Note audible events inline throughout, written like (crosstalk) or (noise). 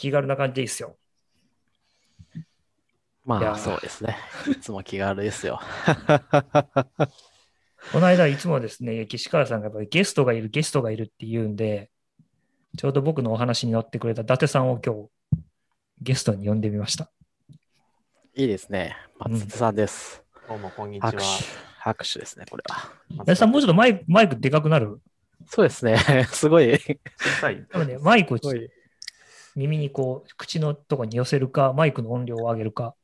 気軽な感じでいいっすよ。まあ、そうですね。(laughs) いつも気軽ですよ。(laughs) この間いつもですね、岸川さんがやっぱりゲストがいる、ゲストがいるって言うんで、ちょうど僕のお話に乗ってくれた伊達さんを今日ゲストに呼んでみました。いいですね。松田さんです。どうも、こんにちは拍。手。拍手ですね、これは。伊達さんもうちょっとマイクマイクでかくなる？そうですね。(laughs) すごい。小さい。多分ね、マイクをすごい耳にこう、口のとこに寄せるか、マイクの音量を上げるか。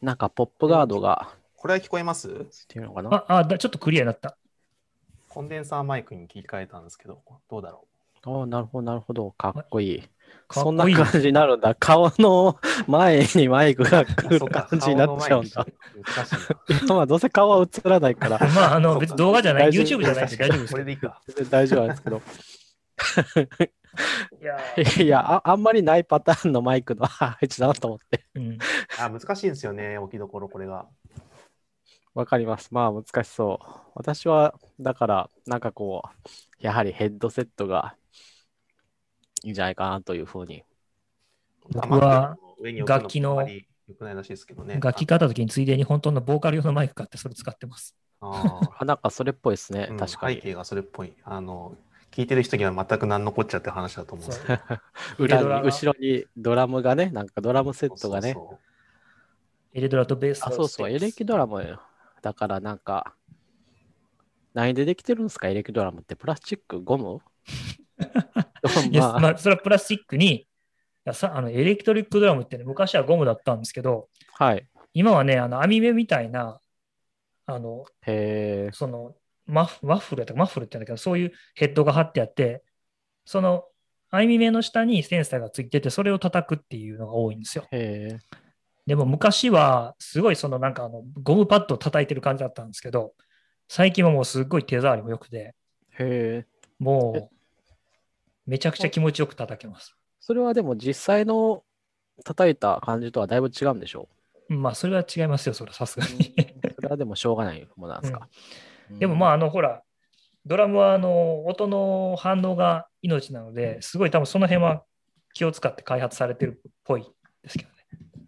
なんか、ポップガードが、これは聞こえます？っていうのかな？あ、あだちょっとクリアになった。コンデンサーマイクに切り替えたんですけど、どうだろああ、なるほど、なるほど。かっこいい。そんな。感じになるんだ。顔の前にマイクが来う。る感じになっちゃうんだ。(laughs) まあ、どうせ顔は映らないから、まあ、あの、別に動画じゃない、YouTube じゃないんで大丈夫ですこれでいいか。全然大丈夫なんですけど。(laughs) いやーいやあ、あんまりないパターンのマイクの (laughs) 配置だなと思って。うん、あ、難しいんですよね、置きどころ、これが。わかります。まあ、難しそう。私は、だから、なんかこう、やはりヘッドセットがいいんじゃないかなというふうに。僕は楽器のあまり良くないらしいですけどね。楽器買った時についでに本当のボーカル用のマイク買ってそれ使ってます。ああなんかそれっぽいですねー、うん確かに。背景がそれっぽい。あの、聞いてる人には全く何のこっちゃって話だと思うんですけど。(laughs) 裏に、後ろにドラムがね、なんかドラムセットがね。そうそうエレドラとベースあ、そうそう、エレキドラム。だからなんか、何でできてるんですか、エレキドラムって。プラスチックゴム？(laughs) いやまあ、まあ、それはプラスチックに、いやさあのエレクトリックドラムってね、昔はゴムだったんですけど、はい。今はね、あの網目みたいな、あの、へえ。そのマフワッフルやったかマッフルって言うんだけど、そういうヘッドが貼ってあって、その網目の下にセンサーがついてて、それを叩くっていうのが多いんですよ。でも昔は、すごいそのなんかあのゴムパッドを叩いてる感じだったんですけど、最近はもうすっごい手触りも良くて、へえ。もうめちゃくちゃ気持ちよく叩けます。それはでも実際の叩いた感じとはだいぶ違うんでしょまあ、それは違いますよ、それはさすがうに。それはでもしょうがないものなんですか？でもまあ、あ、あの、ほら、ドラムはあの音の反応が命なので、すごい多分その辺は気を使って開発されてるっぽいですけどね。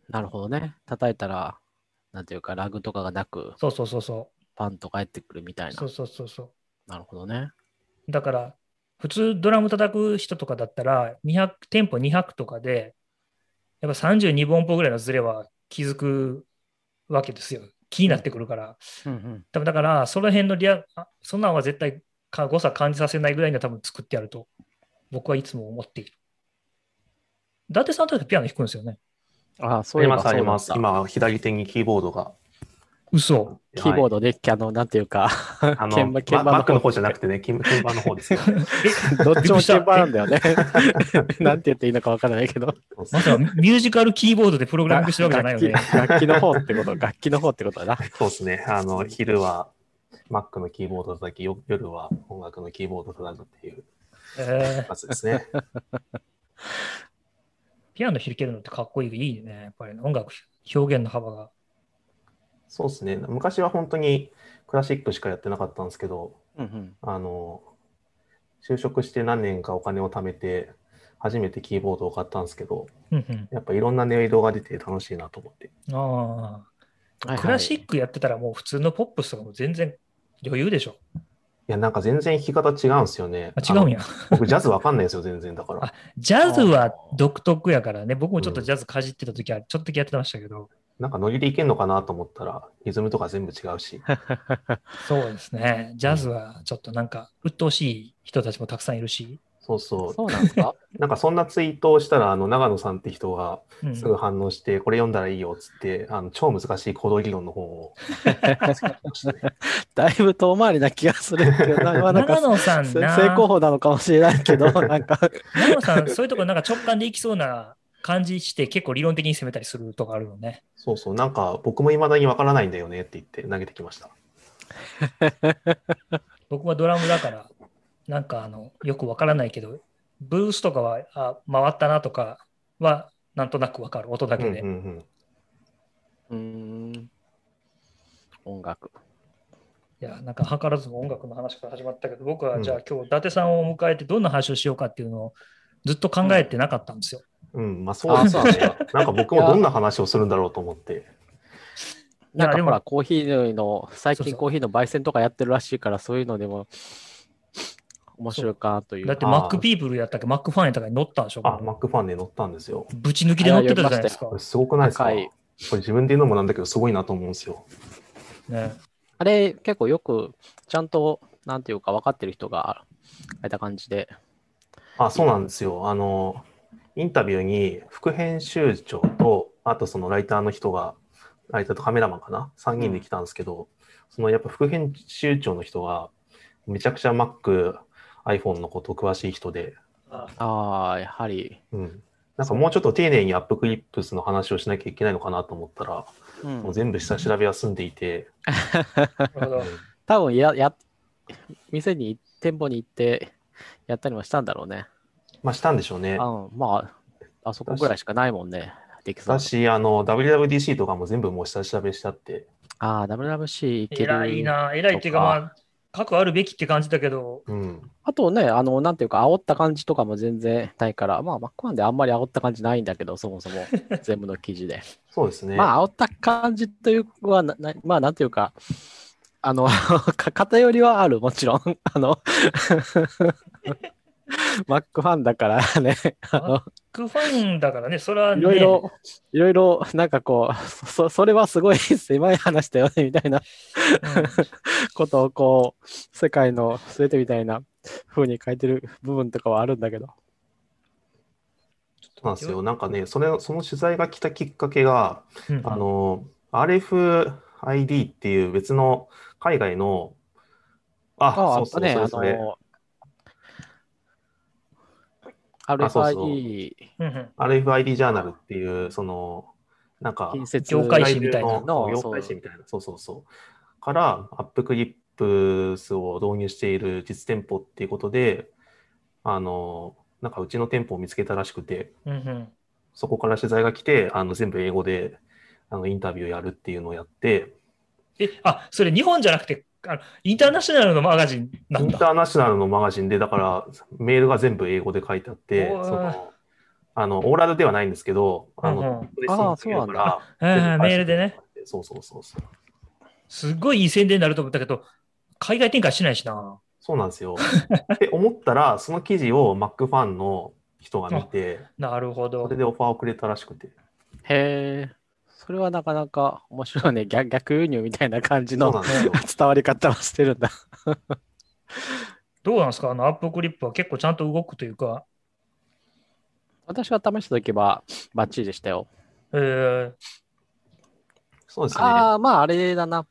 なるほどね。叩いたら、なんていうか、ラグとかがなく、そうそうそうそ。パンと返ってくるみたいうなそう。そうそうそなるほどね。う。だから、普通ドラム叩く人とかだったら、200、テンポ200とかで、やっぱ32分音符ぐらいのズレは気づくわけですよ。気になってくるから。うんうん。多分だから、その辺のリア、あそんなんは絶対か誤差感じさせないぐらいには多分作ってやると、僕はいつも思っている。伊達さんとかピアノ弾くんですよね。ああ、そあります、あういえばそうだります。今、左手にキーボードが。嘘。キーボード。ドで、あの、なんていうか、あの、鍵盤鍵盤ババックの方じゃなくてね、鍵鍵盤の方ですよね。(laughs) どっちも鍵盤なんだよね。(laughs) なんて言っていいのかわからないけど。まさかミュージカルキーボードでプログラミングしてるわけじゃないよね。楽器楽器の方ってこと、楽器の方ってことだな。そうですね。あの、昼は Mac のキーボード叩き、よ夜は音楽のキーボード叩くっていうですね。ピアノ弾けるのってかっこいい、いいね。やっぱり、ね、音楽、表現の幅が。そうですね。昔は本当にクラシックしかやってなかったんですけど、うんうん。あの、就職して何年かお金を貯めて、初めてキーボードを買ったんですけど、うんうんやっぱいろんな音色が出て楽しいなと思って。あはいはいあ。クラシックやってたらもう普通のポップスとかも全然余裕でしょ。いや、なんか全然弾き方違うんですよね。あ違うんや。僕、ジャズわかんないですよ、全然。だから。あジャズは独特やからね。僕もちょっとジャズかじってた時はちょっとだけやってましたけど。なんかノリでいけんのかなと思ったら、リズムとか全部違うし。(laughs) そうですね。ジャズはちょっとなんか鬱陶しい人たちもたくさんいるし。そうそう。そうなんですか？(laughs) なんかそんなツイートをしたら、あの、長野さんって人がうんすぐ反応して、これ読んだらいいよっつって、あの超難しい行動理論の本を。(laughs) だいぶ遠回りな気がするけど、長野さん成功法なのかもしれないけど、なんか、長野さん、そういうとこなんか直感でいきそうな感じして、結構理論的に攻めたりするとこあるよね。そうそう、なんか僕も未だにわからないんだよねって言って投げてきました。(laughs) (laughs) 僕はドラムだから、なんかあの、よくわからないけど、ブースとかは、あ、回ったなとかは、なんとなくわかる、音だうんうんけで。うん。うーん。音楽。いや、なんか図らずも音楽の話から始まったけど、僕はうんじゃあ今日、伊達さんを迎えてどんな話をしようかっていうのをずっと考えてなかったんですよ。うん、まあそうですよねなん。なんか僕もどんな話をするんだろうと思って。なんかほら、コーヒーの、最近コーヒーの焙煎とかやってるらしいから、そういうのでも面白いかなという。だってマックピープルやったっけ、マックファンやったかに乗ったんでしょ？あ、マックファンで乗ったんですよ。ぶち抜きで乗ってたじゃないですか。すごくないですか？これ自分で言うのもなんだけど、すごいなと思うんですよ。ね、あれ、結構よく、ちゃんと、なんていうか分かってる人が、あいた感じで。あ、そうなんですよ。あの、インタビューに副編集長と、あとそのライターの人が、ライターとカメラマンかな ?3 人で来たんですけど、そのやっぱ副編集長の人が、めちゃくちゃ Mac、iPhone のこと詳しい人で、ああ、やはり、うん。なんかもうちょっと丁寧にアップクリップスの話をしなきゃいけないのかなと思ったら、うんもう全部下調べは済んでいて、なるほどうん多分や、や、店に、店舗に行って、やったりもしたんだろうね。まあしたんでしょうね。あまあ、あそこぐらいしかないもんね。できそう。私、あの、WWDC とかも全部もう下調べしちゃって、ああ、WWC いける。偉いな、偉いっていうか、まあ、核あるべきって感じだけど、うん。あとね、あの、なんていうか、煽った感じとかも全然ないから、まあ、マックワンであんまり煽った感じないんだけど、そもそも、(laughs) 全部の記事で。そうですね。まあ、煽った感じというはな、なまあ、なんていうか、あの、(laughs) か偏りはある、もちろん。あの、(laughs) (laughs) マックファンだからね、あの、クファンだからね、それはね、いろいろ、いろいろ、なんかこう、そそれはすごい狭い話だよね、みたいなうんことを、こう、世界の全てみたいな風に書いてる部分とかはあるんだけど。そうなんですよ。なんかね、それ、その取材が来たきっかけが、うんあの、RFID っていう別の海外の、あ、あそうそう、ね、あそれそれ。の、そうそう RFID RFID ジャーナルっていう、その、なんか、業界誌みたいな。の業界誌みたいな、そうそうそう。から、 App Clips を導入している実店舗っていうことで、あの、なんかうちの店舗を見つけたらしくて、うんうん。そこから取材が来て、あの全部英語であのインタビューやるっていうのをやって、え、あ、それ日本じゃなくて、あのインターナショナルのマガジンなインタんだ。ーナショナルのマガジンで、だからメールが全部英語で書いてあって、そのあのオーラルではないんですけど、あうんうんの、あー全部返してメールでね。そうそうそうそう。すっごいいい宣伝になると思ったけど、海外展開しないしな。そうなんですよ。(laughs) って思ったら、その記事を Mac ファンの人が見て、なるほどそれ。でオファーをくれたらしくて。へえ、それはなかなか面白いね。(laughs) 逆逆輸入みたいな感じの。(laughs) 伝わり方をしてるんだ。どうなんですか？あのアップクリップは結構ちゃんと動くというか、私が試したときはバッチリでしたよ。えー、そうですね。ああ、まああれだな。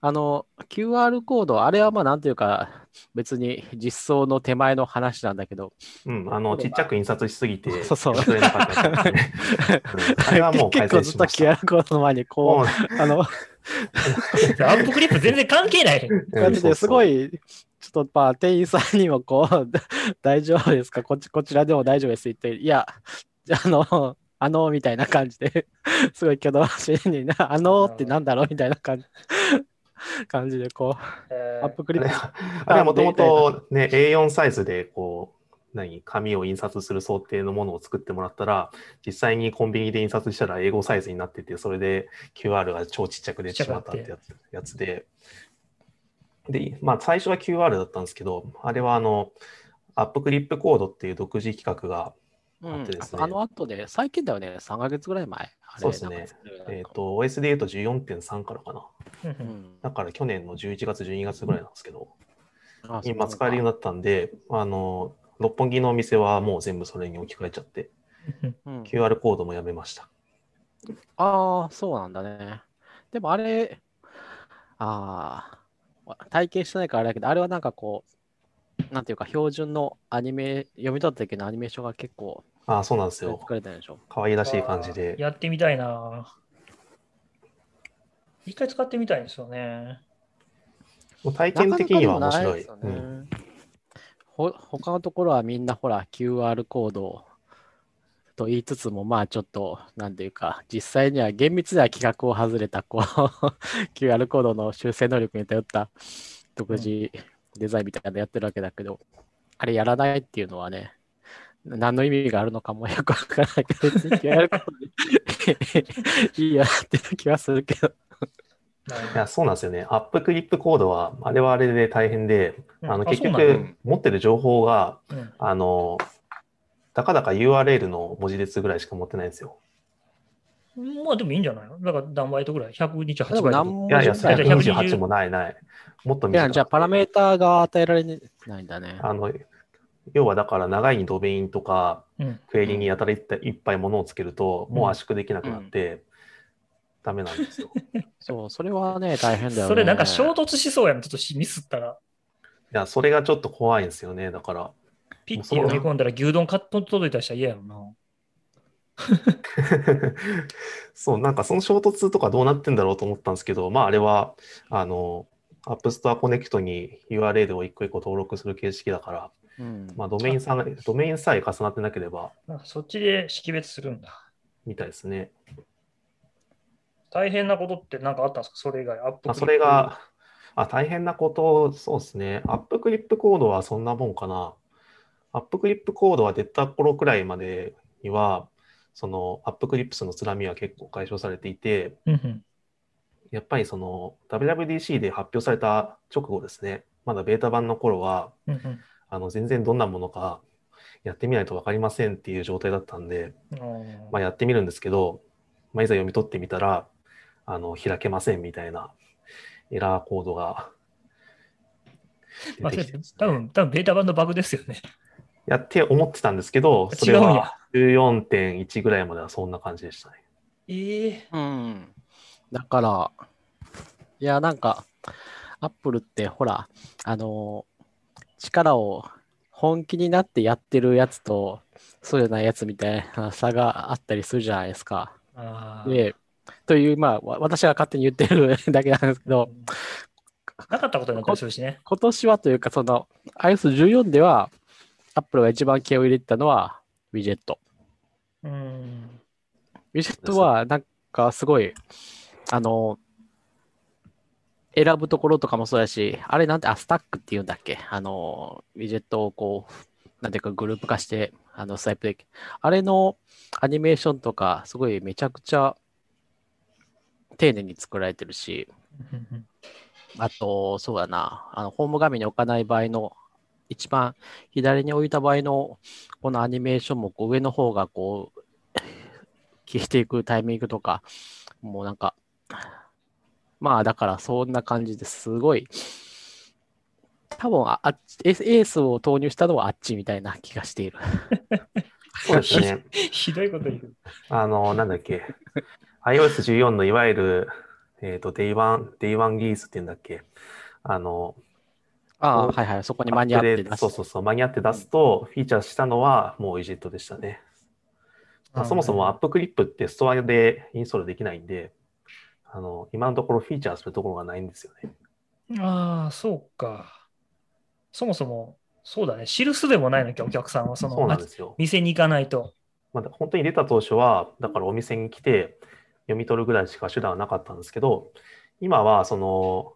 あの、QR コード、あれはまあなんていうか、別に実装の手前の話なんだけど、うん、あの、ちっちゃく印刷しすぎて、そうそう。忘れなかった。ですね。うんあれはもう改結構ずっと。QR コードの前にこもう。う、あの、アップクリップ全然関係ない。うん。感じですごい、ちょっとまあ店員さんにもこう、(laughs) 大丈夫ですか？こっちこちらでも大丈夫ですって言って、いや、あの、あの、みたいな感じで、すごい挙動しにな、あのってなんだろう？みたいな感じ感じで、こう、えー。アップクリップ。あれはもともとね、A4 サイズでこう、何、紙を印刷する想定のものを作ってもらったら、実際にコンビニで印刷したら英語サイズになってて、それで QR が超ちっちゃく出てしまったってやつやつで、で、まあ最初は QR だったんですけど、あれはあの、アップクリップコードっていう独自企画が、うんあってですねあの後で、最近だよね、3ヶ月ぐらい前。あれそうですねえっ、と、OS で言うと14.3からかな。うんううんんだから去年の11月、12月ぐらいなんですけど、あ今使えるようになったんで、あの、六本木のお店はもう全部それに置き換えちゃって、うん QR コードもやめました。ああ、そうなんだね。でもあれ、ああ、体験してないからあれだけど、あれはなんかこう、なんていうか、標準のアニメ、読み取った時のアニメーションが結構ああ、そうなんですよ。作れてるでしょ？可愛らしい感じで。やってみたいな。一回使ってみたいんですよね。もう体験的には面白い。ほ他のところはみんなほら QR コードと言いつつもまあちょっとなんていうか実際には厳密では規格を外れたこう (laughs) QR コードの修正能力に頼った独自デザインみたいなのやってるわけだけど、あれやらないっていうのはね何の意味があるのかもよくわからないけど、やることで (laughs) いいやっていう気はするけど。いや、そうなんですよね。アップクリップコードは、あれはあれで大変で、うんあの結局、持ってる情報が、うんあの、たかだか URL の文字列ぐらいしか持ってないんですよ。まあでもいいんじゃないの？だから何バイトぐらい ?128 でもバイト。いやいや、じゃない128もないない。もっといや、短くじゃあパラメーターが与えられないんだね。あの、要はだから長いにドメインとか、うん。クエリにやたらいっぱいものをつけると、もう圧縮できなくなって、ダメなんですよ。い (laughs) そう、それはね、大変だよね。それなんか衝突しそうやん。ちょっとしミスったら。や、それがちょっと怖いんですよね。だから、ピッて読み込んだら牛丼かっと届いたりしたら嫌やろな。(laughs) そう、なんかその衝突とかどうなってんだろうと思ったんですけど、まああれは、あの、App Store Connect に URL を一個一個登録する形式だから、うんまあドメインさんが、ドメインさえ重なってなければ、そっちで識別するんだ。みたいですね。大変なことって何かあったんですか？それ以外。アップまあ、それが、あ、大変なこと、そうですね。アップクリップコードはそんなもんかな。アップクリップコードは出た頃くらいまでには、そのアップクリップスのつらみは結構解消されていて、うんうん。やっぱりその WWDC で発表された直後ですね、まだベータ版の頃は、うんうんあの全然どんなものかやってみないと分かりませんっていう状態だったんで、まあ、やってみるんですけど、まあ、いざ読み取ってみたら、あの開けませんみたいなエラーコードがまあ、出てきてね多分、多分ベータ版のバグですよね。やって思ってたんですけど、それは14.1ぐらいまではそんな感じでしたね。ええうん。だから、いや、なんか、アップルって、ほら、あの、力を本気になってやってるやつと、そうじゃないやつみたいな差があったりするじゃないですか。で、という、まあ、わ私が勝手に言ってる (laughs) だけなんですけど、なかったことになったりするしね。今年はというか、その iOS14 では、アップルが一番気を入れてたのは、ウィジェット。うん。ウィジェットは、なんかすごい、あの、選ぶところとかもそうやし、あれなんて、あ、スタックって言うんだっけ？あの、ウィジェットをこう、なんていうかグループ化して、あの、スタイプで、あれのアニメーションとか、すごいめちゃくちゃ丁寧に作られてるし、あと、そうだな、あの、ホーム画面に置かない場合の、一番左に置いた場合の、このアニメーションもこう上の方がこう、消していくタイミングとか、もうなんか、まあだからそんな感じですごい、多分ああエースエースを投入したのはあっちみたいな気がしている。そうですね。(laughs) ひどいこと言う。あの、なんだっけ。iOS14 のいわゆる、えっ、と、Day1、Day1 ギースっていうんだっけ。あの、あはいはい、そこに間に合って出す。そうそうそう、間に合って出すと、フィーチャーしたのはもうウィジェットでしたね。まあそもそもアップクリップってストアでインストールできないんで、あの今のところフィーチャーするところがないんですよね。ああ、そうか。そもそも、そうだね。知るすでもないのきゃ、お客さんは。その、そうなんですよ。店に行かないと。まあ、本当に出た当初は、だからお店に来て読み取るぐらいしか手段はなかったんですけど、今はその、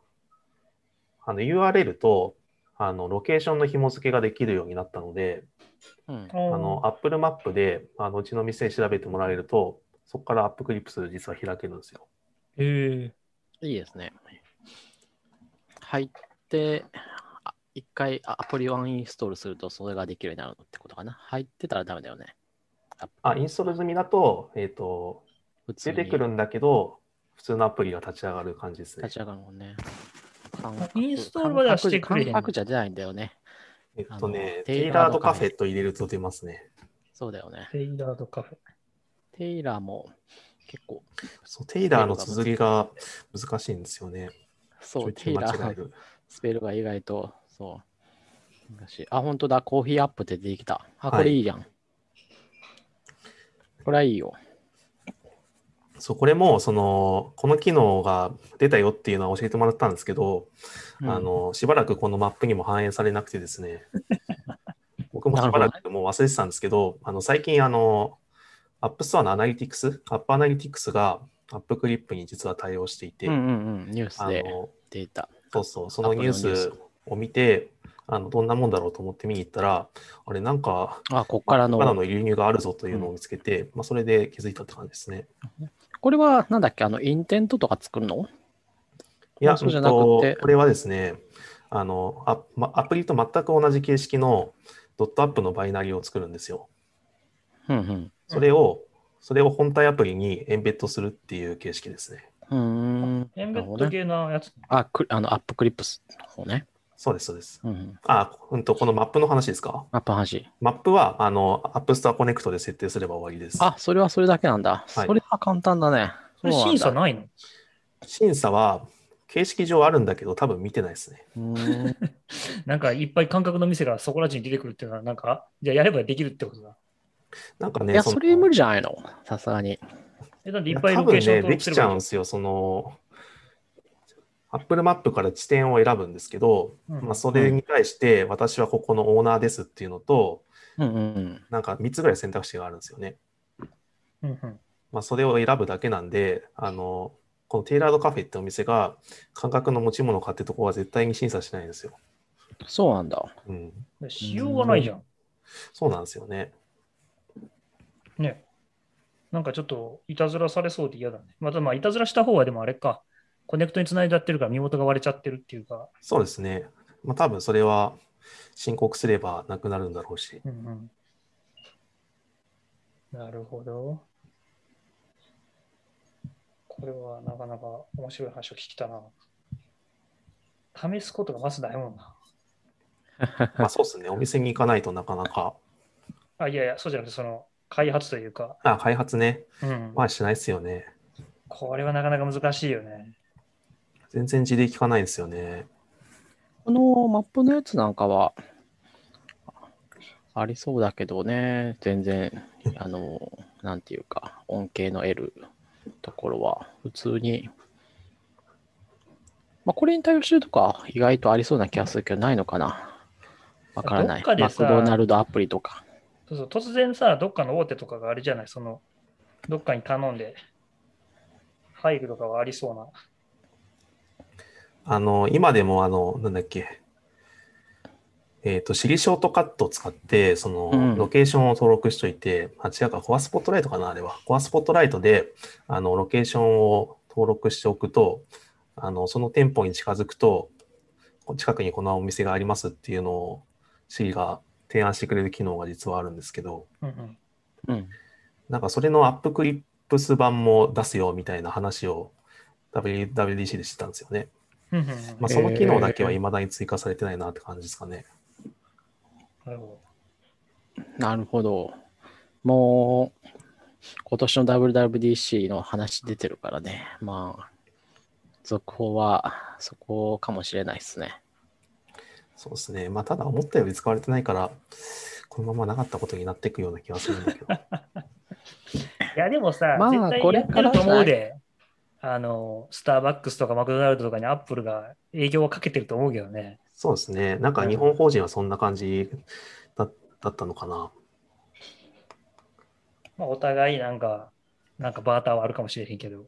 あの URL とあのロケーションの紐付けができるようになったので、うんああの Apple マップであのうちの店調べてもらえると、そこからアップクリップス実は開けるんですよ。へえいいですね。入って、あ一回あアプリをインストールするとそれができるようになるってことかな。入ってたらダメだよね。あ、インストール済みだと、えっ、と、普通に出てくるんだけど、普通のアプリが立ち上がる感じですね立。ち上がるもんね。インストールまではしてくれへんの？感覚じゃ出ないんだよね。えっとねテイラードカフェと入れると出ますね。そうだよね。テイラードカフェ。テイラーも結構、そう、テイラーの綴りが難しいんですよね。そう、テイラー間違える。スペルが意外と、そう。難しいあ、本当だ、コーヒーアップって出てきた。あ、はいこれいいじゃん。これはいいよ。そう、これも、その、この機能が出たよっていうのは教えてもらったんですけど、うんあの、しばらくこのマップにも反映されなくてですね、(laughs) 僕もしばらくもう忘れてたんですけど、あの、最近、あの、 App Store の Analytics、 App Analytics が App Clip に実は対応していて、うんうんうん、ニュースであの、出た。そうそう、そのニュースを見て、あのどんなもんだろうと思って見に行ったら、あれ、なんか、あ、こっからのカナダの流入があるぞというのを見つけて、まあ、それで気づいたって感じですね。これはなんだっけあの、 Intent とか作るの？いや、そうじゃなくてこれはですね、あのアまアプリと全く同じ形式の dot app のバイナリーを作るんですよ。うんうん。それを、それを本体アプリに embed するっていう形式ですね。うーん。 embed 系のやつ。あ、クあの、 App Clips の方ね。そうです、そうです。うんうん。あ、うんと、このマップの話ですか？アップ話。マップは、あの、App Store Connect で設定すれば終わりです。あ、それはそれだけなんだ。はいそれは簡単だね。そうなんだ審査ないの？審査は、形式上あるんだけど、多分見てないですね。ん。(laughs) なんかいっぱい感覚の店がそこら中に出てくるっていうのは、なんか、じゃあやればできるってことだ。なんかね、いや、のそれ無理じゃないの？さすがに。え、なんでいっぱいロケーション多分ね、できちゃうんですよ。その、Apple マップから地点を選ぶんですけど、うんまあ、それに対して、私はここのオーナーですっていうのと、うんうんうん。なんか3つぐらい選択肢があるんですよね。うんうんまあ、それを選ぶだけなんで、あの、このテイラードカフェってお店が、感覚の持ち物を買ってとこは絶対に審査しないんですよ。そうなんだ。うん。でしようがないじゃん。そうなんですよね。ね。なんかちょっといたずらされそうで嫌だね。またまあいたずらした方はでもあれか。コネクトにつないじゃってるから身元が割れちゃってるっていうか。そうですね。まあ、多分それは申告すればなくなるんだろうし。うんうん、なるほど。これはなかなか面白い話を聞きたな。試すことがまずないもんな。(laughs) まあそうですね。お店に行かないとなかなか。あ、いやいや、そうじゃなくて、その開発というか、あ、開発ね。うん、まあしないですよね。これはなかなか難しいよね。全然事例聞かないですよね。このマップのやつなんかは、ありそうだけどね、全然、あの、なんていうか、恩恵の得るところは、普通に、まあ、これに対応してるとか、意外とありそうな気がするけど、ないのかな。わからない。マクドナルドアプリとか。そうそう突然さ、どっかの大手とかがあれじゃない、その、どっかに頼んで、入るとかはありそうな。あの、今でもあの、なんだっけ？えっ、と、シリショートカットを使って、その、うんロケーションを登録しといて、あ、違うか、コアスポットライトかな、あれは。コアスポットライトで、あの、ロケーションを登録しておくと、あの、その店舗に近づくと、近くにこのお店がありますっていうのを、シリが提案してくれる機能が実はあるんですけど、うんうんうん。なんかそれのアップクリップス版も出すよみたいな話を WWDC で知ったんですよね。うんうんうんまあ、その機能だけは未だに追加されてないなって感じですかね。なるほなるほど。もう、今年の WWDC の話出てるからね。まあ、続報はそこかもしれないですね。そうですね。まあ、ただ思ったより使われてないから、このままなかったことになっていくような気がするんだけど。ど。(laughs) いや、でもさ、まあ絶対これやってると思からじうで、あの、スターバックスとかマクドナルドとかにアップルが営業をかけてると思うけどね。そうですね。なんか日本法人はそんな感じだだったのかな。まあ、お互いなんか、なんかバーターはあるかもしれへんけど。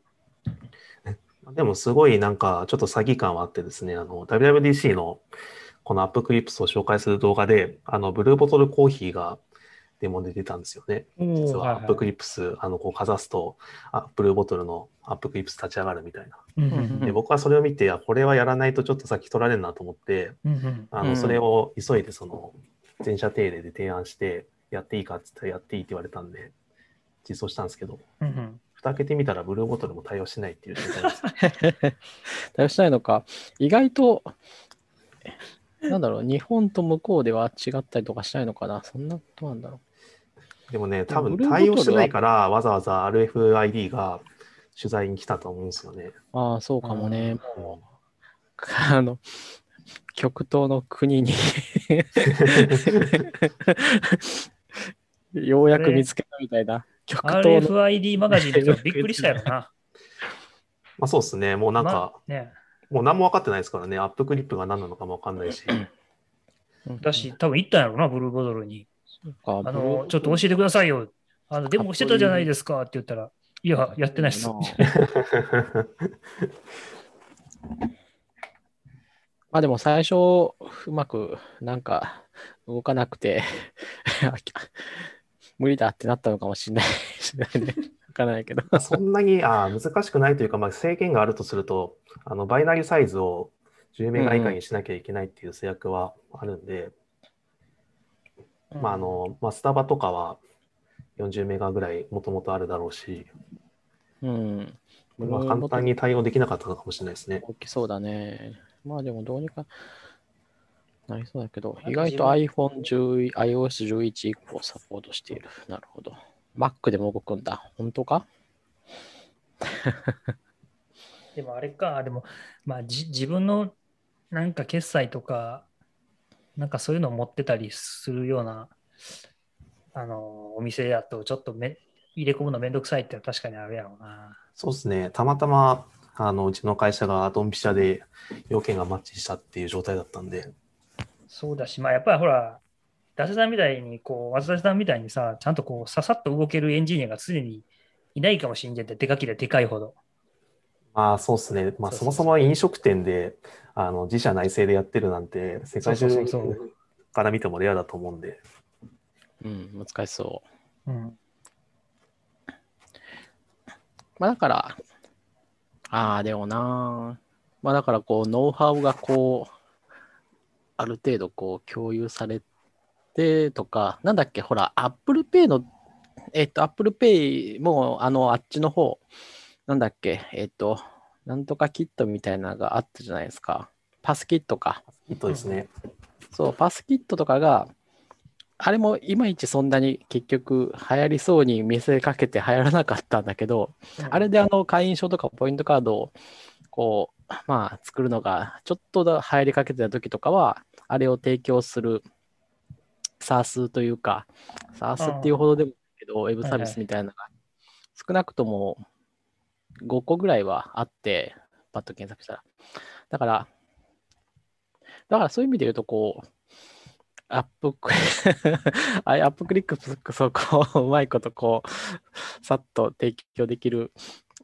でもすごいなんかちょっと詐欺感はあってですね、あの WWDC のこの App Clips を紹介する動画で、あのブルーボトルコーヒーがデモで出たんですよね。実はアップクリップス、あのこうかざすと、あブルーボトルの App Clips 立ち上がるみたいな。うんうんで僕はそれを見て、あこれはやらないとちょっと先取られるなと思って、うんうんあのうんそれを急いでその全社定例で提案して、やっていいかって言ったらやっていいって言われたんで、実装したんですけど、うんうん蓋開けてみたらブルーボトルも対応しないっていう状態です。(laughs) 対応しないのか。意外と、なんだろう、日本と向こうでは違ったりとかしないのかな？そんなことなんだろでもね、多分対応してないから、わざわざ RFID が取材に来たと思うんですよね。う。ああ、そうかもね。うんもう、あの、極東の国に (laughs) ようやく見つけたみたいな。極東の RFID マガジンの人はびっくりしたやろな。(laughs) まあそうですね。もうなんか、ね、もう何も分かってないですからね。アップクリップが何なのかも分かんないし。だし、多分行ったんやろな、ブルーボトルに。ああの、ちょっと教えてくださいよ。あの、デモしてたじゃないですかって言ったら、いや、やってないっす。ま (laughs) まあでも最初、うまくなんか動かなくて (laughs) 無理だってなったのかもしれないしれないね。わからないけど。まあそんなにあー難しくないというか、まあ、制限があるとすると、あのバイナリーサイズを10メガ以下にしなきゃいけないっていう制約はあるんで、まああのまあ、スタバとかは40メガぐらいもともとあるだろうし、うん。まあ、簡単に対応できなかったのかもしれないですね。大きそうだね。まあでもどうにかなりそうだけど、意外と iPhone11、iOS11 以降サポートしている。なるほど。Mac でも動くんだ。本当か？でもあれか、でも、まあ、じ自分のなんか決済とか、なんかそういうのを持ってたりするような、あの、お店だと、ちょっとめ入れ込むのめんどくさいって確かにあるやろうな。そうですね。たまたま、あの、うちの会社がドンピシャで要件がマッチしたっていう状態だったんで、そうだし、まあ、やっぱりほら、ダセさんみたいに、こう、渡瀬さんみたいにさ、ちゃんとこう、ささっと動けるエンジニアが常にいないかもしんじゃって、でかきででかいほど。まあそうですね。まあそもそも飲食店で、あの、自社内製でやってるなんて、世界中から見てもレアだと思うんで、うん、難しそう。うん。まあだから、ああ、でもな。まあだからこう、ノウハウがこう、ある程度こう共有されてとか、なんだっけ、ほら、Apple Pay の、えっと、Apple Pay もあの、あっちの方、なんだっけ、えっと、なんとかキットみたいなのがあったじゃないですか。パスキットか。きっとですね。そう、パスキットとかが、あれもいまいちそんなに結局流行りそうに見せかけて流行らなかったんだけど、あれであの会員証とかポイントカードをこう、まあ作るのがちょっとだ流行りかけてた時とかは、あれを提供する SARS というか、SARS っていうほどでもないけど、ウェブサービスみたいなのが少なくとも5個ぐらいはあって、パッと検索したら。だから、だからそういう意味で言うと、こう、アップク (laughs) あアップクリックこそこううまいことこうさっと提供できる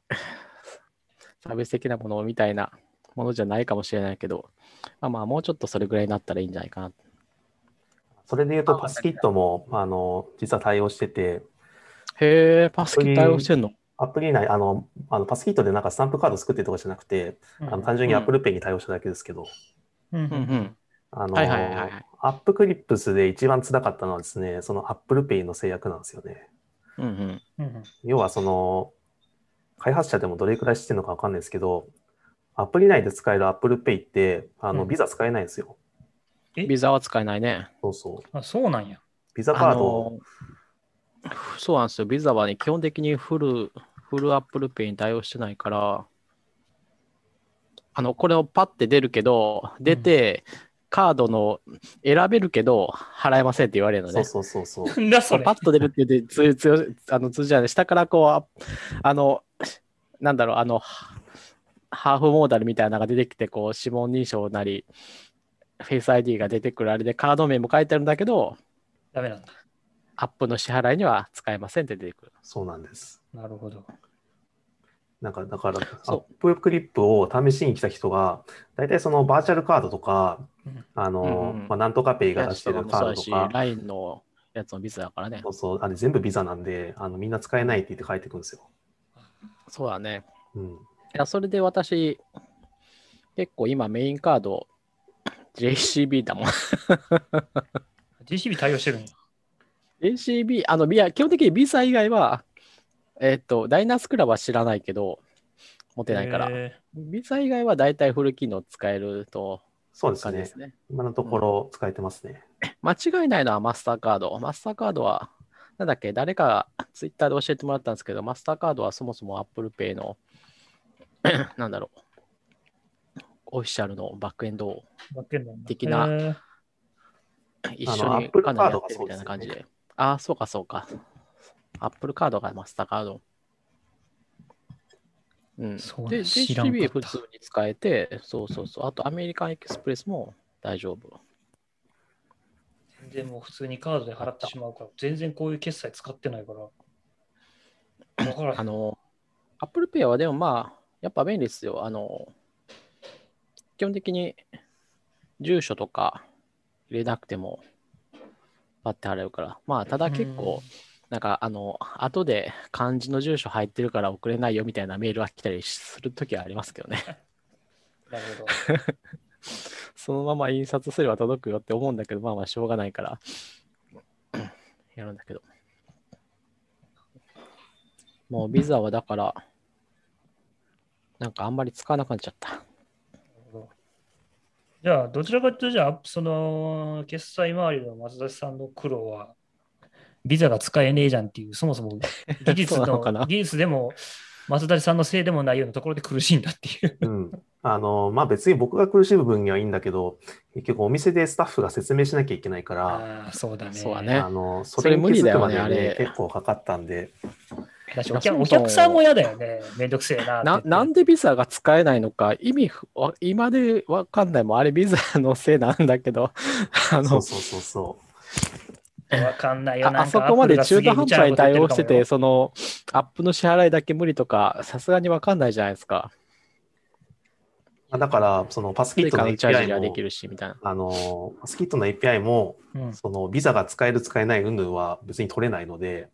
(laughs) サービス的なものみたいなものじゃないかもしれないけど、まあまあもうちょっとそれぐらいになったらいいんじゃないかな。それで言うと、あパスキットも、あの、実は対応してて、へえ、パスキ対応してんの？アプリ内、あの、あのパスキットでなんかスタンプカード作ってるとかじゃなくて、うん。あの単純に Apple Pay に対応しただけですけど、うんうんうん。あの、はいはいはいはい。アップクリップスで一番辛かったのはですね、その Apple Pay の制約なんですよね。うんうん。うん要はその、開発者でもどれくらい知ってるのかわかんないですけど、アプリ内で使える Apple Pay って、あの、うん。ビザ使えないんですよ。え？ビザは使えないね。そうそう。あそうなんや。ビザカあード、の、そうなんですよ。ビザはね、基本的にフル、フル Apple Pay に対応してないから、あの、これをパッて出るけど、出て、カードの選べるけど、払えませんって言われるのね。そうそうそうそう。それ？パ。ッと出るって言って、つつあの通じない。下からこうあ、あの、なんだろう、あの、ハーフモーダルみたいなのが出てきて、こう、指紋認証なり、フェイス ID が出てくるあれで、カード名も書いてあるんだけど、ダメなんだ。アップの支払いには使えませんって出てくる。そうなんです。なるほど。なんか、だから、アそップクリップを試しに来た人が、大体そのバーチャルカードとか、うんあの、うんうんまあ、なんとかペイが出してるカードとし、か、LINE のやつのビザだからねそ。うそう、あれ全部ビザなんで、あのみんな使えないって言って帰ってくるんですよ。そうだね。うん。いや、それで私、結構今メインカード、JCB だもん。GCB 対応してるんや。JCB、あの、いや、基本的にビザ以外は、えっ、と、ダイナースクラブは知らないけど、持てないから。へビザ以外は大体フル機能使えるとそうですね感じです。ね。今のところ使えてますね。間違いないのはマスターカード。マスターカードは、なんだっけ、誰かがツイッターで教えてもらったんですけど、マスターカードはそもそも Apple Pay の、(clears throat) なんだろう、オフィシャルのバックエンド的な一緒にかなりやってるみたいなカードがそうですよね感じで。ああ、そうかそうか。Apple カードがマスターカード。うん。で、そうなん知らんかった JCB 普通に使えて、そうそうそう。あとアメリカンエクスプレスも大丈夫。全然もう普通にカードで払ってしまうから、全然こういう決済使ってないから。わからあの、Apple Pay はでもまあ、やっぱ便利ですよ。あの、基本的に住所とか入れなくても、パッて貼れるから。まあ、ただ結構、なんか、あの、後で漢字の住所入ってるから送れないよみたいなメールが来たりするときはありますけどね。(laughs) なるほど。(laughs) そのまま印刷すれば届くよって思うんだけど、まあまあしょうがないから、(coughs) やるんだけど。もうビザはだから、なんかあんまり使わなくなっちゃった。じゃあ、どちらかというと、じゃあ、その、決済周りの松田さんの苦労は、ビザが使えねえじゃんっていう、そもそも (laughs) 技術そうなのかな？の、技術でも、松田さんのせいでもないようなところで苦しいんだっていう。うん。あの、まあ、別に僕が苦しい部分にはいいんだけど、結局お店でスタッフが説明しなきゃいけないから、ああ、そうだね。そうだねあの、そそれれに気づくまで無理だよねね、あれ結構かかったんで、お客さんも嫌だよね。めんどくせえなって言な。なんでビザが使えないのか、意味今でわかんないもん、あれビザのせいなんだけど、(laughs) あのそうそうそうそう。わかんないよ。あなんかあそこまで中途半端に対応してて、てそのアップの支払いだけ無理とか、さすがにわかんないじゃないですか。まあだから、そのパスキットの API もができ、るし、みたいな。あの、パスキットの API も、うんそのビザが使える使えない云々は別に取れないので、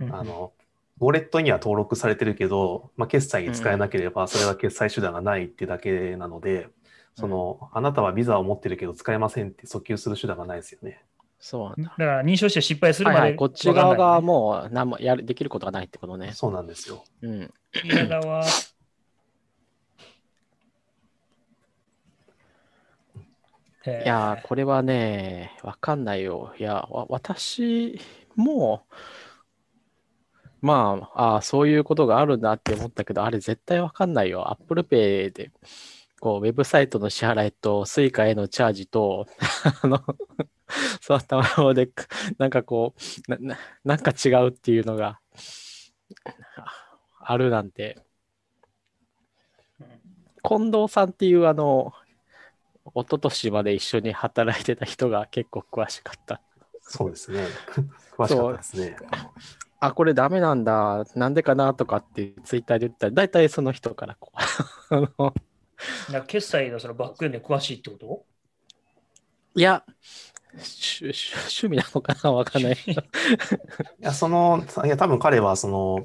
うんあの、ウォレットには登録されてるけど、まあ、決済に使えなければ、それは決済手段がないってだけなので、その、あなたはビザを持ってるけど使えませんって訴求する手段がないですよね。そうなんだ。だから認証して失敗するまで、はいはい、こっち側がもう何もやるできることがないってことね。そうなんですよ。うん。嫌だわ。いいやー、これはね、わかんないよ。いや、わ私も、まあ、あーそういうことがあるんだって思ったけど、あれ絶対わかんないよ。Apple Pay で、こう、ウェブサイトの支払いと、Suica へのチャージと、(laughs) あの、そうったもので、なんかこうなな、なんか違うっていうのが、あるなんて。近藤さんっていうあの、一昨年まで一緒に働いてた人が結構詳しかった。そうですね。(laughs) 詳しかったですね。あ、これダメなんだ、なんでかなとかってツイッターで言ったら、大体その人からこう (laughs) あの決済のそのバックエンドに詳しいってこと？いや、趣趣趣味なのかなわかんない。いや、その、いや、多分彼は、その、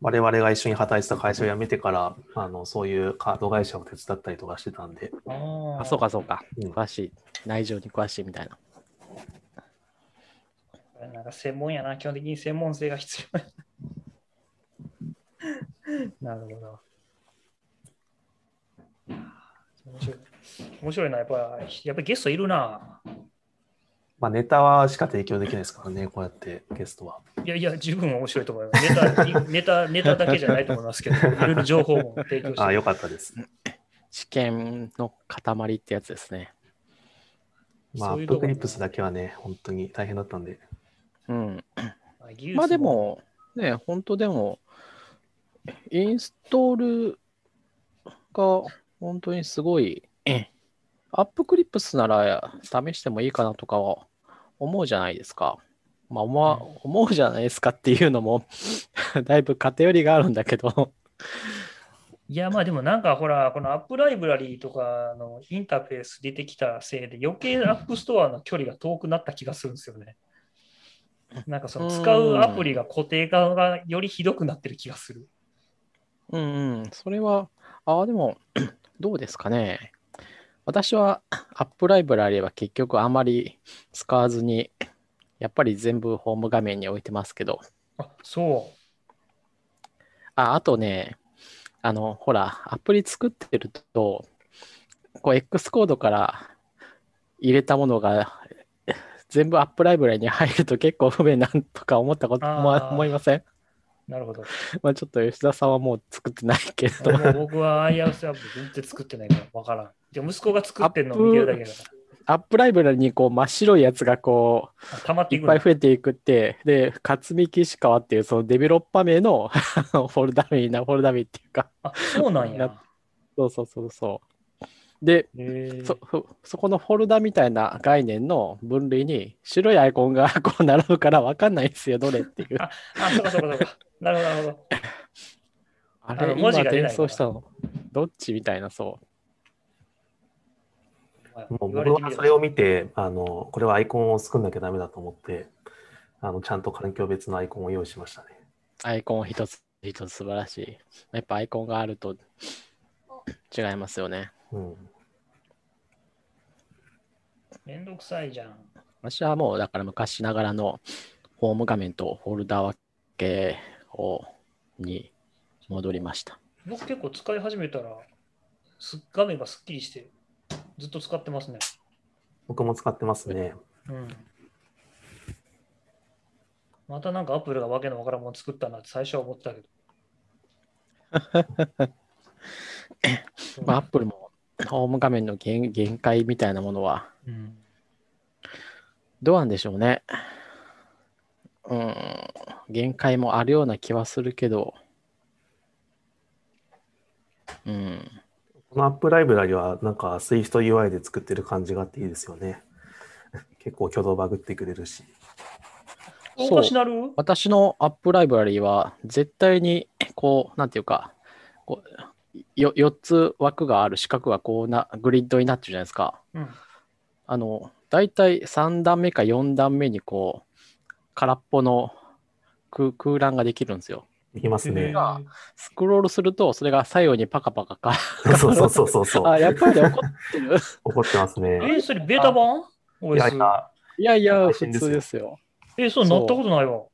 我々が一緒に働いてた会社を辞めてから、あの、そういうカード会社を手伝ったりとかしてたんで、ああ、そうかそうか。うん詳しい。内情に詳しいみたいな。なんか専門やな。基本的に専門性が必要やな (laughs) るほど。面白い。面白いな。やっぱ、やっぱりゲストいるな。まあ、ネタはしか提供できないですからね、こうやってゲストは。いやいや、十分面白いと思います。ネタ、ネタ、ネタだけじゃないと思いますけど、いろいろ情報も提供して。ああ、よかったです。試験の塊ってやつですね。まあ、アッそういうとこプクリップスだけはね、本当に大変だったんで。うん。まあで、も、ね、本当でも、インストールが本当にすごい、アップクリップスなら試してもいいかなとかは思うじゃないですか。まあ思わ思うじゃないですかっていうのも (laughs) だいぶ偏りがあるんだけど、いや、まあでもなんかほら、この App Library とかのインターフェース出てきたせいで余計 App Store の距離が遠くなった気がするんですよね。なんかその使うアプリが固定化がよりひどくなってる気がする。うんうん、それは、ああ、でも、(clears throat) どうですかね。私は App Library は結局あまり使わずに、やっぱり全部ホーム画面に置いてますけど、あ、そあ、あとね、あの、ほら、アプリ作ってると、こう、X コードから入れたものが全部アップライブラリに入ると結構不便なんとか思ったことも思いません？う。なるほど。(laughs) まあちょっと吉田さんはもう作ってないけど、僕は i アウスアップ全然作ってないからわからん。で息子が作ってるのを見てるだけだかアップライブラリにこう真っ白いやつがこら。あ溜まっういっていくのぱい増えていくって、で、勝見岸川っていうそのデベロッパー名のフォルダ名な、フォルダ名っていうか、あ、そうなんや。そうそうそうそう。で、そそそこのフォルダみたいな概念の分類に白いアイコンがこう並ぶから分かんないんですよ、どれっていう。あ、そうかそうかそうか。なるほど、なるほど。あれ、あの文字今が転送したの。どっちみたいな、そう。もう僕はそれを見て、あの、これはアイコンを作んなきゃダメだと思って、あの、ちゃんと環境別のアイコンを用意しましたね。アイコン一つ一つ素晴らしい。やっぱアイコンがあると違いますよね。うん。めんどくさいじゃん。私はもうだから昔ながらのホーム画面とフォルダ分けをに戻りました。僕結構使い始めたら、す画面がすっきりして、ずっと使ってますね。僕も使ってますね。うん。またなんかアップルがわけのわからんもの作ったなって最初は思ってたけど。(laughs) まあ、アップルもホーム画面の限限界みたいなものはうんどうなんでしょうね。うん、限界もあるような気はするけど、うん、このアップライブラリはなんか SwiftUI で作ってる感じがあっていいですよね。(laughs) 結構挙動バグってくれるし。おかしなる私のアップライブラリーは絶対にこう、なんていうか、こうよ4つ枠がある四角がこうなグリッドになってるじゃないですか。うん。あの、大体3段目か4段目にこう、空っぽの空空欄ができるんですよ。できますね。がスクロールすると、それが左右にパカパカか。そうそうそうそうそう。あ、やっぱり怒ってる。(laughs) 怒ってますえね。ーそれベータ版？いやい。や、いやいや、普通ですよ。えーそうなったことないわ。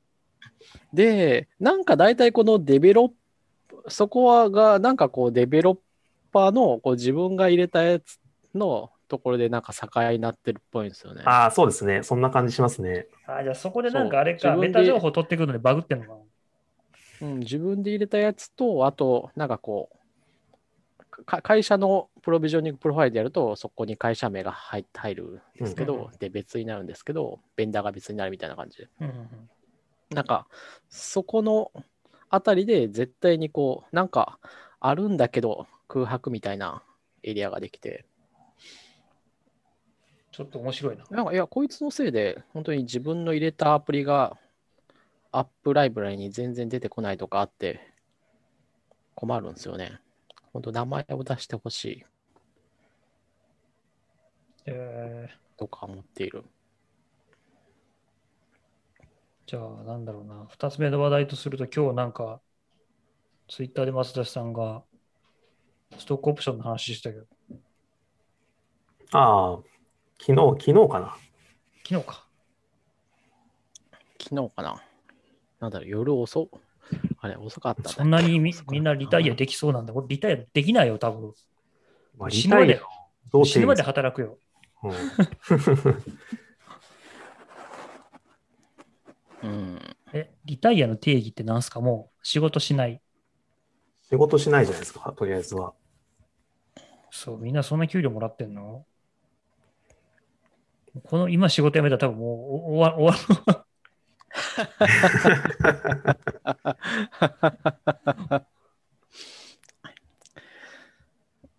で、なんか大体このデベロップ、そこはが、なんかこうデベロッパーのこう自分が入れたやつのところでなんか境になってるっぽいんですよね。ああ、そうですね。そんな感じしますね。あじゃあそこでなんかあれか、そう自分でメタ情報取ってくるのでバグってんのかうん、自分で入れたやつと、あと、なんかこう、か会社のプロビジョニングプロファイルでやると、そこに会社名が入入るんですけど、うんで、別になるんですけど、ベンダーが別になるみたいな感じ。うんうんうんなんか、そこのあたりで絶対にこう、なんかあるんだけど、空白みたいなエリアができて、ちょっと面白いな。なんかいや、こいつのせいで、本当に自分の入れたアプリが、アップライブラリに全然出てこないとかあって、困るんですよね。本当、名前を出してほしいえーとか思っている。じゃあ、なんだろうな。二つ目の話題とすると、今日なんか、ツイッターで松田さんが、ストックオプションの話してたけど、ああ、昨日、昨日かな？昨日か。昨日かななんだろう、夜遅あれ、遅かったそんなにみみんなリタイアできそうなんだ。俺、リタイアできないよ、多分。まあ、死ぬまで死ぬまで働くよ。うん (laughs) うん。え、リタイアの定義って何すか？もう仕事しない。仕事しないじゃないですか、とりあえずは。そう、みんなそんな給料もらってんの？この今仕事辞めたら多分もう終わ終わる。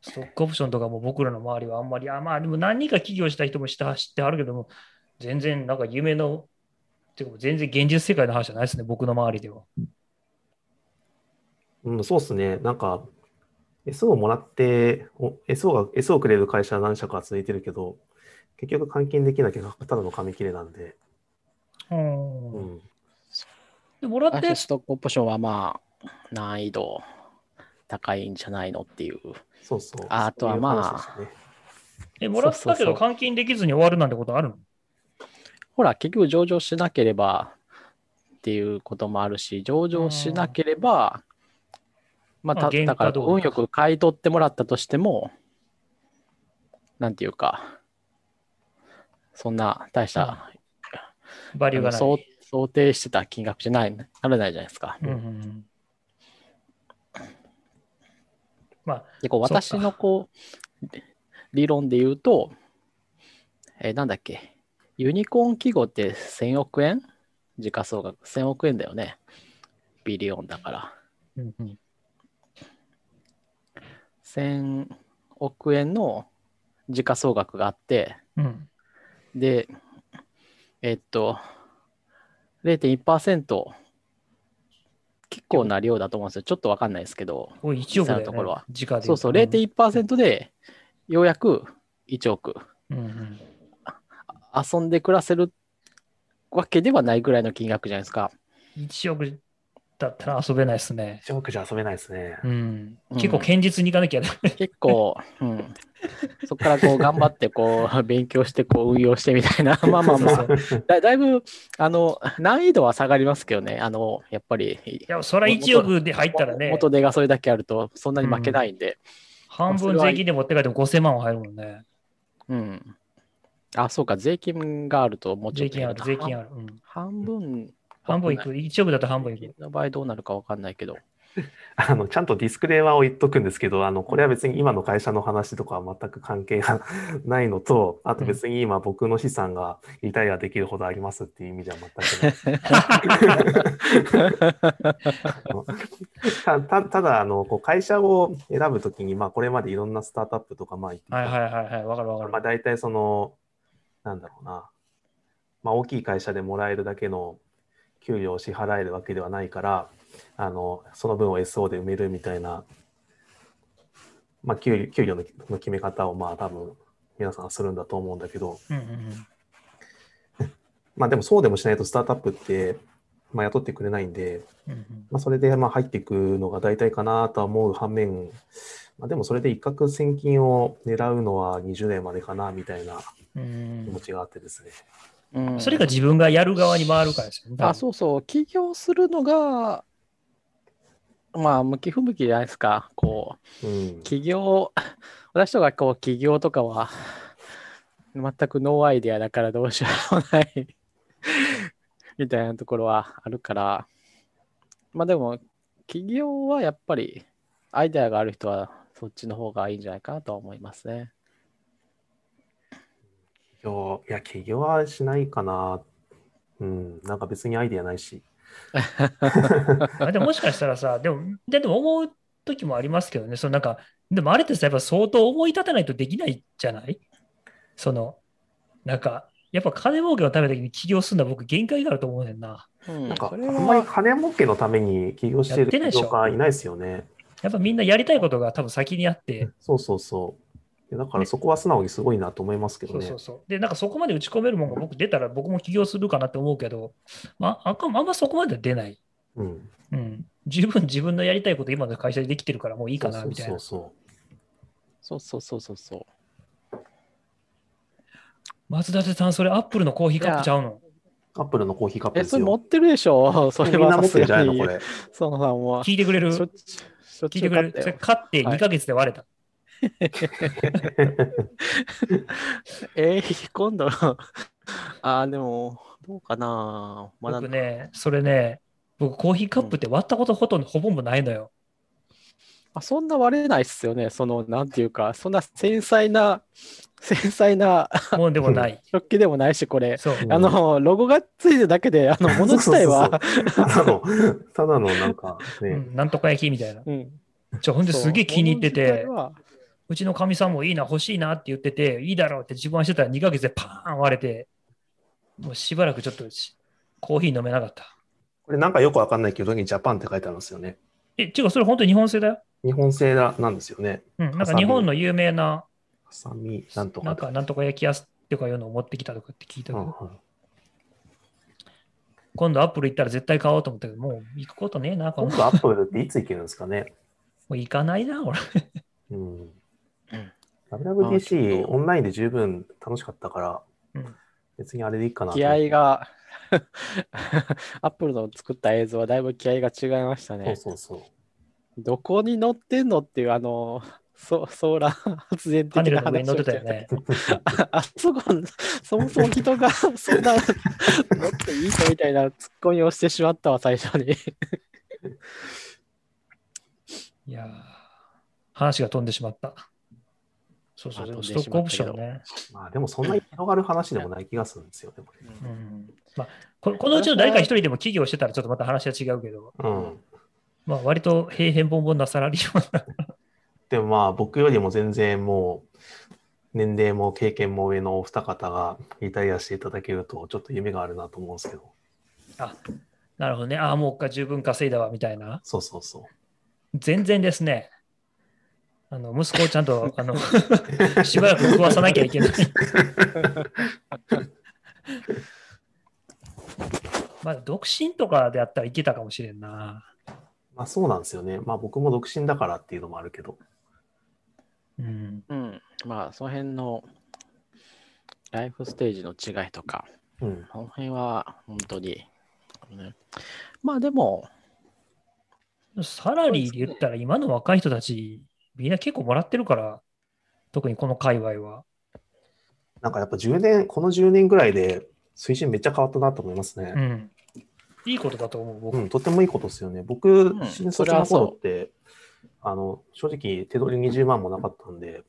ストックオプションとかも僕らの周りはあんまり、あまあでも何人か起業した人もした知ってあるけども、全然なんか夢の、てか全然現実世界の話じゃないですね、僕の周りでは。うん、そうですね。なんか、SO をもらって、お SO が、SO をくれる会社は何社か続いてるけど、結局換金できなきゃただの紙切れなんで、うん。うん。でもらって、ストックオプションはまあ、難易度高いんじゃないのっていう。そうそう。ああとはまあ。えもらったけど換金できずに終わるなんてことあるの？ほら、結局上場しなければっていうこともあるし、上場しなければ、まあ、ただから運よく買い取ってもらったとしても、なんていうか、そんな大した、バリューが想想定してた金額じゃない、ならないじゃないですか。うんうんうん。まあ、でこう私のこう理論で言うと、えーなんだっけ、ユニコーン記号って1000億円？時価総額。1000億円だよね。ビリオンだから。うんうん。1000億円の時価総額があって、うんで、えっと、0.1%、結構な量だと思うんですよ。ちょっとわかんないですけど、おい1億ね、のところは。そうそう、と0.1%でようやく1億。うんうん。遊んで暮らせるわけではないぐらいの金額じゃないですか。1億だったら遊べないですね。1億じゃ遊べないですね。うん、うん結構堅実にいかなきゃね。結構、うん、そこからこう頑張ってこう (laughs) 勉強してこう運用してみたいな、(laughs) まあまあまあ、だだいぶあの難易度は下がりますけどね、あのやっぱり。いや、そら1億で入ったらね、元手がそれだけあるとそんなに負けないんで。半分税金で持って帰っても5000万は入るもんね。うん。あ、そうか、税金があるともうちょっと税金ある、税金ある。る。うん、半分。半分いく、1億だと半分いく？の場合どうなるかわかんないけど。(laughs) あの、ちゃんとディスクレーマーを言っとくんですけど、あの、これは別に今の会社の話とかは全く関係がないのと、あと別に今僕の資産がリタイアできるほどありますっていう意味では全くない。(laughs) (laughs) たたただ、あの、こう会社を選ぶときに、まあ、これまでいろんなスタートアップとか、まあ、はいはいはいはい、わかるわかる。まあ、大体その、なんだろうな、まあ、大きい会社でもらえるだけの給料を支払えるわけではないから、あのその分を SO で埋めるみたいな、まあ、給給料のの決め方をまあ多分皆さんはするんだと思うんだけど、うんうんうん。(laughs) まあでもそうでもしないとスタートアップって、まあ、雇ってくれないんで、うんうん。まあ、それでまあ入っていくのが大体かなとは思う反面、まあ、でもそれで一攫千金を狙うのは20年までかなみたいなうん。気持ちがあってですね。うんそれが自分がやる側に回るからですよね。あ、そうそう、起業するのが、まあ、向き不向きじゃないですか。こう、うん起業、私とかこう、起業とかは、全くノーアイデアだからどうしようもない (laughs) みたいなところはあるから、まあでも、起業はやっぱり、アイデアがある人は、そっちの方がいいんじゃないかなとは思いますね。起業いや、起業はしないかな。うん、なんか別にアイデアないし。(laughs) あでももしかしたらさ、でも、ででも思う時もありますけどね、そのなんか、でもあれってさ、やっぱ相当思い立てないとできないじゃない？その、なんか、やっぱ金儲けのためだけに起業するのは僕限界があると思うねんな。うんなんか、あんまりは、金儲けのために起業してるやってないでしょ起業家いないですよね。やっぱみんなやりたいことが多分先にあって、そうそうそう。だからそこは素直にすごいなと思いますけどねそうそう。そう。で、なんかそこまで打ち込めるもんが僕出たら僕も起業するかなって思うけど、まあ、あんかあんまそこまでは出ない。うん。うん。十分自分のやりたいこと今の会社でできてるからもういいかなみたいな。そうそうそうそうそうそうそう。松田さん、それアップルのコーヒーカップちゃうの？アップルのコーヒーカップえ、ですよ。それ持ってるでしょ？(laughs) それみんなは持ってるんじゃないのこれ。そのさんも。聞いてくれる？聞いうてくれる？それ買って2ヶ月で割れた。(laughs) えー、今度、(laughs) あー、でも、どうかな。まだ僕ね、それね、僕コーヒーカップって割ったことほとんどほぼもないのよ。あそんな割れないっすよね。その、なんていうか、そんな繊細な、繊細な (laughs) もうでもない。食器でもないし、これ。そう。うんあの、ロゴがついてるだけで、あの、もの自体は、ただの、ただのなんかね、うん、なんとか焼きみたいな。うん。じゃほんですげえ気に入っててそうちのかみさんもいいな、欲しいなって言ってて、いいだろうって自慢してたら2ヶ月でパーン割れて、もうしばらくちょっとしコーヒー飲めなかった。これなんかよくわかんないけど、ジャパンって書いてあるんですよね。え、違う、それ本当に日本製だよ。日本製だなんですよね。うん、なんか日本の有名な、ハサミ、なんとかとなんかなんとか焼きやすとかいうのを持ってきたとかって聞いたけど、うんうん今度アップル行ったら絶対買おうと思ったけど、もう行くことねえな、今度アップルっていつ行けるんですかね。(laughs) もう行かないな、俺。うんうん。WWDC オンラインで十分楽しかったから、うん別にあれでいいかなと気合が、(laughs) アップルの作った映像はだいぶ気合が違いましたそうね。そうそう。どこに乗ってんのっていう、あの、ソソーラー発電的なルの上に乗ってたね。(laughs) ああそこ、そもそも人が (laughs) そんな乗っていいかみたいなツッコミをしてしまったわ、最初に。いやー話が飛んでしまった。そうそう、ででもストックオプションしね。まあでもそんなに広がる話でもない気がするんですよね、これ。うんまあ、ここのうちの誰か一人でも起業してたらちょっとまた話は違うけど、うん。まあ、割と平辺凡々なサラリーマンだでもまあ僕よりも全然もう年齢も経験も上のお二方がリタイアしていただけるとちょっと夢があるなと思うんですけど。あ、なるほどね。ああ、もうか十分稼いだわ、みたいな。そうそうそう。全然ですね。あの息子をちゃんと (laughs) あのしばらく食わさなきゃいけない。(laughs) まあ、独身とかであったらいけたかもしれんな。まあそうなんですよね。まあ僕も独身だからっていうのもあるけど。うん。うん。まあ、その辺のライフステージの違いとか、うん。その辺は本当に、ね、まあでも、サラリーで言ったら今の若い人たち、みんな結構もらってるから、特にこの界隈は。なんかやっぱ10年、この10年ぐらいで水準めっちゃ変わったなと思いますね。うん。いいことだと思う、僕。うん、とってもいいことですよね。僕、ん新卒の頃って、あの、正直手取り20万もなかったんで、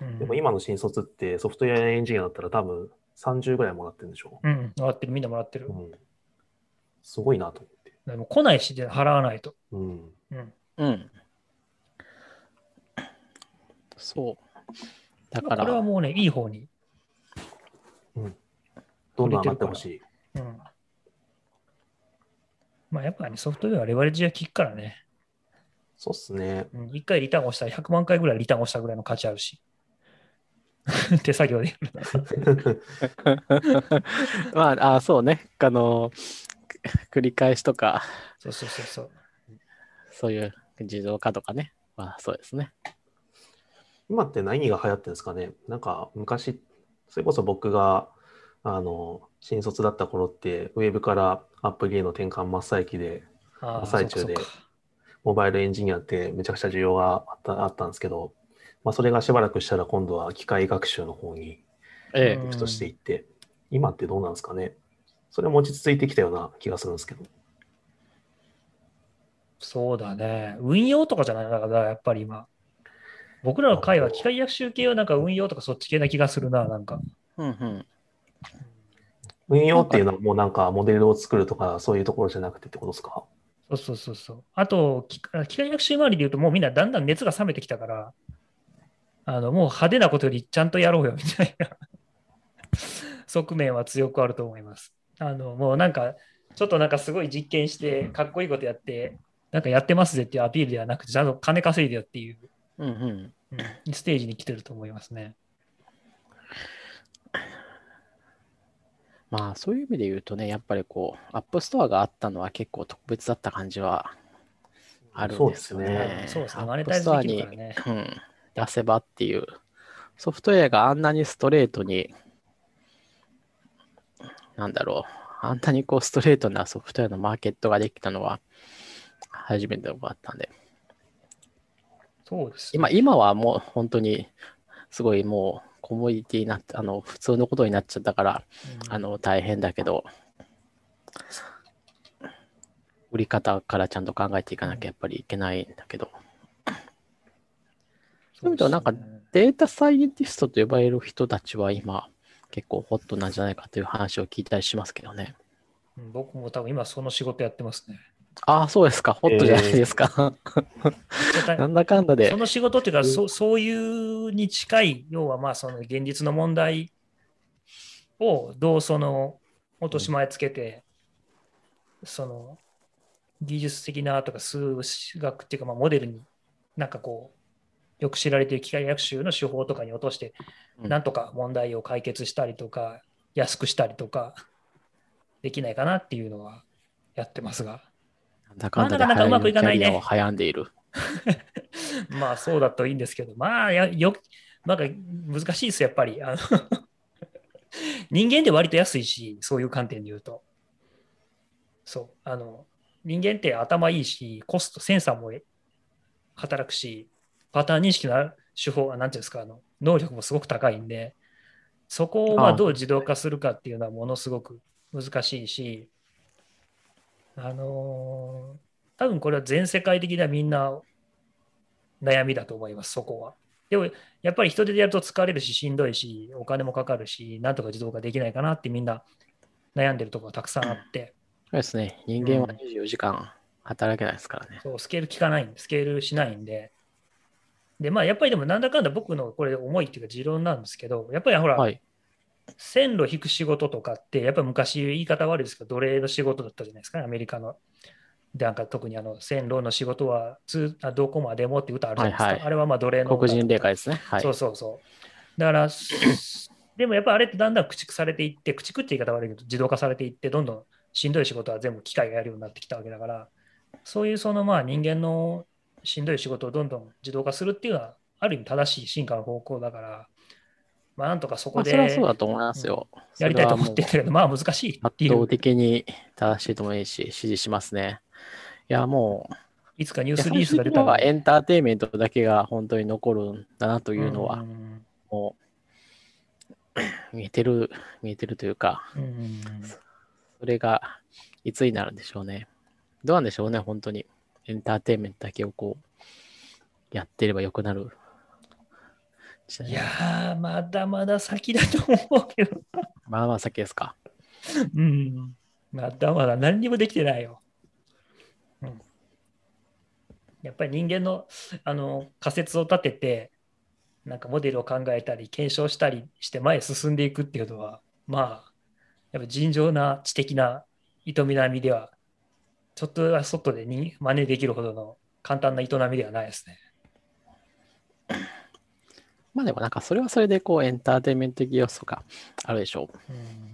うんでも今の新卒ってソフトウェアエンジニアだったら多分30ぐらいもらってるんでしょうん、もらってる、みんなもらってるう。。うん。すごいなと思って。でも来ないし、で払わないと。うん。うん。うん。そう。だから、これはもうね、いい方に。どんどん上がってほしい。うん。まあやっぱり、ね、ソフトウェアはレバレッジが効くからね。そうっすね。うん、1回リターンをしたら100万回ぐらいリターンをしたぐらいの価値あるし。(laughs) 手作業でやる。(laughs) まあ、あそうね。あの、く繰り返しとか、そうそうそうそう。そういう自動化とかね。まあ、そうですね。今って何が流行ってるんですかね？なんか昔、それこそ僕が、あの、新卒だった頃って、ウェブからアップゲーの転換真っ最中で、ああ最中でモバイルエンジニアってめちゃくちゃ需要があったあったんですけど、まあ、それがしばらくしたら今度は機械学習の方にええうんシフトしていって、今ってどうなんですかね？それも落ち着いてきたような気がするんですけど。そうだね。運用とかじゃない？だから、やっぱり今。僕らの会は機械学習系はなんか運用とかそっち系な気がするな、なんか。うんうん。運用っていうのはもうなんかモデルを作るとかそういうところじゃなくてってことですか？そうそうそうそう。あと、機機械学習周りで言うと、もうみんなだんだん熱が冷めてきたから、あのもう派手なことよりちゃんとやろうよみたいな側面は強くあると思います。あのもうなんか、ちょっとなんかすごい実験して、かっこいいことやって、なんかやってますぜっていうアピールではなくて、ちゃんと金稼いでよっていう、うんうん。うんステージに来てると思いますね。まあ、そういう意味で言うとね、やっぱりこう、 App Store があったのは結構特別だった感じはあるんですよそうですねね。そうですね。アマネタイズップストアにできるからね。うん、出せばっていう、ソフトウェアがあんなにストレートに、なんだろう、あんなにこうストレートなソフトウェアのマーケットができたのは初めてだったんで、そうです、今今はもう本当にすごいもうコモディティになって、あの普通のことになっちゃったから、うん。あの大変だけど、売り方からちゃんと考えていかなきゃやっぱりいけないんだけど、そういう意味ではなんかデータサイエンティストと呼ばれる人たちは今結構ホットなんじゃないかという話を聞いたりしますけどね。うん僕も多分今その仕事やってますね。ああ、そうですか。ホットじゃないですか。(laughs) なんだかんだでそ。の仕事っていうか、そそういうに近い、要はまあその現実の問題をどうその落とし前つけて、その技術的なとか数学っていうかまあモデルになんかこうよく知られている機械学習の手法とかに落として、うんなんとか問題を解決したりとか安くしたりとかできないかなっていうのはやってますが。なかなかうまくいかないねキャリアを悩んでいる。(laughs) まあそうだといいんですけど、まあやよなんか難しいです、やっぱり。あの (laughs) 人間って割と安いし、そういう観点で言うと。そう。あの人間って頭いいし、コスト、センサーも働くし、パターン認識の手法は、なんていうんですか、あの能力もすごく高いんで、そこをまあどう自動化するかっていうのはものすごく難しいし、あのー多分これは全世界的にはみんな悩みだと思います、そこは。でも、やっぱり人手でやると疲れるし、しんどいし、お金もかかるし、なんとか自動化できないかなってみんな悩んでるところがたくさんあって、そうですね。人間はうん24時間働けないですからね。そうスケール効かないんで、スケールしないんで。で、まあ、やっぱりでも、なんだかんだ僕のこれ思いっていうか持論なんですけど、やっぱりほら、はい。線路引く仕事とかって、やっぱり昔言い方悪いですけど、奴隷の仕事だったじゃないですかね、アメリカの。でなんか特にあの線路の仕事はずあどこまでもって歌あるじゃないですか。はいはいあれはまあ奴隷の黒人霊界ですね。はい。そうそうそう。だから、でもやっぱあれってだんだん駆逐されていって、駆逐って言い方悪いけど、自動化されていって、どんどんしんどい仕事は全部機械がやるようになってきたわけだから、そういうそのまあ人間のしんどい仕事をどんどん自動化するっていうのは、ある意味正しい進化の方向だから、まあなんとかそこまあ、でそそうだと思いますよ。やりたいと思ってるけど、まあ難しいっていう圧倒。的に正しいと思いし、支持しますね。いや、もう、いつかニュース最リリースが出たら。エンターテインメントだけが本当に残るんだなというのは、んもう、見えてる、見えてるというか、うんそれがいつになるんでしょうね。どうなんでしょうね、本当に。エンターテインメントだけをこう、やってればよくなる。いやー、まだまだ先だと思うけど。まあまあ先ですか。うん。まだまだ何にもできてないよ。うん。やっぱり人間のあの仮説を立てて、なんかモデルを考えたり、検証したりして前へ進んでいくっていうのは、まあ、やっぱ尋常な知的な営みでは、ちょっとは外でに真似できるほどの簡単な営みではないですね。まあでもなんかそれはそれでこうエンターテインメント的要素があるでしょう。うん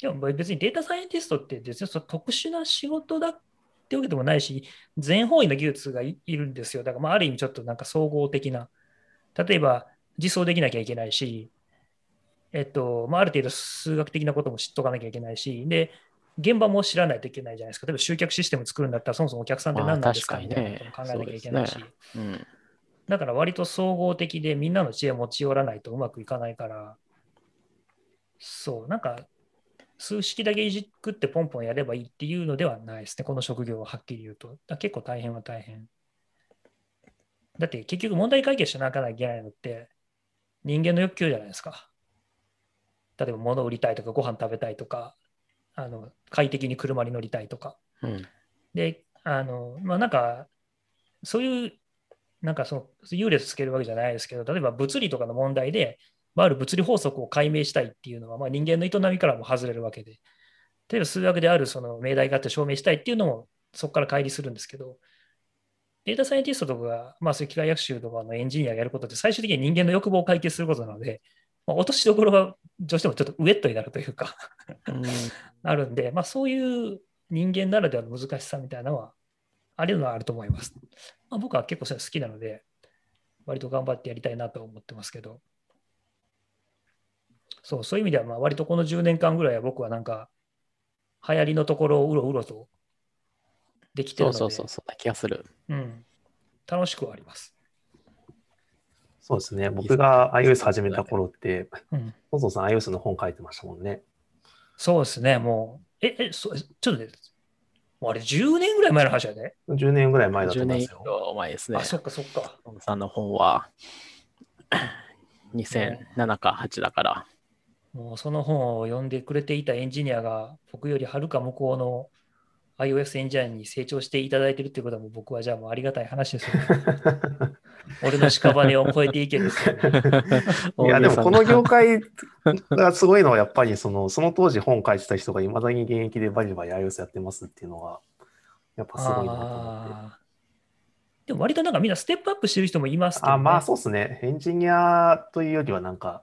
でも別にデータサイエンティストって別にその特殊な仕事だってわけでもないし、全方位の技術がいいるんですよ。だからまあある意味ちょっとなんか総合的な。例えば実装できなきゃいけないし、えっと、まあ、ある程度数学的なことも知っとかなきゃいけないし、で、現場も知らないといけないじゃないですか。例えば集客システム作るんだったらそもそもお客さんって何なんですかみたいなことも考えなきゃいけないし。そうですうん。だから割と総合的でみんなの知恵を持ち寄らないとうまくいかないから、そう、なんか数式だけいじくってポンポンやればいいっていうのではないですね、この職業ははっきり言うと。だ結構大変は大変。だって結局問題解決しなきゃいけないのって人間の欲求じゃないですか。例えば物を売りたいとかご飯食べたいとか、あの快適に車に乗りたいとか。うん。で、あの、まあなんか、そういう、なんかその優劣つけるわけじゃないですけど、例えば物理とかの問題で、まあ、ある物理法則を解明したいっていうのは、まあ、人間の営みからも外れるわけで、例えば数学であるその命題があって証明したいっていうのもそこから乖離するんですけど、データサイエンティストとかが、まあ、そういう機械学習とかのエンジニアがやることって最終的に人間の欲望を解決することなので、まあ、落としどころがどうしてもちょっとウェットになるというかうん (laughs) あるんで、まあ、そういう人間ならではの難しさみたいなのはあるのはあると思います。まあ、僕は結構それ好きなので、割と頑張ってやりたいなと思ってますけど。そう、そういう意味では、まあ割とこの10年間ぐらいは僕はなんか、流行りのところをうろうろとできてるので、そうそうそう、そんな気がする。うん、楽しくはあります。そうですね。僕が iOS 始めた頃って、うん、ポンソンさん iOS の本書いてましたもんね。そうですね、もう、え、え、そちょっとね、もうあれ10年ぐらい前の話だね。10年ぐらい前だと10思いますよ。上前ですねあ、。そっかそっか。トムさんの本は (clears throat) 2007か8だから。もうその本を読んでくれていたエンジニアが僕よりはるか向こうの iOS エンジニアに成長していただいてるっていうことはもう僕はじゃあもうありがたい話ですよ、ね。(laughs) 俺の屍を越えていけですよ、ね。いや、でもこの業界界がすごいのは、やっぱりそのその当時本書いてた人がいまだに現役でバリバリ iOS やってますっていうのは、やっぱすごいなと思って。でも割となんかみんなステップアップしてる人もいますけど、ね。あまあそうですね。エンジニアというよりはなんか、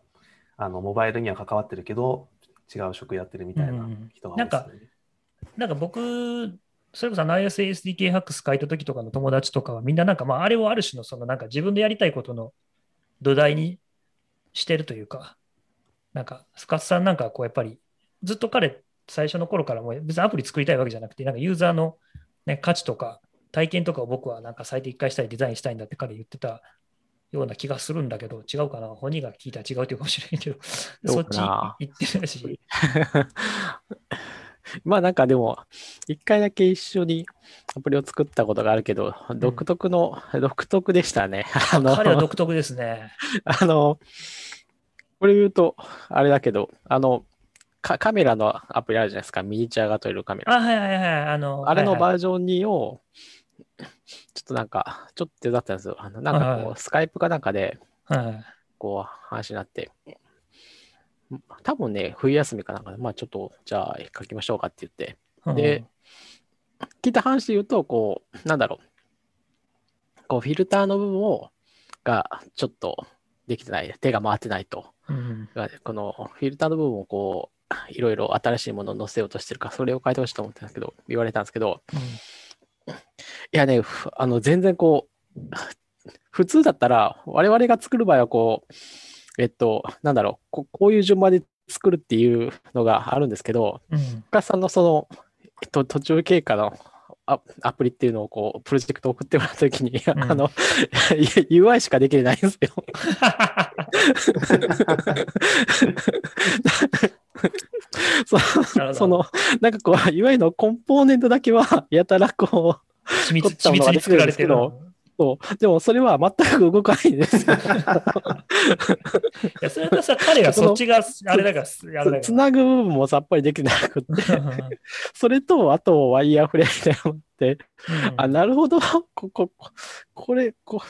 あのモバイルには関わってるけど、違う職やってるみたいな人が多いですね。なんか僕、それこそ ISASDK ハックス書いた時とかの友達とかはみんななんかまああれをある種のそのなんか自分でやりたいことの土台にしてるというか、なんか深津さんなんかこうやっぱりずっと彼最初の頃からもう別にアプリ作りたいわけじゃなくて、なんかユーザーの、ね、価値とか体験とかを僕はなんか最低1回したいデザインしたいんだって彼言ってたような気がするんだけど、違うかな？本人が聞いたら違うっていうかもしれんけど、どそうっち行ってるし、(laughs) (laughs) まあなんかでも、一回だけ一緒にアプリを作ったことがあるけど、独特の、独特でしたね。あの、彼は独特ですね。(laughs) あの、これ言うと、あれだけど、あの、カカメラのアプリあるじゃないですか、ミニチュアが撮れるカメラ。あ、はいはいはい。あの、あれのはいはいバージョン2を、ちょっとなんか、ちょっと手伝ったんですよ。あのなんかはいはこう、スカイプかなんかで、はいこう、話になって、多分ね、冬休みかなんかで、まあちょっと、じゃあ書きましょうかって言って、うんで、聞いた話で言うと、こう、なんだろう。こう、フィルターの部分を、がちょっとできてない、手が回ってないと。うん。このフィルターの部分をこう、いろいろ新しいものを載せようとしてるから、それを変えてほしいと思ってたんですけど、言われたんですけど、いやね、ふあの、全然こう、普通だったら、我々が作る場合はこう、えっと、なんだろう、ここういう順番で作るっていうのがあるんですけど、うん。深さんのその、えっと、途中経過のアアプリっていうのをこう、プロジェクト送ってもらったときに、んあの、(laughs) UI しかできてないんですよ。(laughs) その、なんかこう、UI のコンポーネントだけは、やたらこう、緻密緻密に作られてる。そうでもそれは全く動かないんですよ。(laughs) いや、それはさ、彼がそっちがあれだから、つなぐ部分もさっぱりできなくて、ら。(laughs) それと、あとワイヤーフレームって、うんあ、なるほど、ここ、これ、こ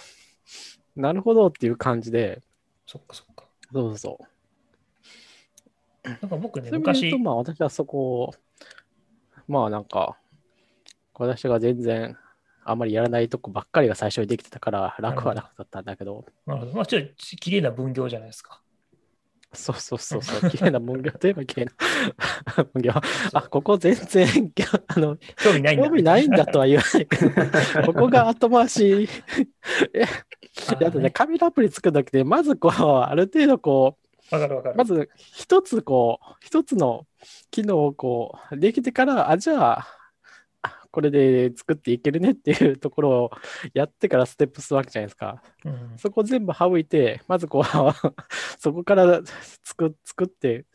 う、なるほどっていう感じで、そっかそっか。そうそう。なんか僕ね、昔、まあ私はそこを、まあなんか、私が全然あまりやらないとこばっかりが最初にできてたから楽は楽だったんだけど、なるほど。まあ、ちょっと綺麗な分業じゃないですか。そうそうそうそう、(laughs) 綺麗な文業といえば綺麗な (laughs) 文業。あ、ここ全然、(laughs) あの、興味ないんだ。興味ないんだとは言わないけど、ここが後回し。え、だってね、カメラアプリ作るときで、まずこう、ある程度こわかるわかる。う、まず一つこう、一つの機能をこう、できてから、あ、じゃあ、あこれで作っていけるねっていうところをやってからステップするわけじゃないですか。うんそこ全部省いて、まずこう、(laughs) そこから作作って、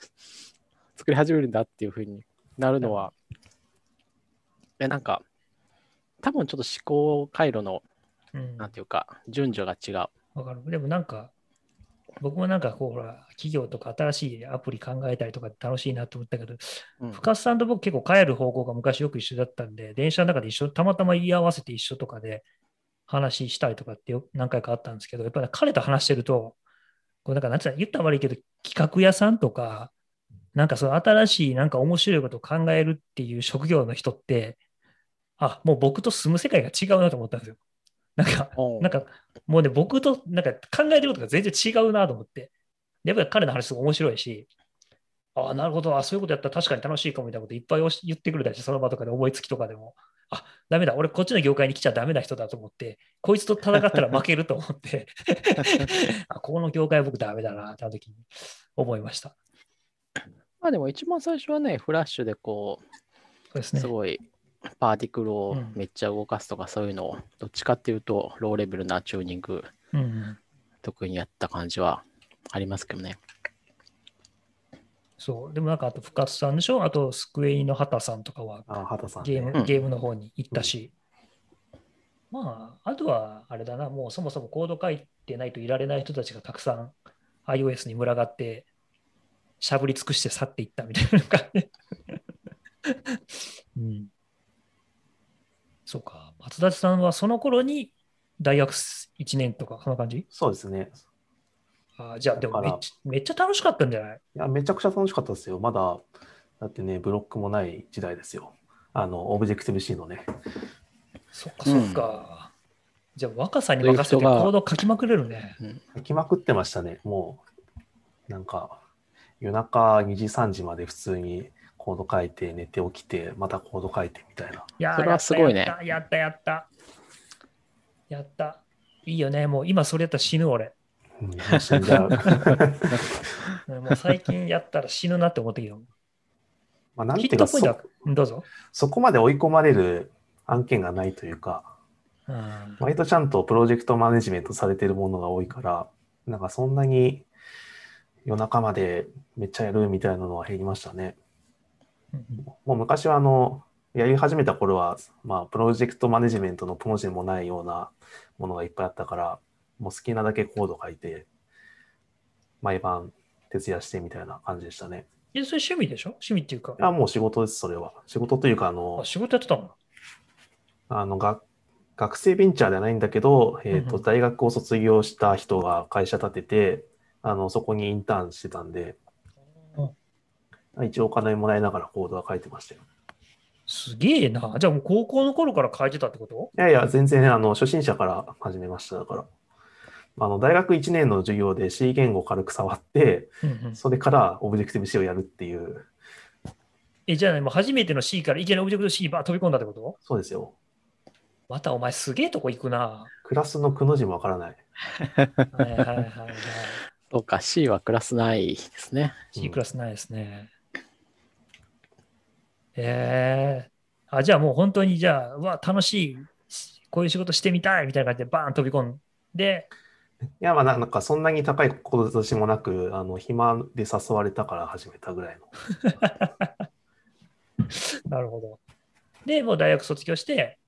作り始めるんだっていうふうになるのは、え、なんか、多分ちょっと思考回路の、うんなんていうか、順序が違う。わかる。でもなんか、僕もなんかこう、ほら、企業とか新しいアプリ考えたりとか楽しいなと思ったけど、うん深津さんと僕結構帰る方向が昔よく一緒だったんで、電車の中で一緒、たまたま言い合わせて一緒とかで話したりとかってよ何回かあったんですけど、やっぱり彼と話してると、こうなんかなんつうの言ったら悪いけど、企画屋さんとか、なんかその新しいなんか面白いことを考えるっていう職業の人って、あ、もう僕と住む世界が違うなと思ったんですよ。なんか、なんか、もうね、僕となんか考えてることが全然違うなと思って。でやっぱり彼の話すごい面白いし、ああ、なるほど、あそういうことやったら確かに楽しいかもみたいなこといっぱい言ってくれたりして、その場とかで思いつきとかでも、あダメだ、俺こっちの業界に来ちゃダメな人だと思って、こいつと戦ったら負けると思って、(laughs) あこの業界は僕ダメだなってあの時に思いました。まあでも一番最初はね、フラッシュでこう、そうですね。すごいパーティクルをうんめっちゃ動かすとかそういうのを、どっちかっていうと、ローレベルなチューニングうん、得意にやった感じはありますけどね。そう。でもなんか、あと深津さんでしょ？あと、スクエイの畑さんとかはあ、畑さん、ね。ゲーム、うんゲームの方に行ったし、まあ、あとはあれだな、もうそもそもコード書いてないといられない人たちがたくさん iOS に群がって、しゃぶり尽くして去っていったみたいな感じ。(laughs) うん。そうか、松田さんはその頃に大学1年とか、そんな感じ？そうですね。あじゃあ、でもめっちゃめっちゃ楽しかったんじゃない？いや、めちゃくちゃ楽しかったですよ。まだ、だってね、ブロックもない時代ですよ。あの、オブジェクティブ C のね。そっか、そっか。じゃあ、若さに任せてコード書きまくれるね。書きまくってましたね。もう、なんか、夜中2時、3時まで普通にコード書いて、寝て起きて、またコード書いてみたいな。いやーそれはすごいねやった、やった、やった。やった。いいよね。もう今それやったら死ぬ俺。うん、もう死んじゃう。う (laughs) んもう最近やったら死ぬなって思ってきた。まあ、なんヒていうかットポイントはそ、うんどうぞ。そこまで追い込まれる案件がないというか、うん割とちゃんとプロジェクトマネジメントされてるものが多いから、なんかそんなに夜中までめっちゃやるみたいなのは減りましたね。うんもう昔はあの、やり始めた頃は、まあ、プロジェクトマネジメントのプロジェもないようなものがいっぱいあったから、もう好きなだけコード書いて、毎晩徹夜してみたいな感じでしたね。いや、それ趣味でしょ？趣味っていうかい。や、もう仕事です、それは。仕事というか、あのあ、仕事やってたの？あのが学生ベンチャーではないんだけど、えーとうんうん大学を卒業した人が会社建ててあのそこにインターンしてたんで、一応お金もらいながらコードは書いてましたよ。すげえな。じゃあもう高校の頃から書いてたってこと？いやいや、全然、あの、初心者から始めました。だから。あの、大学1年の授業で C 言語を軽く触って、うんうんそれからオブジェクティブ C をやるっていう、え、じゃあね、もう初めての C からいきなりオブジェクト C にバーッ飛び込んだってこと？そうですよ。またお前すげえとこ行くな。クラスのくの字もわからない。はいはいはいはい。(laughs) そうか、C はクラスないですね。C クラスないですね。ええあ、じゃあもう本当にじゃあ、うわ、楽しい、こういう仕事してみたいみたいな感じでバーン飛び込んで、いや、まあ、ななんかそんなに高い志もなく、あの、暇で誘われたから始めたぐらいの。(laughs) なるほど。で、もう大学卒業して、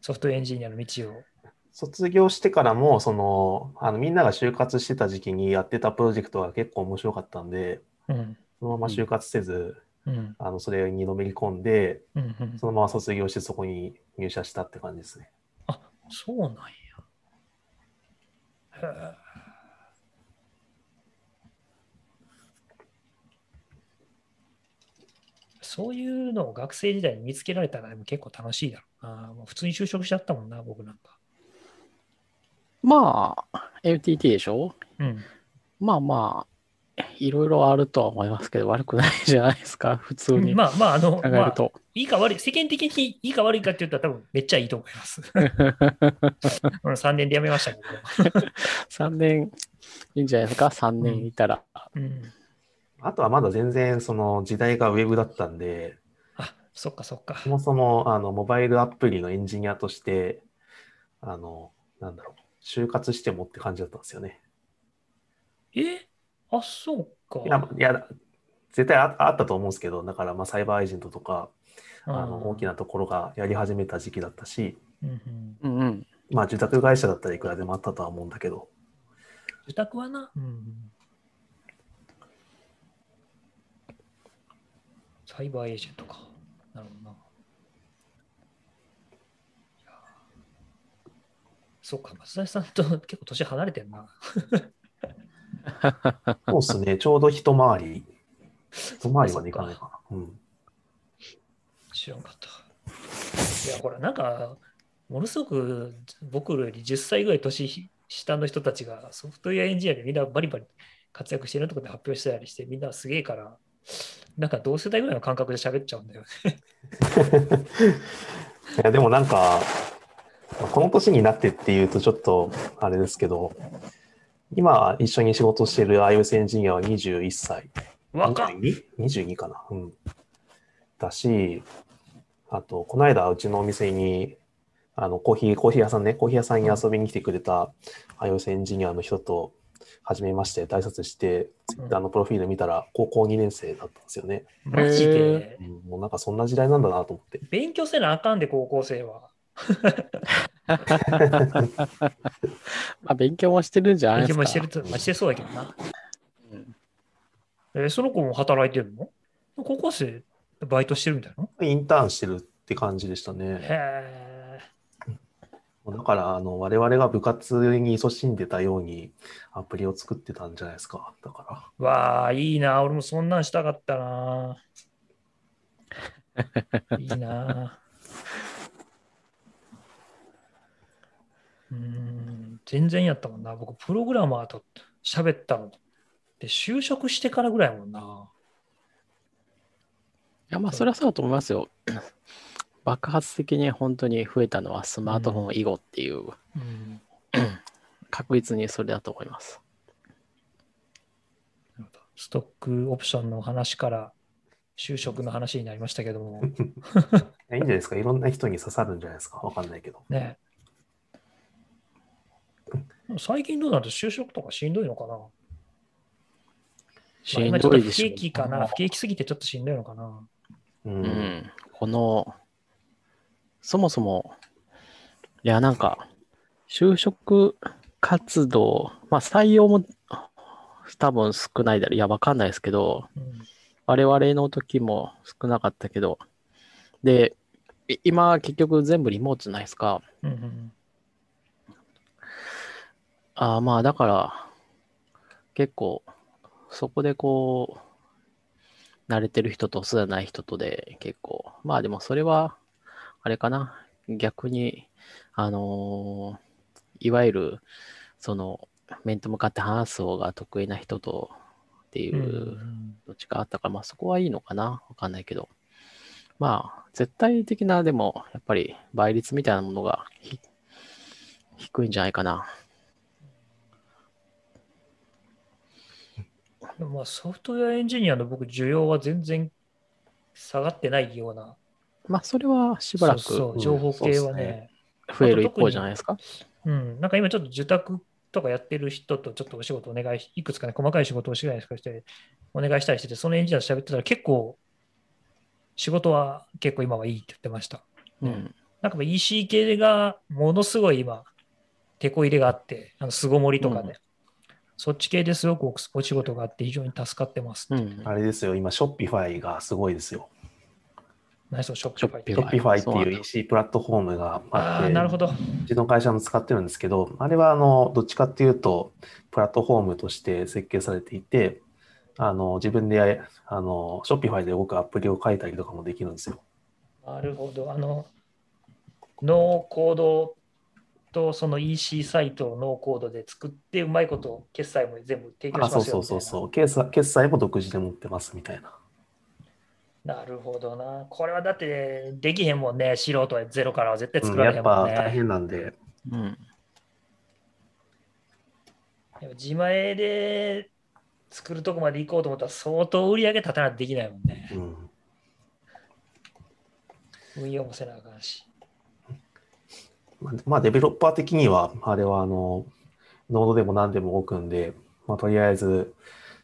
ソフトエンジニアの道を。卒業してからも、その、あの、みんなが就活してた時期にやってたプロジェクトが結構面白かったんで、うん。そのまま就活せず、うん。あの、それにのめり込んで、うん。うんそのまま卒業してそこに入社したって感じですね。そうなんや。そういうのを学生時代に見つけられたらでも結構楽しいだろうな。もう普通に就職しちゃったもんな、僕なんか。まあ、MTT でしょ？うん。まあまあ、いろいろあるとは思いますけど、悪くないじゃないですか、普通に考まあまあ、あの、えまある、と。いいか悪い、世間的にいいか悪いかって言ったら多分めっちゃいいと思います。(laughs) 3年で辞めましたけど。(laughs) 3年いいんじゃないですか、3年いたら。うん。あとはまだ全然その時代がウェブだったんで、あ、そっかそっか。そもそもあのモバイルアプリのエンジニアとして、あの、なんだろう、就活してもって感じだったんですよね。え？あ、そうか。いや、いや絶対ああったと思うんですけど、だからまあサイバーエージェントとか、あの大きな。なところがやり始めた時期だったし、うんうん。まあ受託会社だったらいくらでもあったとは思うんだけど、受託はな。うん。サイバーエージェントか。なるほどな。いやそうか、松田さんと結構年離れてんな。(laughs) そうですね、ちょうど一回り、一回りまでいかないかな。うん知らんかった。いや、ほら、なんか、ものすごく僕より10歳ぐらい年下の人たちがソフトウェアエンジニアでみんなバリバリ活躍してるところで発表したりして、みんなすげえから、なんか同世代ぐらいの感覚で喋っちゃうんだよね。(laughs) いやでもなんか、この年になってっていうとちょっとあれですけど、今一緒に仕事してる iOS エンジニアは21歳。若っ 22? 22かな。うん。だし、あと、この間うちのお店に、あの、コーヒー、コーヒー屋さんね、コーヒー屋さんに遊びに来てくれた iOS エンジニアの人と、初めまして、挨拶して、Twitter のプロフィール見たら、高校2年生だったんですよね。マジで？うんもうなんかそんな時代なんだなと思って。勉強せなあかんで、高校生は。(laughs) まあ、勉強もしてるんじゃない勉ですか。強もしてると、まあ、してそうだけどな。うんえーその子も働いてるの？高校生、バイトしてるみたいなの？インターンしてるって感じでしたね。へだから、あの、我々が部活に勤しんでたようにアプリを作ってたんじゃないですか。だかー。わあ、いいな。俺もそんなんしたかったな。(laughs) いいな。うーん、全然やったもんな。僕、プログラマーと喋ったのって、就職してからぐらいやもんな。いや、まあ、それはそうだと思いますよ。(coughs) 爆発的に本当に増えたのはスマートフォン以後っていう、うん、確実にそれだと思います。ストックオプションの話から就職の話になりましたけども、ら。(laughs) いやいいんじゃないですか。いろんな人に刺さるんじゃないですか。わかんないけど。ね。最近どうなんだ就職とかしんどいのかな？しんまあ今ちょっと不どいでしょ景気かな不景気すぎてちょっとしんどいのかなうん。う。ん。この、そもそも、いや、なんか、就職活動、まあ、採用も多分少ないだろう。いや、わかんないですけど、うん我々の時も少なかったけど、で、い今結局全部リモートじゃないですか。うんうんあーまあだから、結構、そこでこう、慣れてる人とそうじゃない人とで結構、まあでもそれは、あれかな、逆に、あのーいわゆる、その、面と向かって話す方が得意な人とっていうう、どっちかあったから、まあそこはいいのかなわかんないけど。まあ、絶対的な、でも、やっぱり倍率みたいなものがひ低いんじゃないかな。でもまあソフトウェアエンジニアの僕、需要は全然下がってないような、まあ、それはしばらくそう情報系はそうっすね。ね、増える一方じゃないですか？うん、なんか今ちょっと受託とかやってる人とちょっとお仕事お願いし、いくつかね、細かい仕事をしないして、お願いしたりしてて、そのエンジニアと喋ってたら結構、仕事は結構今はいいって言ってました。うん。なんか EC 系がものすごい今、手こ入れがあって、あの巣ごもりとかで、うんそっち系ですごくおお仕事があって非常に助かってます。うん。あれですよ、今、ショッピファイがすごいですよ。何その Shopify ショッピファイショッショッピファイっていう EC プラットフォームがあって、なるほど。うちの会社も使ってるんですけど、あれはあのどっちかっていうと、プラットフォームとして設計されていて、あの自分であの Shopify で動くアプリを書いたりとかもできるんですよ。なるほど。あの、ノーコードとその EC サイトをノーコードで作って、うまいこと決済も全部提供あ、しますよそうそうそうそう。決済決済も独自で持ってますみたいな。なるほどな。これはだってできへんもんね。素人はゼロからは絶対うん作られへやっんもんね。ぱ大変なんで、うん。でも自前で作るとこまで行こうと思ったら相当売り上げ立たないとできないもんね。うん、運用もせなあかんし。まあまあ、デベロッパー的には、あれはあの、ノードでも何でも置くんで、まあ、とりあえず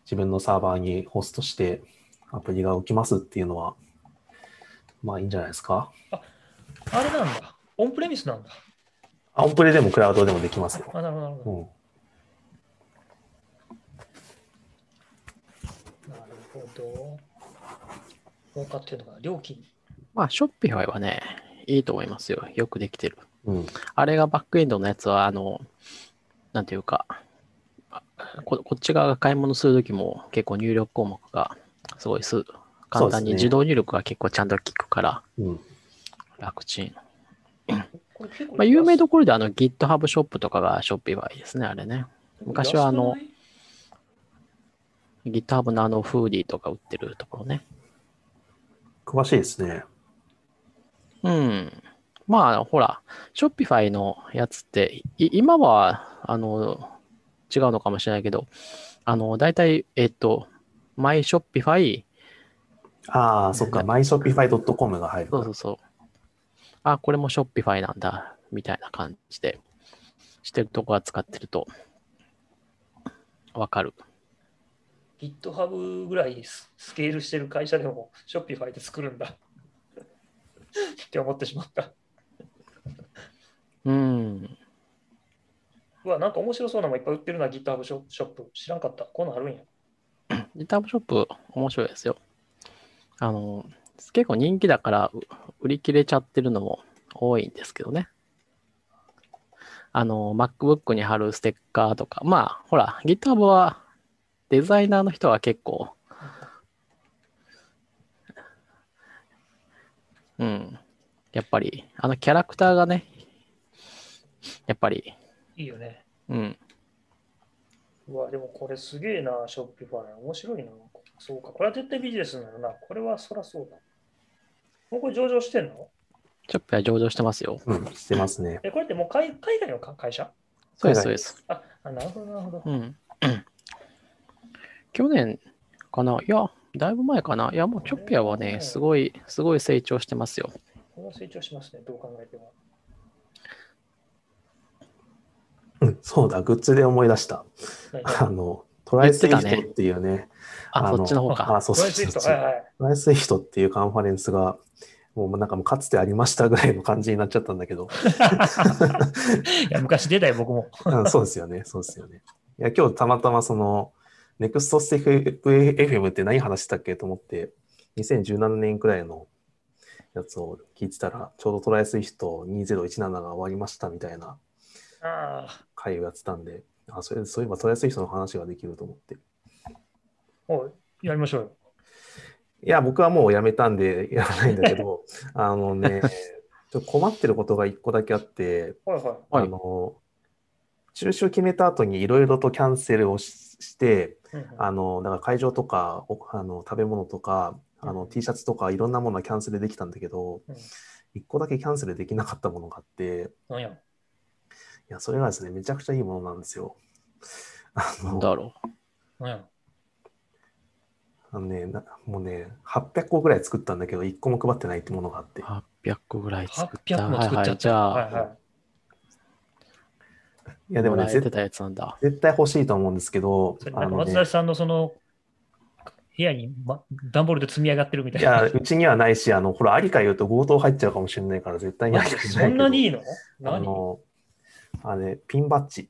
自分のサーバーにホストしてアプリが起きますっていうのは、まあいいんじゃないですか。あれなんだ。オンプレミスなんだ。あオンプレでもクラウドでもできますよ。あ、なるほど、なるほうんど。なるほど。儲かってるのかな料金。まあ、ショッピファイはね、いいと思いますよ。よくできてる。うん。あれがバックエンドのやつは、あの、なんていうか、あここっち側が買い物するときも結構入力項目がすごいす簡単に自動入力が結構ちゃんと効くからうん。楽ちん。まあ、有名どころであの GitHub ショップとかがショッピファイですね、あれね。昔はあの GitHub のあのフーディーとか売ってるところね。詳しいですね。うん。まあ、ほら、 Shopify のやつって、い今は、あの、違うのかもしれないけど、あの、大体、えっと、 myshopify、ああ、そっか、myshopify.com が入るそうそうそう。あ、これも Shopify なんだ、みたいな感じで、してるとこは使ってると、わかる。GitHub ぐらいススケールしてる会社でも Shopify で作るんだ (laughs) って思ってしまった。うん。うわ、なんか面白そうなのもいっぱい売ってるな、GitHub ショショップ。知らんかった。こんなんあるんや。GitHub ショップ面白いですよ。あの、結構人気だからう売り切れちゃってるのも多いんですけどね。あの、MacBook に貼るステッカーとか、まあ、ほら、GitHub はデザイナーの人は結構、うん、やっぱり、あのキャラクターがね、やっぱり、いいよね。うん、うわ、でもこれすげえな、Shopify。面白いな。そうか。これは絶対ビジネスなのな。これはそらそうだ。もうこれ上場してんの？ショップは上場してますよ。うん、してますね。え、これってもう海海外のか会社？そうです、そうです。ああ、なるほど、なるほど。うん。(coughs) 去年かな？いや、だいぶ前かな？いや、もう Shopify はね、すごい、すごい成長してますよ。これは成長しますね、どう考えても。うん、そうだ、グッズで思い出した。何あの、 try! Swift っていうね、あ、あのそっちの方か。あ、そうトそうそうそう。 try! Swift、try! Swift っていうカンファレンスが、もうなんかもうかつてありましたぐらいの感じになっちゃったんだけど、(laughs) いや、昔出たよ、僕も。(laughs) うんそうですよね、そうですよね。いや、今日たまたまその、 NeXTSTEP FM って何話したっけと思って、2017年くらいのやつを聞いてたら、ちょうど try! Swift 2017が終わりましたみたいなああ、回をやってたんで、あそれそういえば try! Swift の話ができると思って。おい、やりましょうよ。いや、僕はもうやめたんでやらないんだけど、(laughs) あのね、ちょっと困ってることが一個だけあって、はいはい。はいあの、中止を決めた後にいろいろとキャンセルをしして、あの、だから会場とか、おあの食べ物とか、あのうん T シャツとかいろんなものはキャンセルできたんだけどうん、一個だけキャンセルできなかったものがあって。いや、それがですね、めちゃくちゃいいものなんですよ。あの、なんだろなんや。あのね、なもうね、800個ぐらい作ったんだけど、1個も配ってないってものがあってう。。800個ぐらい作った。800も作っちゃった。はいはい、じゃあ、はいはいいや、でもね、絶もらえてたやつなんだ。絶対欲しいと思うんですけどあのね松田さんのその部屋に、ま、段ボールで積み上がってるみたいな。いや、うちにはないし、あの、ほら、ありか言うと強盗入っちゃうかもしれないから、絶対にありか言えそんなにいいの？何？の、あれ、ピンバッジ。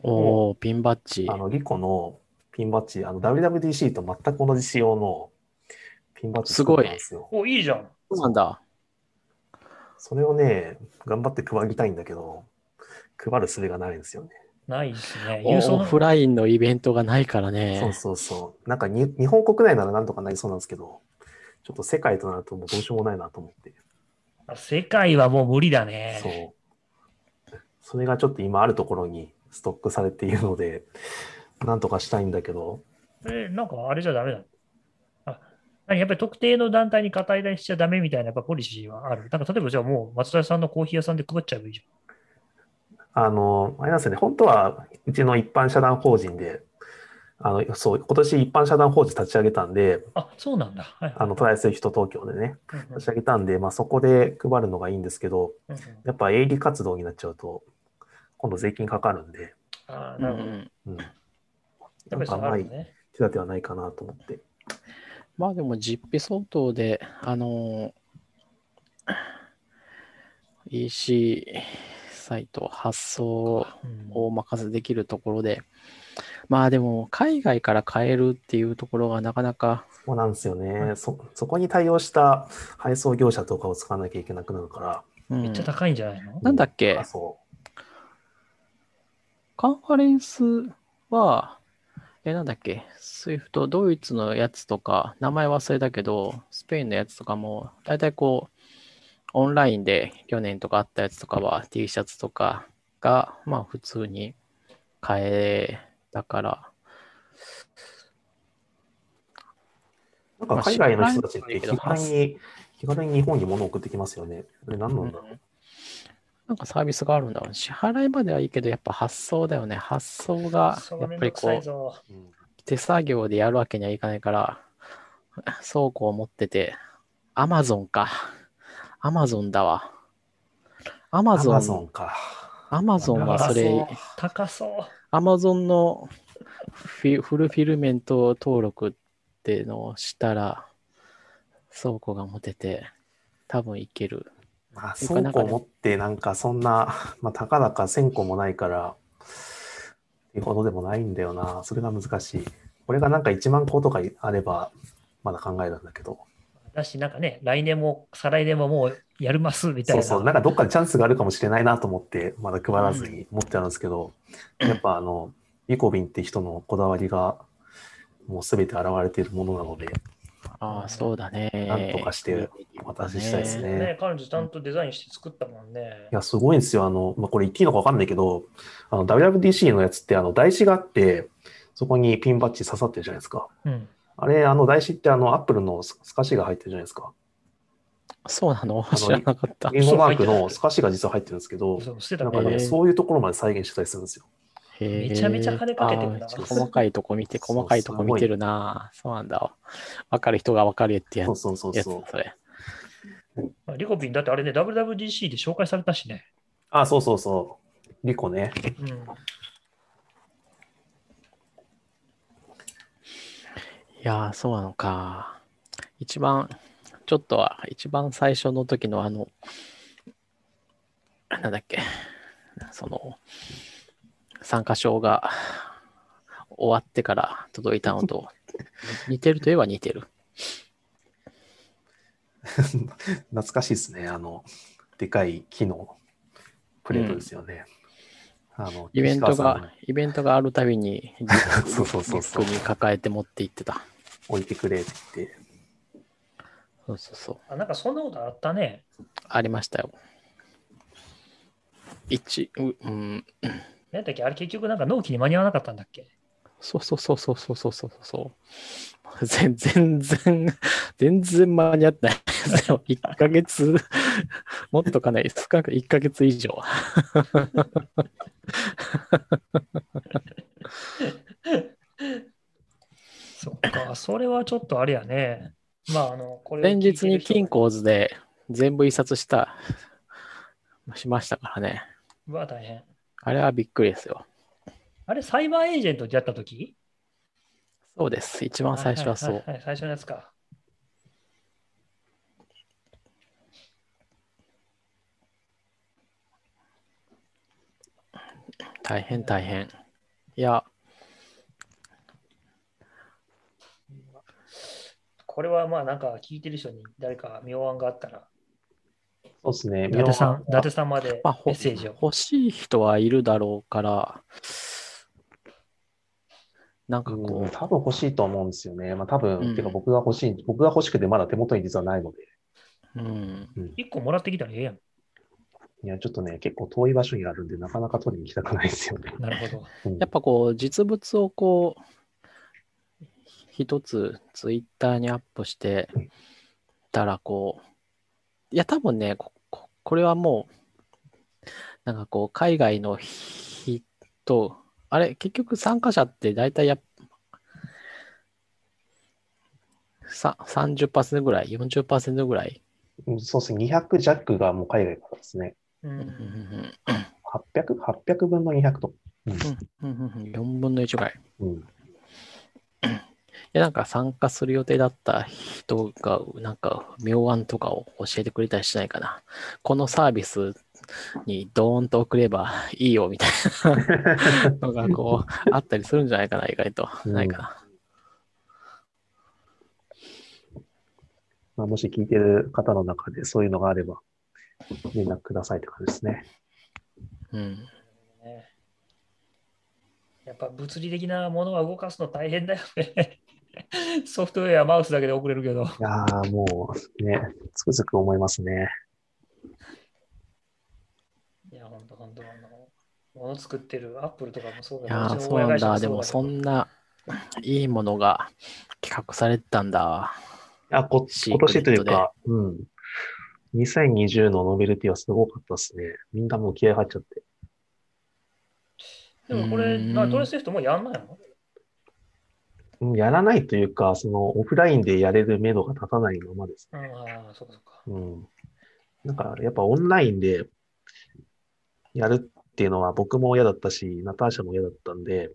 おおピンバッジあ。の、リコのピンバッジ、あの、WWDC と全く同じ仕様のピンバッジすごい作ったんですよ。お、いいじゃん。そうなんだ。それをね、頑張って配りたいんだけど、配る術がないんですよね。ないですね。郵送のオフラインのイベントがないからそうね。そうそう。なんかに、日本国内ならなんとかなりそうなんですけど、ちょっと世界となるともうどうしようもないなと思って。あ世界はもう無理だね。そう。それがちょっと今あるところにストックされているので、なんとかしたいんだけど、え、なんかあれじゃダメなのあ、何やっぱり特定の団体に肩入れしちゃダメみたいなやっぱポリシーはある。なんか例えばじゃあもう松田さんのコーヒー屋さんで配っちゃえばいいじあの、あれなんですよね、本当はうちの一般社団法人で、あの、そう、今年一般社団法人立ち上げたんで、ゃん。あ、そうなんだ。はい、あの、 try! Swift Tokyo でね、立ち上げたんで、まあそこで配るのがいいんですけど、やっぱ営利活動になっちゃうと、今度税金かかるんで、あーうんなるほど。うんうん。やっぱなんか甘い。手立てはないかなと思って。まあでも実費相当で、あのー EC サイト発送うんをお任せできるところで、まあでも海外から買えるっていうところがなかなか、そうなんですよね。そ、そこに対応した配送業者とかを使わなきゃいけなくなるから。うんめっちゃ高いんじゃないの？なんだっけ？あそカンファレンスは、え、なんだっけ、 Swift、ドイツのやつとか、名前忘れたけど、スペインのやつとかも、だいたいこう、オンラインで去年とかあったやつとかは T シャツとかが、まあ普通に買えたから、う。なんか海外の人たちっまあて気軽に、気軽に日本に物を送ってきますよね。これ何なんだろう？なんかサービスがあるんだろう。支払いまではいいけど、やっぱ発送だよね。発送がそ、うやっぱりめんどくさいこう、手作業でやるわけにはいかないから、倉庫を持ってて、アマゾンか。アマゾンだわ。アマゾアマゾン、ンか。アマゾンはそれ、高そう。アマゾンのフィフルフィルメント登録っていうのをしたら、倉庫が持てて、多分いける。まあ、ていうか倉庫を持ってなんかそんな、(laughs) まあ、たかだか1000個もないから、っていうほどでもないんだよな。それが難しい。これがなんか1万個とかあれば、まだ考えるんだけど。だし、なんかね、来年も再来年ももうやりますみたいな。そうそう、なんかどっかでチャンスがあるかもしれないなと思って、まだ配らずに持ってあるんですけど、やっぱあの、リコビンって人のこだわりが、もうすべて現れているものなので、ああ、そうだね。なんとかしてお渡ししたいですねね、彼女ちゃんとデザインして作ったもんねい。や、すごいんですよ。あの、まあ、これ言っていいのかわかんないけど、あの、WWDC のやつって、あの、台紙があって、そこにピンバッジ刺さってるじゃないですか。うん。あれ、あの、台紙って、あの、アップルのススカシが入ってるじゃないですか。そうなの？の知らなかった。ゲームマークのスカシが実は入ってるんですけど、そう捨てたなんかね、そういうところまで再現してたりするんですよ。めめちゃめちゃ金かけてるな細かいとこ見て、そう細かいとこ見てるな。そうなんだわ。わかる人がわかるってやそうつ。そうそうそ、う。やつそれ。まあリコピン、だってあれね、WWDC で紹介されたしね。あ、そうそうそう。リコね。うん。いやー、そうなのか。一番、ちょっとは、一番最初の時のあの、なんだっけ、その、参加賞が終わってから届いたのと、(laughs) 似てるといえば似てる。(laughs) 懐かしいですね。あの、でかい木のプレートですよね。あの、イベントが、イベントがあるたびに、(laughs) そうそうそうそうに抱えて持って行ってた。置いてくれって言って。そうそうそう。あ、なんかそんなことあったね。ありましたよ。一、ううん、何だっけ？あれ結局なんか納期に間に合わなかったんだっけ？そうそうそうそうそうそうそうそう。全全然、全然間に合ってないですよ。1ヶ月、(laughs) もっとかない、少なく1ヶ月以上。(laughs) そっか、それはちょっとあれやね。まあ、あの、これを前日に金庫図で全部印刷した、しましたからね。うわ、大変。あれはびっくりですよ。あれ、サイバーエージェントでやったときそうです。一番最初はそう。いいはい最初のやつか。大変大変。いや、これはまあなんか聞いてる人に誰か妙案があったら、そうですね。伊達さん、伊達さんまでメッセージを。欲しい人はいるだろうから、なんかうんこう、多分欲しいと思うんですよね。まあ多分、うんてか僕が欲しい、僕が欲しくてまだ手元に実はないので。うん、一個もらってきたらええやん。いや、ちょっとね、結構遠い場所にあるんで、なかなか取りに行きたくないですよね。なるほど。うんやっぱこう、実物をこう、一つツイッターにアップしてたら、こう、いや、多分ね、こここれはもう、なんかこう、海外の人、あれ、結局参加者って大体やっさ30%ぐらい、40%ぐらい。うんそうですね。200弱がもう海外からですね。ううんうんん。800、800分の200と。うん4分の1ぐらい。うん。いや、なんか参加する予定だった人が、なんか妙案とかを教えてくれたりしないかな。このサービスにドーンと送れば (laughs) いいよみたいなのがこう、あったりするんじゃないかな、意外と。うんないかな。まあ、もし聞いてる方の中でそういうのがあれば、連絡くださいって感じですね。うん。ねやっぱ物理的なものは動かすの大変だよね。(laughs) ソフトウェア、マウスだけで送れるけど。いやーもうね、つくづく思いますね。いや、ほんとほんと、あの、もの作ってるアップルとかもそういだやー、そうなんだ。でもそんんないいものが企画されてたんだ。あこシ今ークレットで年というか、うん。2020のノベルティはすごかったですね。みんなもう気合入っちゃって。でもこれ、トレステフトもうやんないの？うんやらないというか、そのオフラインでやれる目処が立たないままです。うん、ああ、そうかそうか。うん。なんか、やっぱオンラインでやるっていうのは僕も嫌だったし、ナターシャも嫌だったんで、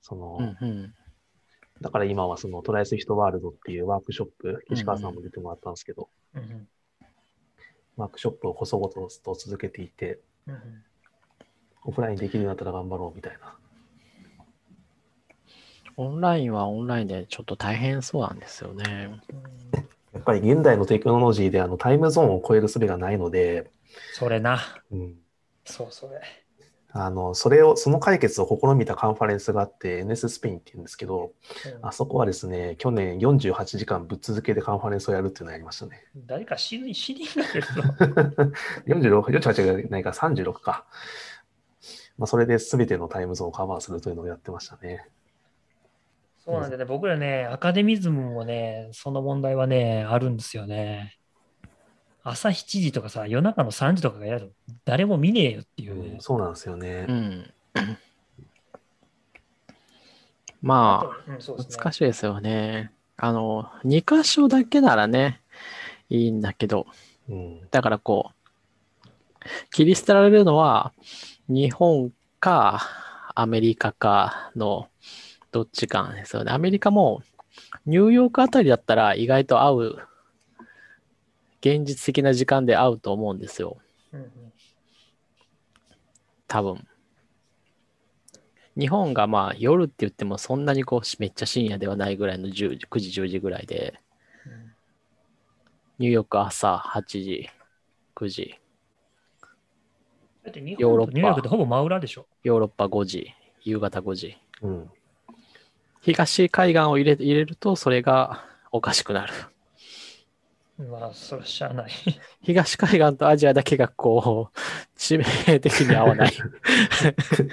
その、うんうん。だから今はそのトライスヒトワールドっていうワークショップ、石川さんも出てもらったんですけど、うんうんワークショップを細々と続けていて、うんうんオフラインできるようになったら頑張ろうみたいな。オンラインはオンラインでちょっと大変そうなんですよね。やっぱり現代のテクノロジーであのタイムゾーンを超える術がないので、それな。うん、そうそれ。あの、それを、その解決を試みたカンファレンスがあって、NS スペインって言うんですけど、うんあそこはですね、去年48時間ぶっ続けでカンファレンスをやるっていうのをやりましたね。誰か死に死にが出るの？(laughs) 46、48じゃないか、36か。まあ、それで全てのタイムゾーンをカバーするというのをやってましたね。そうなんだよね。僕らね、アカデミズムもね、その問題はね、あるんですよね。朝7時とかさ、夜中の3時とかがやる。誰も見ねえよっていうねうん、。そうなんですよねう。ん。(clears throat) まあ、うん、ね。難しいですよね。あの、2箇所だけならね、いいんだけど、うん。だからこう、切り捨てられるのは、日本かアメリカかのどっちかなんですよね。アメリカもニューヨークあたりだったら意外と会う、現実的な時間で会うと思うんですよ。うんうん多分。日本がまあ夜って言ってもそんなにこうめっちゃ深夜ではないぐらいの10時9時10時ぐらいで、うんニューヨーク朝8時、9時、だって日ヨーロッパ本とニューヨークってほぼ真裏でしょ。ヨーロッパ5時、夕方5時。うん。東海岸を入れ入れるとそれがおかしくなる。まあ、それはしゃあない。東海岸とアジアだけがこう、致命的に合わない。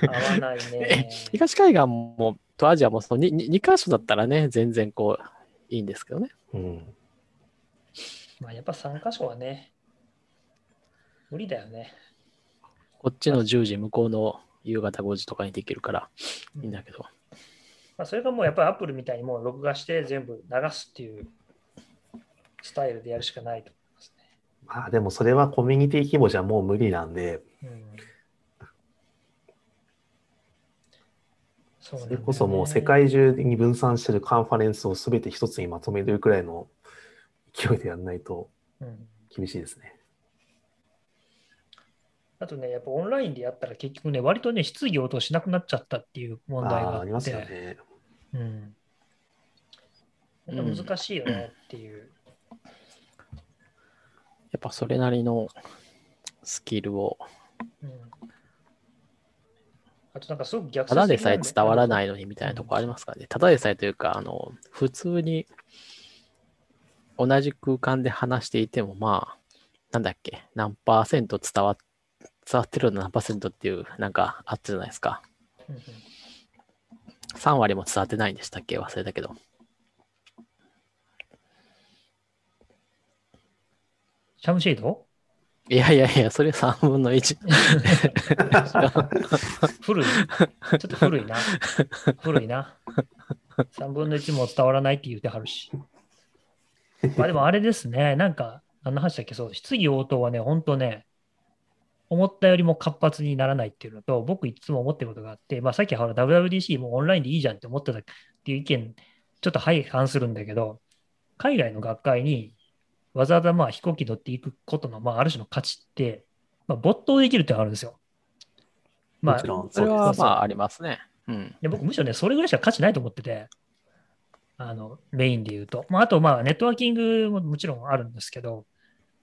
合わないね。(laughs) 東海岸もとアジアもその 2, 2箇所だったらね、全然こう、いいんですけどね。うん。まあ、やっぱ3箇所はね、無理だよね。こっちの10時、向こうの夕方5時とかにできるからいいんだけど。まあ、それがもうやっぱりアップルみたいにもう録画して全部流すっていうスタイルでやるしかないと思いますまあでもそれはコミュニティ規模じゃもう無理なんで、ね。うんそうそれこそもう世界中に分散してるカンファレンスを全て一つにまとめるくらいの勢いでやらないとうん厳しいですね。あとね、やっぱオンラインでやったら結局ね、割とね、質疑応答しなくなっちゃったっていう問題があって、ありますよね。うん。難しいよねっていう。やっぱそれなりのスキルを、うんあとなんかすごく逆ただでさえ伝わらい。ないのにみたいなとこありますからね。ただでさえというか、あの、普通に同じ空間で話していても、まあ、なんだっけ、何パーセント伝わ伝わってるの何パーセントっていう、なんかあったじゃないですか。うんうん3割も伝わってないんでしたっけ？忘れたけど。シャムシェイドいやいやいや、それ3分の1。(laughs) 古いちょっと古いな。古いな。3分の1も伝わらないって言ってはるし。まあでもあれですね、なんか、何の話だっけ、そう、質疑応答はね、本当ね、思ったよりも活発にならないっていうのと、僕いつも思ってることがあって、まあさっきほら WWDC もオンラインでいいじゃんって思ってたっていう意見、ちょっと相反するんだけど、海外の学会にわざわざまあ飛行機乗っていくことの、まあある種の価値って、まあ没頭できるってのがあるんですよ。まあもちろんそれ。はまあありますね。うん。で僕、むしろね、それぐらいしか価値ないと思ってて、あのメインで言うと。まあ、あと、まあ、ネットワーキングももちろんあるんですけど、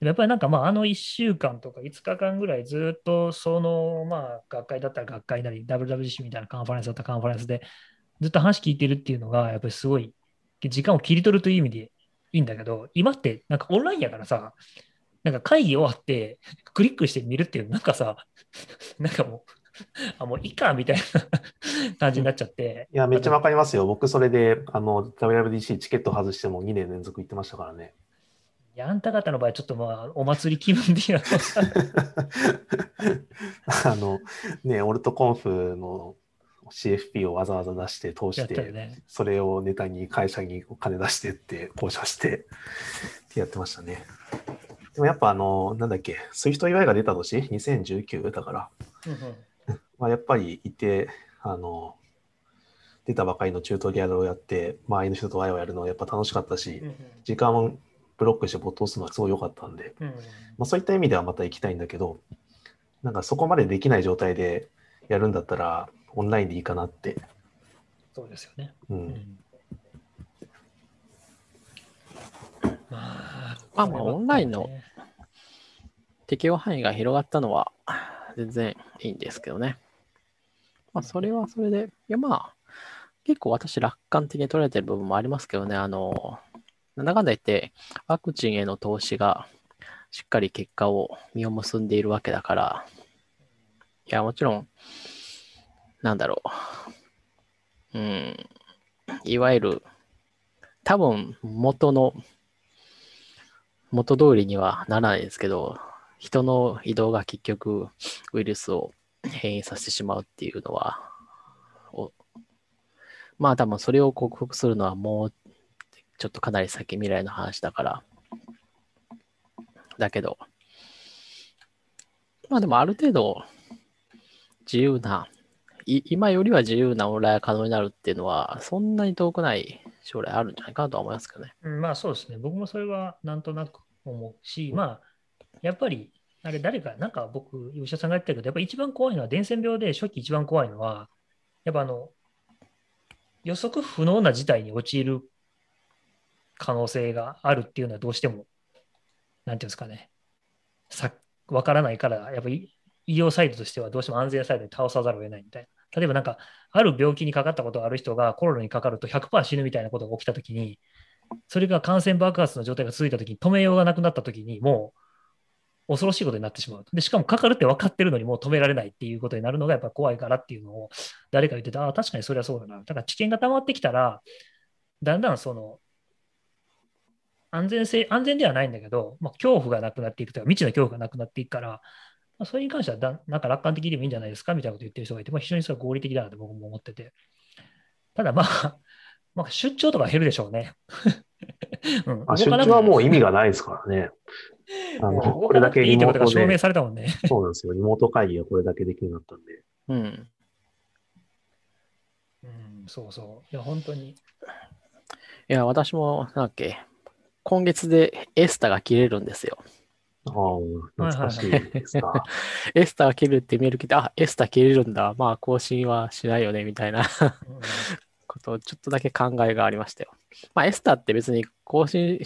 やっぱりなんか、まあ、あの1週間とか5日間ぐらいずっと、その、まあ、学会だったら学会なり、WWC みたいなカンファレンスだったらカンファレンスで、ずっと話聞いてるっていうのが、やっぱりすごい、時間を切り取るという意味でいいんだけど、今って、なんかオンラインやからさ、なんか会議終わって、クリックして見るっていう、なんかさ、(laughs) なんかもう、あ、もういいかみたいな (laughs) 感じになっちゃって。いや、めっちゃわかりますよ。僕、それで、あの、WWDC チケット外しても2年連続行ってましたからね。あんた方の場合、ちょっとまあ、お祭り気分でやる (laughs) あの、ね、オルトコンフの CFP をわざわざ出して通やして、ね。それをネタに会社にお金出してって交渉してってやってましたね。でもやっぱあの、なんだっけ、SwiftUI が出た年 ?2019 だから、うんうんまあ、やっぱりいて、あの、出たばかりのチュートリアルをやって、周りの人とワイワイやるのはやっぱ楽しかったし、うん時間をブロックして没頭するのはすごい良かったんで、うん。うんまあ、そういった意味ではまた行きたいんだけど、なんかそこまでできない状態でやるんだったら、オンラインでいいかなって。そうですよね。う、うん。んまあ、まあオンラインの適用範囲が広がったのは全然いいんですけどね。まあ、それはそれで、いやまあ、結構私楽観的に捉えてる部分もありますけどね、あの、なんだかんだ言って、ワクチンへの投資がしっかり結果を実を結んでいるわけだから、いや、もちろん、なんだろう、うん、いわゆる、多分元の元通りにはならないですけど、人の移動が結局ウイルスを変異させてしまうっていうのは、おまあ多分それを克服するのはもうちょっとかなり先未来の話だから。だけど、まあでもある程度自由な、い今よりは自由なオンラインが可能になるっていうのは、そんなに遠くない将来あるんじゃないかなとは思いますけどね。うんまあそうですね。僕もそれはなんとなく思うし、まあ、やっぱり、あれ誰か、なんか僕、吉田さんが言ってたけど、やっぱ一番怖いのは、伝染病で初期一番怖いのは、やっぱあの、予測不能な事態に陥る可能性があるっていうのはどうしても、なんていうんですかね、さわからないから、やっぱり医療サイドとしてはどうしても安全サイドに倒さざるを得ないみたいな。例えばなんか、ある病気にかかったことがある人がコロナにかかると100%死ぬみたいなことが起きたときに、それが感染爆発の状態が続いたときに止めようがなくなったときに、もう恐ろしいことになってしまう。で、しかもかかるって分かってるのにもう止められないっていうことになるのがやっぱ怖いからっていうのを誰か言ってて、ああ、確かにそれはそうだな。だから知見が溜まってきたら、だんだんその、安全性、安全ではないんだけど、まあ、恐怖がなくなっていくというか、未知の恐怖がなくなっていくから、まあ、それに関してはだなんか楽観的でもいいんじゃないですか？みたいなこと言ってる人がいて、まあ、非常にそれは合理的だなと僕も思ってて。ただまあ、(laughs) まあ、出張とか減るでしょうね。(laughs) うん、あ出張はもう意味がないですからね。あのこれだけいいってことが証明リモートで、されたもんね。(laughs) そうなんですよ。リモート会議がこれだけできるようになったんで。うん。うん、そうそう。いや、本当に。いや、私も、なんだっけ、今月でエスタが切れるんですよ。ああ、懐かしいですか。(laughs) エスタが切れるってメール来て、あ、エスタ切れるんだ。まあ、更新はしないよね、みたいなうんことをちょっとだけ考えがありましたよ。まあ、エスタって別に更新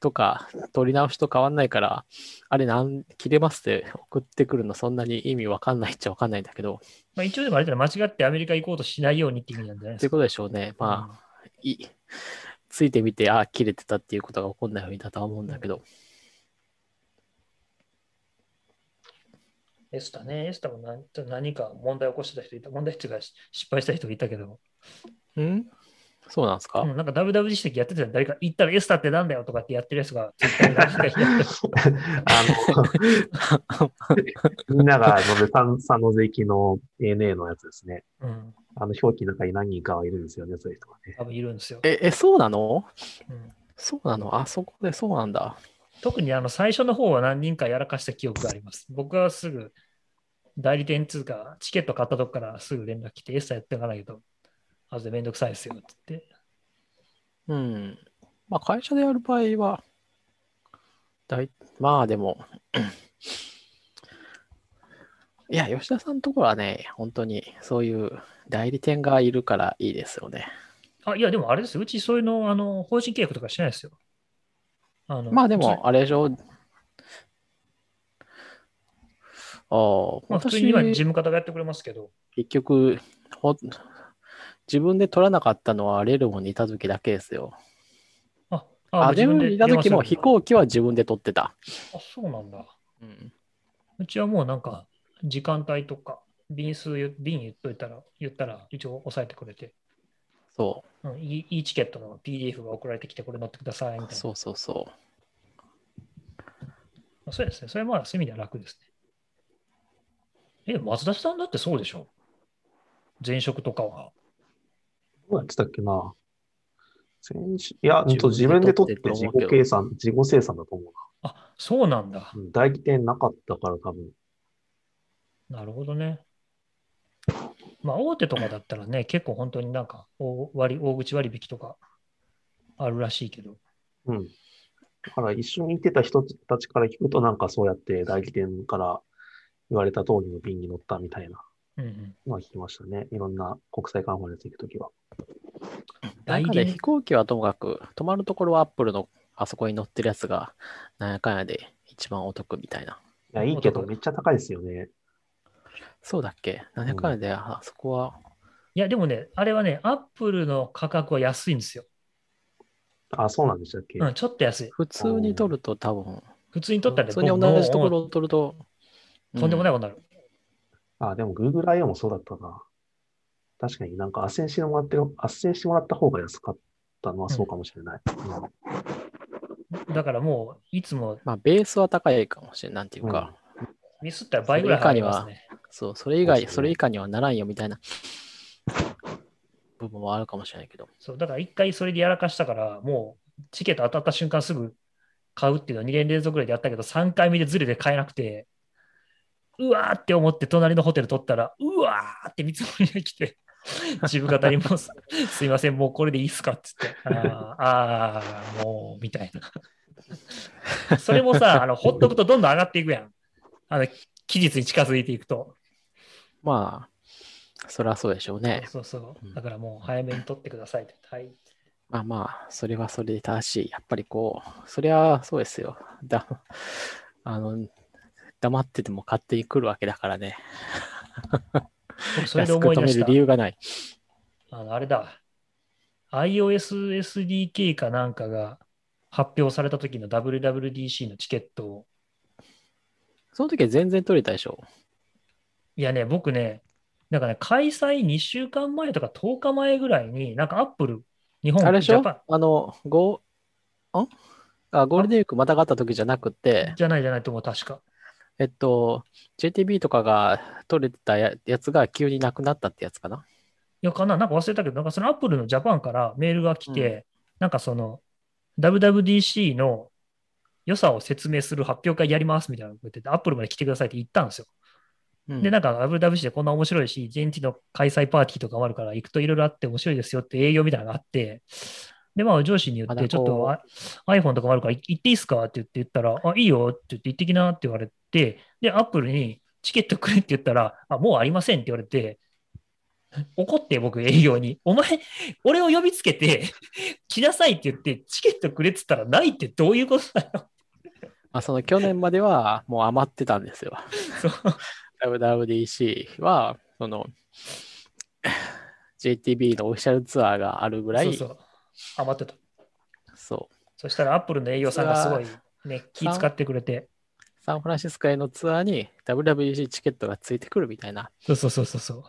とか取り直しと変わんないから、あれなん、切れますって送ってくるのそんなに意味わかんないっちゃわかんないんだけど、まあ、一応でもあれだよ間違ってアメリカ行こうとしないようにっていう意味なんじゃないですか。ということでしょうね。まあ、いついてみて、あ、切れてたっていうことが起こんないようにだとは思うんだけど、エスタね、エスタも何ちょっと何か問題を起こしてた人いた、問題っていうかし失敗した人がいたけど、ん？そうなんですか、うん、なんか WW 指摘やってたよ誰か言ったらエスタってなんだよとかってやってるやつが (laughs) あの、(laughs) みんなが飲む三三の税金の ANA のやつですね。うん、あの表記の中に何人かはいるんですよね、そういう人がね。多分いるんですよ。え、え、そうなの？うんそうなの？あそこでそうなんだ。特にあの最初の方は何人かやらかした記憶があります。僕はすぐ代理店通かチケット買ったとこからすぐ連絡来て、エスタやっていかないと、あとでめんどくさいですよって言って。うん。まあ、会社でやる場合は、だいまあでも、いや、吉田さんのところはね、本当にそういう代理店がいるからいいですよね。あ、いや、でもあれですよ。うちそういうの、あの、法人契約とかしてないですよ。あのまあでも、あれでしょ。ああ、まあ、普通私に今事務方がやってくれますけど、結局ほ、自分で取らなかったのはレルモにいた時だけですよ。あ、あ、レルモにいた時も飛行。行機は自分で取ってた。あ、そうなんだ。うん。うちはもうなんか、時間帯とか、便数言、便言っといたら、言ったら、一応抑えてくれて、そうん、いいいいチケットの PDF が送られてきて、これ乗ってくださいみたいな。う、そうそうそまあそうですね。それはまあ、そういう意味では楽ですね。え、松田さんだってそうでしょ？前職とかは。どうやってたっけな？先週いや、自自分で取って自己計算、自己生産だと思うあ、そうなんだ代理店なかったから多分。なるほどね。まあ、大手とかだったらね、(laughs) 結構本当になんか大割、大口割引とかあるらしいけど。うん。だから一緒に行ってた人たちから聞くと、なんかそうやって代理店から言われた通りの便に乗ったみたいなうんうん、のは聞きましたね。いろんな国際カンファレンス行くときは。う。代理なんかね飛行機はともかく、泊まるところはアップルのあそこに乗ってるやつが、なんやかんやで一番お得みたいな。いや、いいけどめっちゃ高いですよね。そうだっけ？なんやかんやで、あそこは、いや、でもね、あれはね、アップルの価格は安いんですよ。あ、そうなんでしたっけ、うん、ちょっと安い。普通に取ると多分、普通に取ったらね、普通に同じところを取ると、とんでもないい。ことになる。あ、でも Google I.O. もそうだったな。確かになんか斡旋してもらってる、斡旋してもらった方が安かったのはそうかもしれない。うんだからもう、いつもまあ、ベースは高いかもしれない。なんていうか、ミスったら倍ぐらい払いますね。そう、それ以外、それ以下にはならんよみたいな部分はあるかもしれないけど。そう、だから一回それでやらかしたから、もうチケット当たった瞬間すぐ買うっていうのを2年連続ぐらいでやったけど、3回目でズレで買えなくて、うわーって思って隣のホテル取ったら、うわーって見積もりが来て、(laughs) 自分方にもす (laughs) すいません、もうこれでいいっすかっつって、あーあー、もう、みたいな。それもさ、あのほっとくとどんどん上がっていくやん。あの期日に近づいていくと。まあ、それはそうでしょうね。そうそう。だからもう早めに取ってくださいって。はい。まあまあ、それはそれで正しい。やっぱりこう、そりゃそうですよ。だあの、黙ってても勝手に来るわけだからね。僕それで安く止める思い出した理由がない。あの、あれだ。iOS SDK かなんかが発表された時の WWDC のチケットを、その時は全然取れたでしょ？いやね、僕ね、なんかね、開催2週間前とか10日前ぐらいに、なんかアップル、日本、あれでしょ？あの、ゴー、ん？あ、ゴールデンウィークまたがった時じゃなくて、じゃないじゃないと思う、確か。えっと、JTB とかが取れてたややつが急になくなったってやつかな？いや、かな、なんか忘れたけど、なんかそのアップルのジャパンからメールが来て、なんかその WWDC の良さを説明する発表会やりますみたいなの言ってて、アップルまで来てくださいって言ったんですよ。うんで、なんか WWDC でこんな面白いし、現地の開催パーティーとかもあるから、行くといろいろあって面白いですよって営業みたいなのがあって、で、まあ上司に言って、ちょっとあ iPhone とかもあるから行っていいですかって言って言ったら、あ、いいよって言って行ってきなって言われて、で、アップルにチケットくれって言ったら、あ、もうありませんって言われて、怒って僕営業に、お前、俺を呼びつけて、(laughs) 来なさいって言って、チケットくれって言ったらないってどういうことだよ。まあ、その去年まではもう余ってたんですよ。そう WWDC は、その、JTB のオフィシャルツアーがあるぐらい、そうそう。余ってた。そうそしたらアップルの営業さんがすごいね、気使ってくれて、サンフランシスコへのツアーに WWDC チケットがついてくるみたいな。そうそうそうそうそう。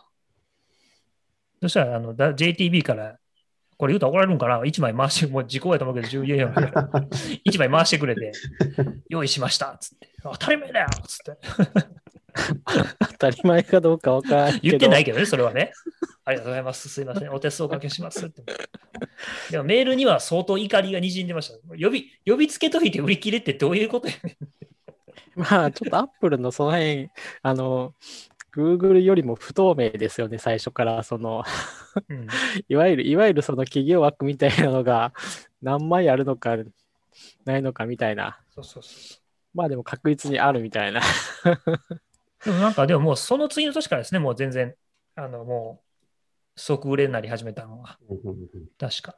そしたら、あの、だ JTB から、これ言うと怒られるんかな ?1 枚回して、もう時効やと思うけど、14円1枚回してくれて、用意しましたっつって、当たり前だよっつって。当たり前かどうかわからないけど。言ってないけどね、それはね。ありがとうございます。すいません。お手数おかけしますって。でもメールには相当怒りがにじんでました。呼び、呼びつけといて売り切れってどういうことやねん。まあ、ちょっとアップルのその辺、あの、Google よりも不透明ですよね、最初から。その、うん (laughs) いわゆる、いわゆるその企業枠みたいなのが (laughs) 何枚あるのか、ないのかみたいな。そうそうそう。まあでも確実にあるみたいな。(laughs) でもなんか、でももうその次の年からですね、もう全然、あの、もう、即売れになり始めたのは、確か。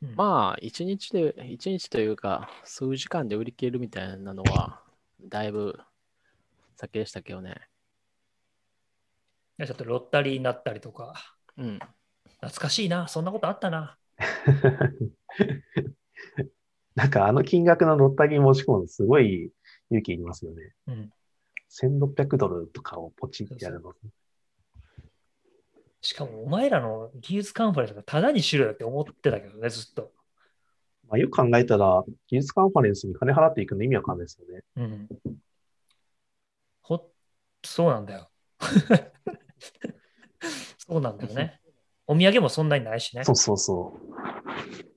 うんまあ、一日で、一日というか、数時間で売り切れるみたいなのは、だいぶ先でしたけどね。ちょっとロッタリーになったりとか、うん。懐かしいな、そんなことあったな。(laughs) なんかあの金額のロッタリー申し込むのすごい勇気いりますよね。うん。1600ドルとかをポチってやるの。しかも、お前らの技術カンファレンスがただにしろよって思ってたけどね、ずっと。まあ、よく考えたら、技術カンファレンスに金払っていくの意味わかんないですよね。うん。ほ、そうなんだよ。(laughs) そうなんだよね。お土産もそんなにないしねそ。うそうそう。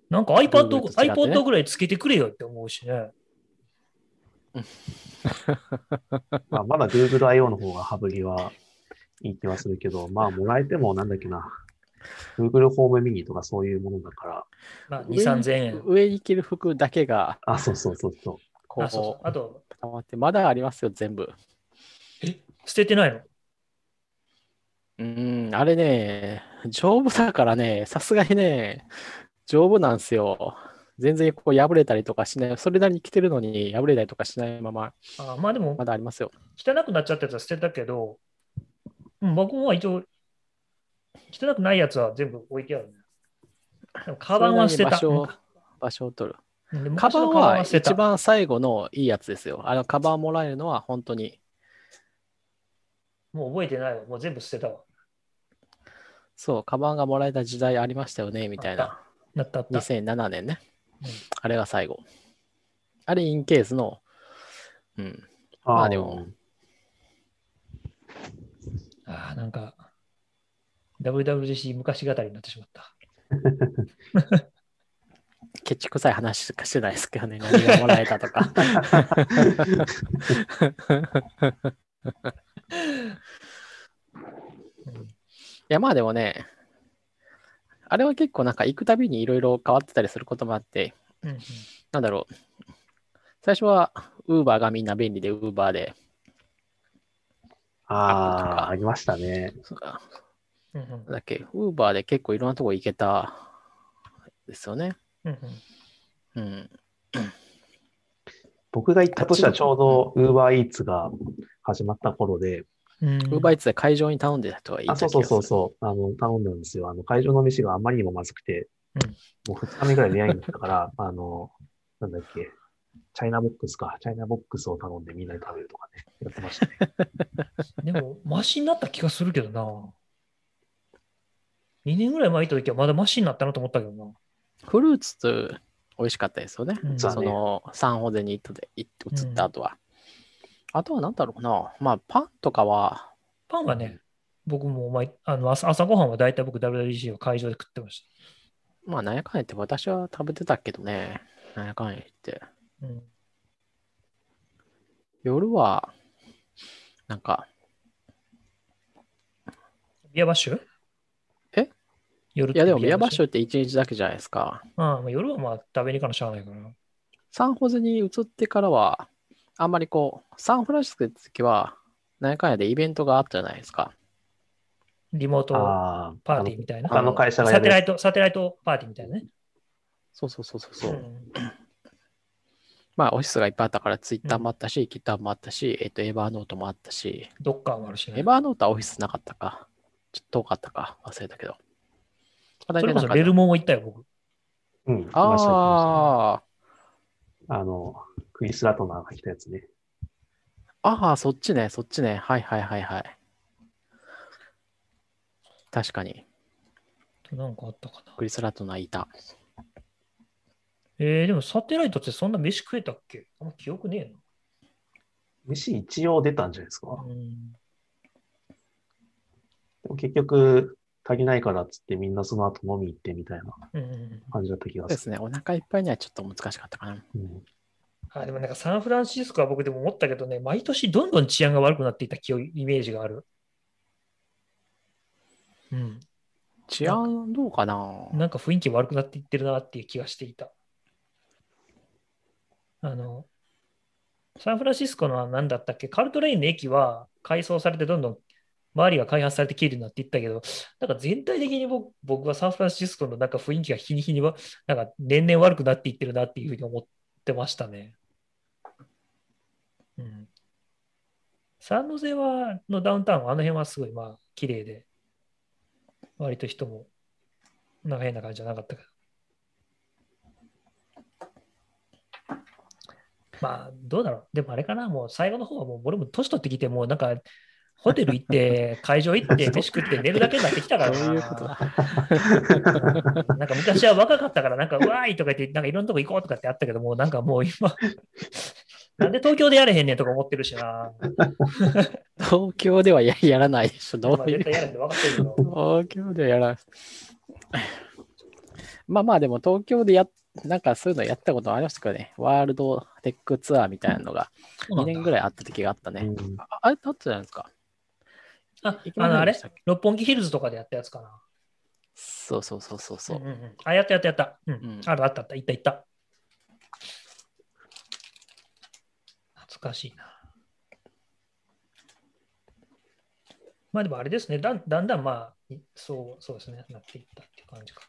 なんか iPad, ね iPod ぐらいつけてくれよって思うしね。(laughs) まあ、まだ Google I.O. の方が羽振りはいい気はするけど、まあ、もらえてもなんだっけな。Google ホームミニとかそういうものだから、まあ、2、3000円。上に着る服だけが、あ、そうそうそうそう。こあ、そうそうう、あと、溜まって、まだありますよ、全部。捨ててないの？うん、あれね、丈夫だからね、さすがにね、丈夫なんですよ。全然こう破れたりとかしない。それなりに着てるのに破れたりとかしないまま、あまあでもま、だありますよ。汚くなっちゃったやつは捨てたけど、うん、僕も一応、汚くないやつは全部置いてあるね。カバンは捨てた。場所場所を取る。カバンは一番最後のいいやつですよ。あの、カバンもらえるのは本当に、もう覚えてないわ。もう全部捨てたわ。そう、カバンがもらえた時代ありましたよね、みたいな。なったあった。2007年ね。うんあれが最後。あれ、インケースの、うん。まあでもああ、なんか、WWDC 昔語りになってしまった。ケチくさい話しかしてないですけどね、何がもらえたとか。(laughs) うんいや、まあでもね、あれは結構なんか行くたびにいろいろ変わってたりすることもあって、うんうんなんだろう。最初は Uber がみんな便利で Uber で、あアップとかあ、ありましたね。そうんうんだっけ、Uber で結構いろんなとこ行けたですよね。うんうんうん。僕が行った年はちょうど Uber Eats が始まった頃で、うん。ウーバーイーツで会場に頼んでた人がいたあ、そうそうそうそう。あの、頼んだんですよ。あの、会場の飯があまりにもまずくて、うんもう2日目ぐらい出会いになったから、(laughs) あの、なんだっけ、チャイナボックスか。チャイナボックスを頼んでみんなで食べるとかね、やってましたね。(laughs) でも、マシになった気がするけどな。2年ぐらい前行った時はまだマシになったなと思ったけどな。フルーツと美味しかったですよね。うんそのサンホゼに行って移った後は。あとは何だろうな。まあパンとかは、パンはね、僕も毎あの朝朝ごはんは大体僕 WWDC は会場で食ってましまあなんやかんやって私は食べてたけどね。なんやかんや言って。た。うん。夜は、なんか、ビアバッシュ？え夜いやでもビアバッシュュって1日だけじゃないですか。ああまあ夜はまあ食べに行かなしゃあないから。サンホゼに移ってからは、あんまりこう、サンフランシスコ行った時は、なんやでイベントがあったじゃないですか。リモートああ、パーティーみたいな。他の会社がやる。サテライト、サテライトパーティーみたいなね。そうそうそうそうそう。んまあ、オフィスがいっぱいあったから、ツイッターもあったし、ギターもあったし、えっと、エバーノートもあったし、ドッカーもあるしねエ。バーノートはオフィスなかったか。ちょっと遠かったか。忘れたけど。まあそれこそレルモンも行ったよ、僕。うん、いましたいましたああの、クリス・ラトナーが来たやつね。あ、ああ、そっちね、そっちね。はいはいはいはい。確かに、なんかあったかな。クリス・ラトナーいた。えー、でもサテライトってそんな飯食えたっけ？あんま記憶ねえ飯一応出たんじゃないですか？な。うん。でも結局、足りないからっつってみんなその後飲み行ってみたいな感じだった気がる。そうですすね。お腹いっぱいにはちょっと難しかったかな。うんあでもなんかサンフランシスコは僕でも思ったけどね、毎年どんどん治安が悪くなっていった記憶イメージがある。うん。治安どうかな？なんか雰囲気悪くなっていってるなっていう気がしていた。あの、サンフランシスコの何だったっけ、カルトレインの駅は改装されてどんどん周りが開発されて綺麗になっていったけど、なんか全体的に僕僕はサンフランシスコのなんか雰囲気が日に日にはなんか年々悪くなっていってるなっていうふうに思ってましたね。うん。サンノゼはのダウンタウン、あの辺はすごいまあ綺麗で、割と人もなんか変な感じじゃなかったけど。まあ、どうだろう。でもあれかな、もう最後の方はもう俺も年取ってきて、もうなんか、ホテル行って、会場行って、(laughs) 飯食って寝るだけになってきたからな。そういうことだ。(laughs) なんか昔は若かったから、なんか、うわーいとか言って、なんかいろんなとこ行こうとかってあったけど、もうなんかもう今、(laughs) なんで東京でやれへんねんとか思ってるしな。東京ではややらないでしょ。どまあういう絶対やれって分かってるけど。東京ではやらない。まあまあでも東京でや、なんかそういうのやったことありましたけどね。ワールドテックツアーみたいなのが2年ぐい。らいあった時があったね。うんああれってあったじゃないですか。ああの、あれ？六本木ヒルズとかでやったやつかな。そうそうそうそうそう。んんんあ、やったやったやった。うん。んあるあったあった。いったいった。懐かしいな。まあでもあれですね。だんだんだんまあ、いそうそうですね。なっていったっていう感じかな。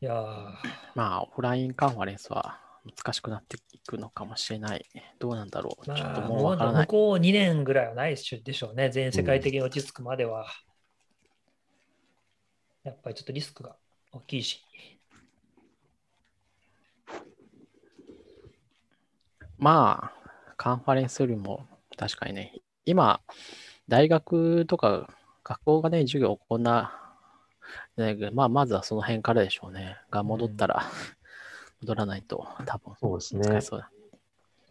いやーまあオフラインカンファレンスは難しくなっていくのかもしれない。どうなんだろう。ちょっとまあ、もうもうわからない。向こう2年ぐらいはないでしょうね。全世界的に落ち着くまでは。やっぱりちょっとリスクが大きいし。まあ、カンファレンスよりも確かにね、今、大学とか学校がね、授業を行な、ね、まあ、まずはその辺からでしょうね。が戻ったら、戻らないと、多分そうですね。そうだ。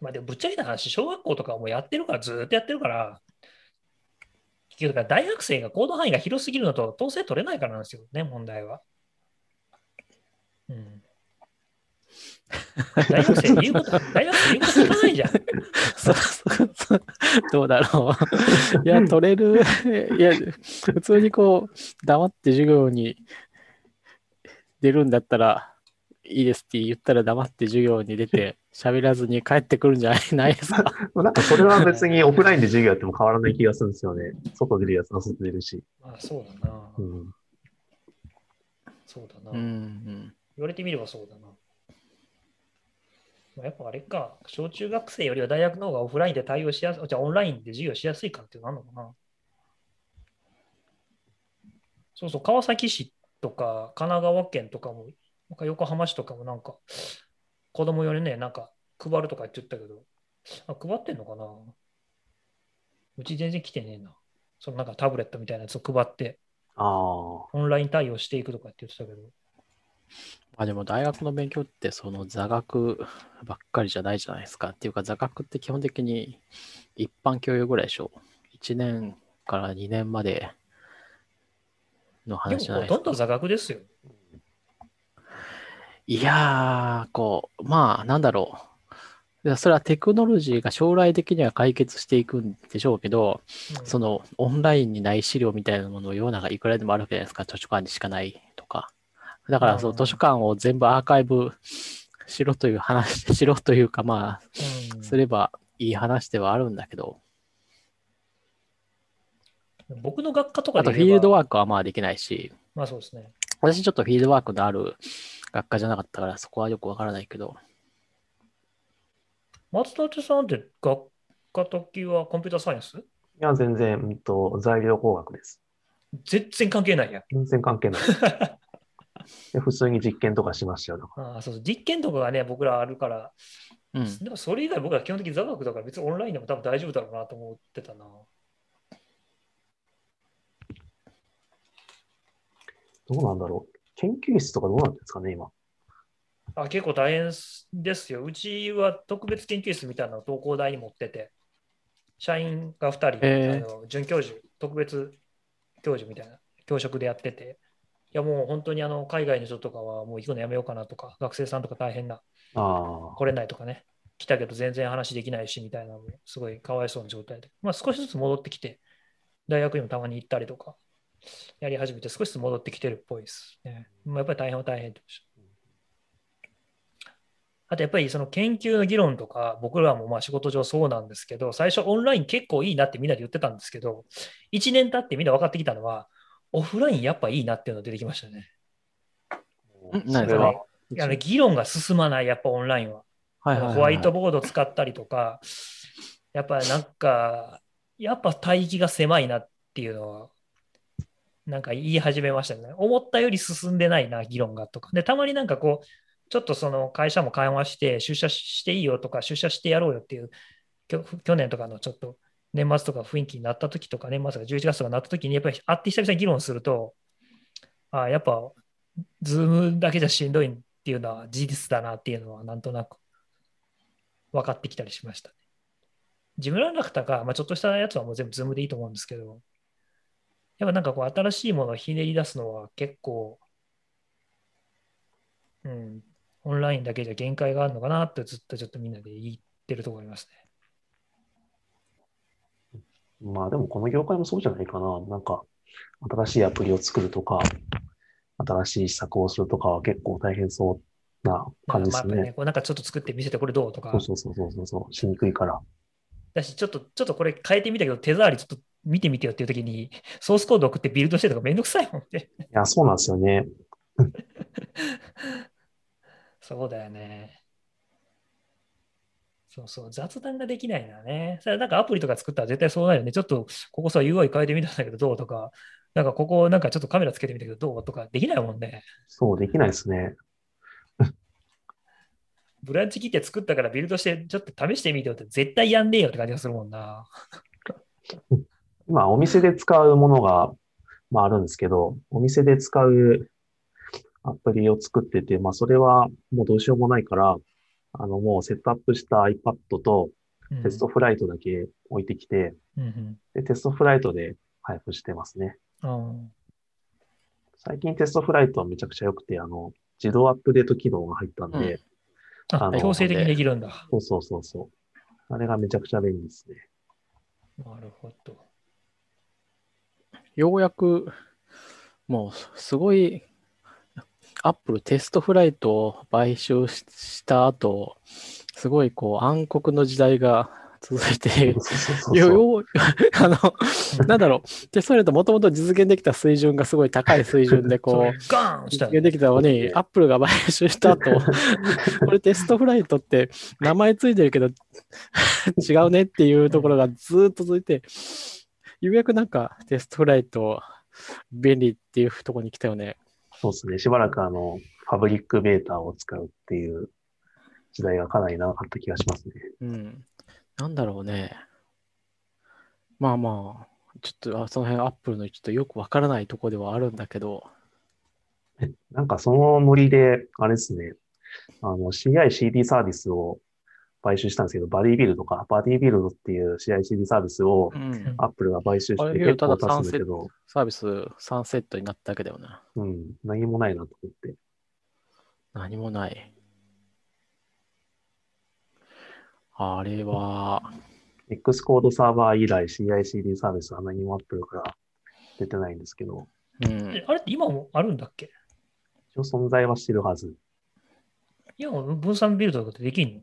まあでもぶっちゃけた話、小学校とかはもうやってるから、ずーっとやってるから、結局大学生が行動範囲が広すぎるのと統制取れないからなんですよね、問題は。うん。(laughs) 大学生言うこと、大学生言うこと聞かないじゃん。(laughs) そうそうそう。どうだろう。いや、取れる。いや、普通にこう、黙って授業に出るんだったら、いいですって言ったら黙って授業に出て、喋らずに帰ってくるんじゃない？(laughs) ないですか？なんかそれは別にオフラインで授業やっても変わらない気がするんですよね。外出るやつは外出るし。まあそうだな。うん、そうだな。うんうん。言われてみればそうだな。やっぱあれか、小中学生よりは大学の方がオフラインで対応しやすい、じゃあオンラインで授業しやすいかっていうのあるのかな。そうそう、川崎市とか神奈川県とかも、なんか横浜市とかもなんか、子供用にね、なんか配るとか言ってたけど、あ配ってんのかなうち全然来てねえな。そのなんかタブレットみたいなやつを配って、ああ。オンライン対応していくとかって言ってたけど、まあでも大学の勉強ってその座学ばっかりじゃないじゃないですか。っていうか座学って基本的に一般教養ぐらいでしょ。1年から2年までので話じゃないですかもほとんど。座学ですよ。いやー、こう、まあなんだろう。いやそれはテクノロジーが将来的には解決していくんでしょうけど、うんそのオンラインにない資料みたいなものを世の中いくらでもあるわけじゃないですか。図書館にしかないとか。だからそのうん図書館を全部アーカイブしろという話、しろというかまうんあ、すればいい話ではあるんだけど、僕の学科とかあとで言えばフィールドワークはまあできないし、まあそうですね。私ちょっとフィールドワークのある学科じゃなかったからそこはよくわからないけど、松立さんって学科時はコンピューターサイエンス？いや、全然、うんと、材料工学です。全然関係ないやん。全然関係ない。(laughs) で普通に実験とかしましたよ。だからああそうそう実験とかがね、僕らあるから、うん。でもそれ以外僕ら基本的に座学だから別にオンラインでも多分大丈夫だろうなと思ってたな。どうなんだろう。研究室とかどうなんですかね、今。あ結構大変ですよ。うちは特別研究室みたいなのを東工大に持ってて、社員が2人、えーあの准教授、特別教授みたいな教職でやってて、いやもう本当にあの海外の人とかはもう行くのやめようかなとか、学生さんとか大変な、ああ。来れないとかね、来たけど全然話できないしみたいなのもすごいかわいそうな状態で、まあ少しずつ戻ってきて、大学にもたまに行ったりとか、やり始めて少しずつ戻ってきてるっぽいですね。まあ、やっぱり大変は大変って言ってましたあとやっぱりその研究の議論とか、僕らもまあ仕事上そうなんですけど、最初オンライン結構いいなってみんなで言ってたんですけど、1年経ってみんな分かってきたのは、オフラインやっぱいいなっていうのが出てきましたね。ん何それは、いやね議論が進まない、やっぱオンラインは。はいはいはいはいホワイトボード使ったりとか、やっぱなんか、やっぱ帯域が狭いなっていうのは、なんか言い始めましたね。思ったより進んでないな、議論がとか。で、たまになんかこう、ちょっとその会社も緩和して、出社していいよとか、出社してやろうよっていう、去年とかのちょっと年末とか雰囲気になった時とか、年末が11月とかになった時に、やっぱり会って久々に議論すると、あやっぱ、 Zoom だけじゃしんどいっていうのは事実だなっていうのは、なんとなく分かってきたりしましたね。自分らの中とか、まあ、ちょっとしたやつはもう全部 Zoom でいいと思うんですけど、やっぱなんかこう新しいものをひねり出すのは結構、うん、オンラインだけじゃ限界があるのかなってずっとちょっとみんなで言ってるところありますね。まあでもこの業界もそうじゃないかな。なんか、新しいアプリを作るとか、新しい施策をするとかは結構大変そうな感じですね。ね、こうなんかちょっと作って見せてこれどうとかそう、そうそうそうそう、しにくいから。だし、ちょっと、ちょっとこれ変えてみたけど、手触りちょっと見てみてよっていうときに、ソースコード送ってビルドしてとかめんどくさいもんね。いや、そうなんですよね。(laughs) そうだよね。そうそう、雑談ができないんだね。それなんかアプリとか作ったら絶対そうなるよね。ちょっとここさ UI 変えてみたんだけどどうとか、なんかここなんかちょっとカメラつけてみたけどどうとかできないもんね。そう、できないですね。(laughs) ブランチ切って作ったからビルドしてちょっと試してみてよって絶対やんねえよって感じがするもんな。今、お店で使うものが、まああるんですけど、お店で使うアプリを作ってて、まあそれはもうどうしようもないから、あのもうセットアップした iPad とうんテストフライトだけ置いてきて、うんで、テストフライトで配布してますね。うん最近テストフライトはめちゃくちゃ良くて、あの、自動アップデート機能が入ったんで、うんあ強制的にできるんだ。そうそうそうそう。あれがめちゃくちゃ便利ですね。なるほど。ようやく、もうすごい、アップルテストフライトを買収しした後、すごいこう暗黒の時代が続いて、あの、なんだろう、テストフライトもともと実現できた水準がすごい高い水準で、こう、ガーンしたよ実現できたのに、アップルが買収した後、これテストフライトって名前ついてるけど違うねっていうところがずーっと続いて、ようやくなんかテストフライト便利っていうところに来たよね。そうですね。しばらくあの、ファブリックベータを使うっていう時代がかなり長かった気がしますね。うん。なんだろうね。まあまあ、ちょっとあその辺アップルのちょっとよくわからないところではあるんだけど、なんかそのノリで、あれですね、あの CI/CD サービスを買収したんですけど、バディビルドか、バディビルドっていう CI/CD サービスをうん、アップルが買収しあれて結構ただ経つんだけど、サービス3セットになっただけだよね。うん、何もないなと思って。何もない。あれは、X コードサーバー以来 CI/CD サービスは何もアップルから出てないんですけど、うんえ。あれって今もあるんだっけ？一応存在はしてるはず。今も分散ビルドとかってできんの？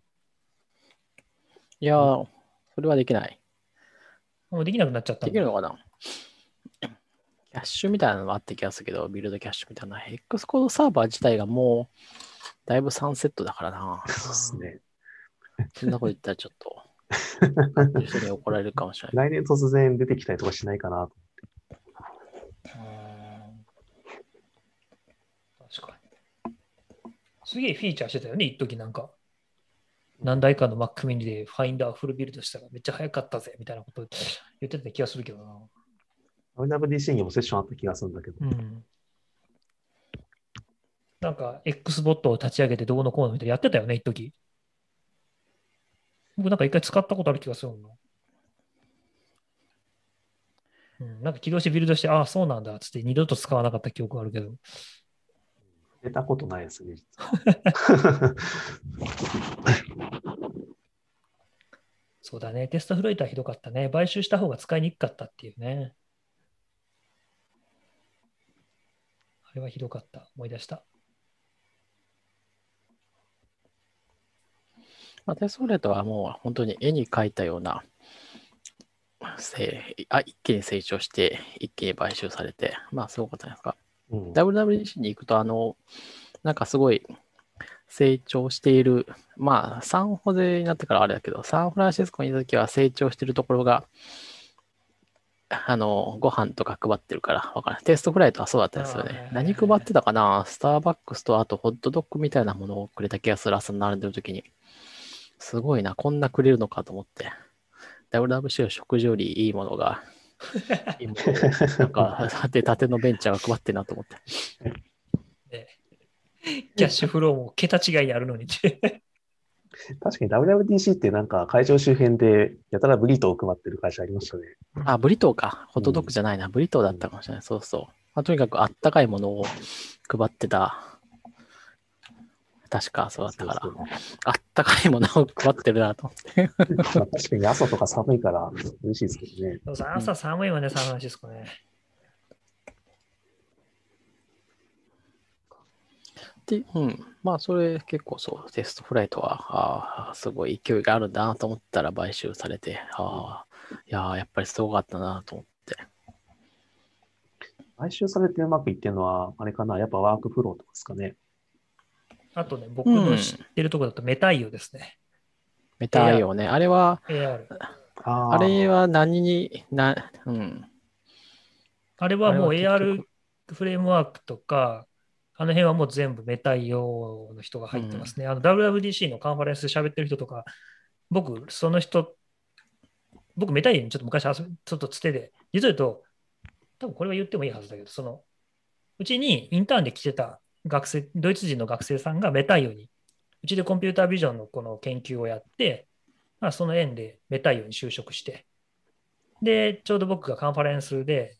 いや、それはできない。もうできなくなっちゃったできるのかな？キャッシュみたいなのがあった気がするけど、ビルドキャッシュみたいな。X コードサーバー自体がもう、だいぶ3セットだからな。そうですね。そんなこと言ったらちょっと、(laughs) 人に怒られるかもしれない。来年突然出てきたりとかしないかなと。うん確かに。すげえフィーチャーしてたよね、一時なんか。何台かの Mac mini でファインダーフルビルドしたらめっちゃ早かったぜみたいなこと言ってた気がするけどな。WWDC にもセッションあった気がするんだけど。うん。なんか X ボットを立ち上げてどうのこうのみたいなやってたよね、一時僕なんか一回使ったことある気がするもんな。うん、なんか起動してビルドして、ああ、そうなんだっつって二度と使わなかった記憶があるけど。出たことないですね、実は。(laughs) そうだね。テストフロイトはひどかったね。買収した方が使いにくかったっていうね。あれはひどかった。思い出した。まあ、テストフレートはもう本当に絵に描いたような、せあ一気に成長して、一気に買収されて、まあすごかったじゃないですか。うん、WWDC に行くと、あの、なんかすごい成長している、まあ、サンホゼになってからあれだけど、サンフランシスコにいた時は成長してるところが、あの、ご飯とか配ってるから、わからない。テストフライトはそうだったんですよ。ね何配ってたかな？スターバックスとあとホットドッグみたいなものをくれた気がする朝に並んでる時に。すごいな、こんなくれるのかと思って。WWC の食事よりいいものが、いいものをなんか、出たてのベンチャーが配ってるなと思って。ねキャッシュフローも桁違いにあるのに。確かに WWDC ってなんか会場周辺でやたらブリトーを配ってる会社ありましたね。あ、ブリトーか。ホットドッグじゃないな。ブリトーだったかもしれない。そうそう。まあ、とにかくあったかいものを配ってた。確かそうだったからそう。そうあったかいものを配ってるなと思って。まあ確かに朝とか寒いから嬉しいですけどね。朝寒いわね、サンフランシスコね。で、うん。まあ、それ結構そう、テストフライトは、ああ、すごい勢いがあるんだなと思ったら買収されて、ああ、いやーやっぱりすごかったなと思って。買収されてうまくいってるのは、あれかな、やっぱワークフローとかですかね。あとね、僕の知ってるところだとメタイオですね。メタイオね。あれは、AR。ああれは何に、な、うん。あれはもう AR 結フレームワークとか、あの辺はもう全部メタイオの人が入ってますね。あの WWDC のカンファレンスで喋ってる人とか、僕、その人、僕、メタイオにちょっと昔遊び、ちょっとつてで、実を言うと、多分これは言ってもいいはずだけど、その、うちにインターンで来てた学生、ドイツ人の学生さんがメタイオに、うちでコンピュータービジョンのこの研究をやって、まあ、その縁でメタイオに就職して、で、ちょうど僕がカンファレンスで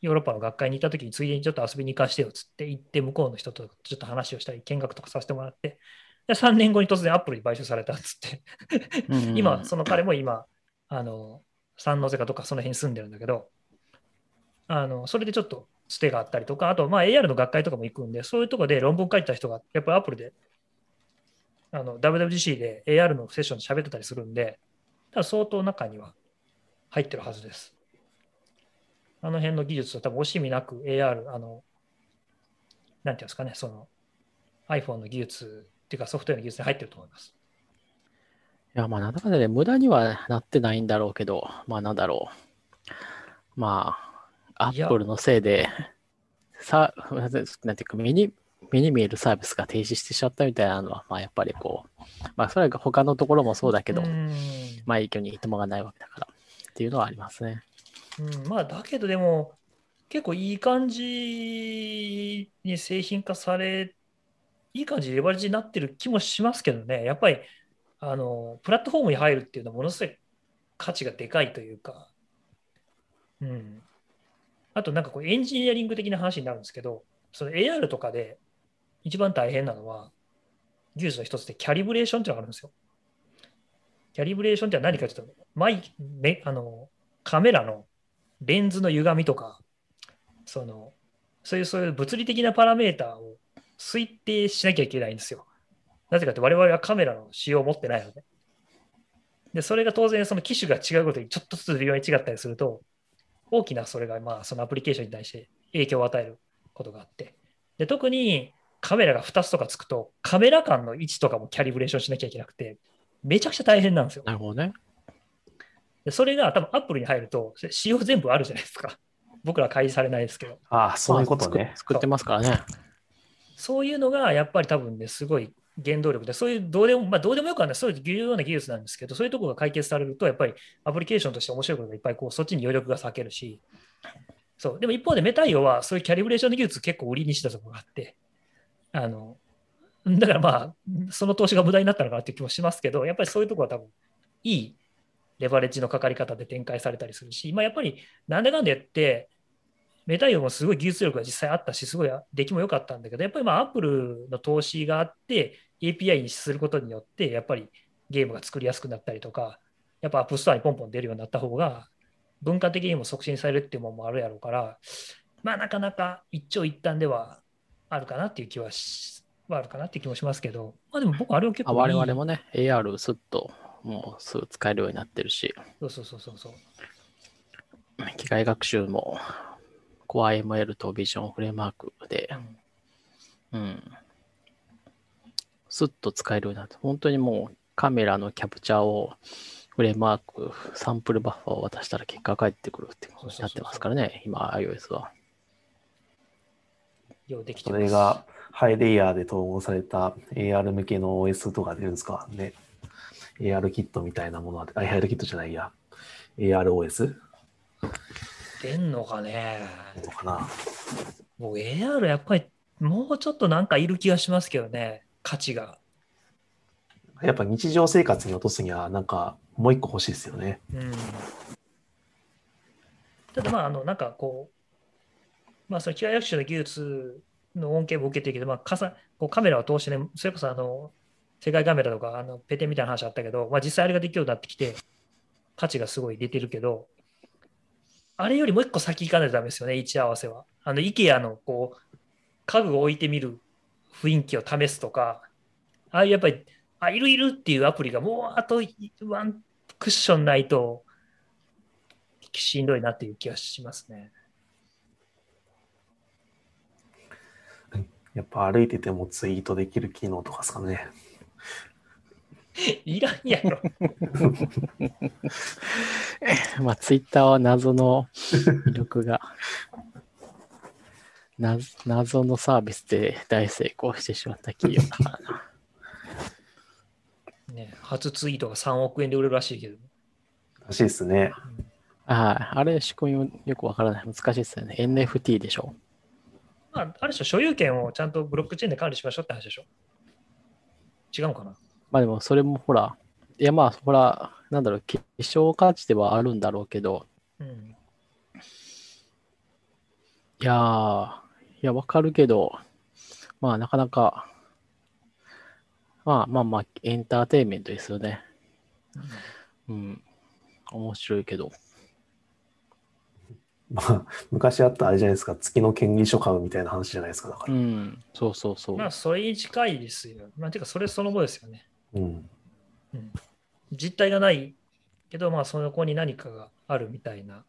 ヨーロッパの学会に行った時についでにちょっと遊びに行かしてよっつって行って向こうの人とちょっと話をしたり見学とかさせてもらってで3年後に突然アップルに買収されたっつってうん今その彼も今あの三ノ瀬かとかその辺に住んでるんだけどあのそれでちょっとつてがあったりとかあとまあ AR の学会とかも行くんでそういうとこで論文書いた人がやっぱりアップルであの WWDC で AR のセッションで喋ってたりするんで多分相当中には入ってるはずです。あの辺の技術は多分惜しみなく AR、あの、なんていうんですかね、その iPhone の技術っていうかソフトウェアの技術に入ってると思います。いや、まあ、なんだかんだね、無駄にはなってないんだろうけど、まあ、なんだろう。まあ、アップルのせいで、さ、なんていうか、目に、目に見えるサービスが停止してしまったみたいなのは、まあ、やっぱりこう、まあ、それが他のところもそうだけど、うん。まあ、影響にいともがないわけだから、っていうのはありますね。うん、まあだけどでも結構いい感じに製品化されいい感じでレバレッジになってる気もしますけどね。やっぱりあのプラットフォームに入るっていうのはものすごい価値がでかいというか、うん、あとなんかこうエンジニアリング的な話になるんですけどその AR とかで一番大変なのは技術の一つでキャリブレーションっていうのがあるんですよ。キャリブレーションって何かというとマイめあのカメラのレンズの歪みとか、その、そういうそういう物理的なパラメーターを推定しなきゃいけないんですよ。なぜかって我々はカメラの仕様を持ってないので。で、それが当然その機種が違うことにちょっとずつ微妙に違ったりすると、大きなそれがまあそのアプリケーションに対して影響を与えることがあって。で、特にカメラが2つとかつくと、カメラ間の位置とかもキャリブレーションしなきゃいけなくて、めちゃくちゃ大変なんですよ。なるほどね。でそれが多分アップルに入ると、仕様全部あるじゃないですか。僕ら開示されないですけど。ああ、そういうことまあね。作作ってますからね。そういうのがやっぱり多分ね、すごい原動力で、そういうどうでも、まあ、どうでもよくはない、そういう重要な技術なんですけど、そういうところが解決されると、やっぱりアプリケーションとして面白いことがいっぱいこう、そっちに余力が割けるし、そう、でも一方でメタイオはそういうキャリブレーションの技術結構売りにしたところがあって、あの、だからまあ、その投資が無駄になったのかなっていう気もしますけど、やっぱりそういうところは多分、いいレバレッジのかかり方で展開されたりするし、まあ、やっぱりなんだかんだ言って、メタイオもすごい技術力が実際あったし、すごい出来も良かったんだけど、やっぱりまあアップルの投資があって、API にすることによって、やっぱりゲームが作りやすくなったりとか、やっぱアップストアにポンポン出るようになった方が、文化的にも促進されるっていうものもあるやろうから、まあなかなか一長一短ではあるかなっていう気はしはあるかなって気もしますけど、まあでも僕あれを結あ構我々もね、AR すっと、もうすぐ使えるようになってるし、そうそうそうそうそう。機械学習も CoreML と Vision フレームワークで、うんうん。すっと使えるようになって、本当にもうカメラのキャプチャーをフレームワーク、サンプルバッファーを渡したら結果が返ってくるってことになってますからね、今 iOS は。ようできてそます。れがハイレイヤーで統合された AR 向けの OS とか出るんですか？ね。AR キットみたいなものは、あ、AR キットじゃないや。AROS? 出んのかね。のかな？もう AR やっぱりもうちょっとなんかいる気がしますけどね、価値が。やっぱ日常生活に落とすには、なんかもう一個欲しいですよね。うん。ただまあ、あの、なんかこう、まあ、その機械学習の技術の恩恵も受けてるけど、まあ、かさこうカメラを通してね、それこそあの、世界カメラとか、あの、ペテンみたいな話あったけど、まあ、実際あれができるようになってきて、価値がすごい出てるけど、あれよりもう一個先行かないとダメですよね、位置合わせは。あの、IKEA のこう、家具を置いてみる雰囲気を試すとか、ああいうやっぱり、あ、いるいるっていうアプリがもうあとワンクッションないとしんどいなっていう気がしますね。やっぱ歩いててもツイートできる機能とかですかね。(laughs) いらんやろ。(laughs) まあ、Twitter は謎の魅力が、な (laughs) 謎のサービスで大成功してしまった企業だからな。ね、初ツイートが3億円で売れるらしいけど。らしいですね。はい。あれ、仕組みよくわからない。難しいですよね。NFT でしょ。まあ、ある種所有権をちゃんとブロックチェーンで管理しましょうって話でしょ。違うのかな？まあでも、それもほら、いやまあ、ほら、なんだろう、希少価値ではあるんだろうけど、うん。いやー、いや、わかるけど、まあ、なかなか、まあまあまあ、エンターテインメントですよね。うん。面白いけど。まあ、昔あったあれじゃないですか、月の権利書買うみたいな話じゃないですか、だから。うん、そうそうそう。まあ、それに近いですよ。まあ、てか、それそのものですよね。うん。実体がないけど、まあ、その子に何かがあるみたいな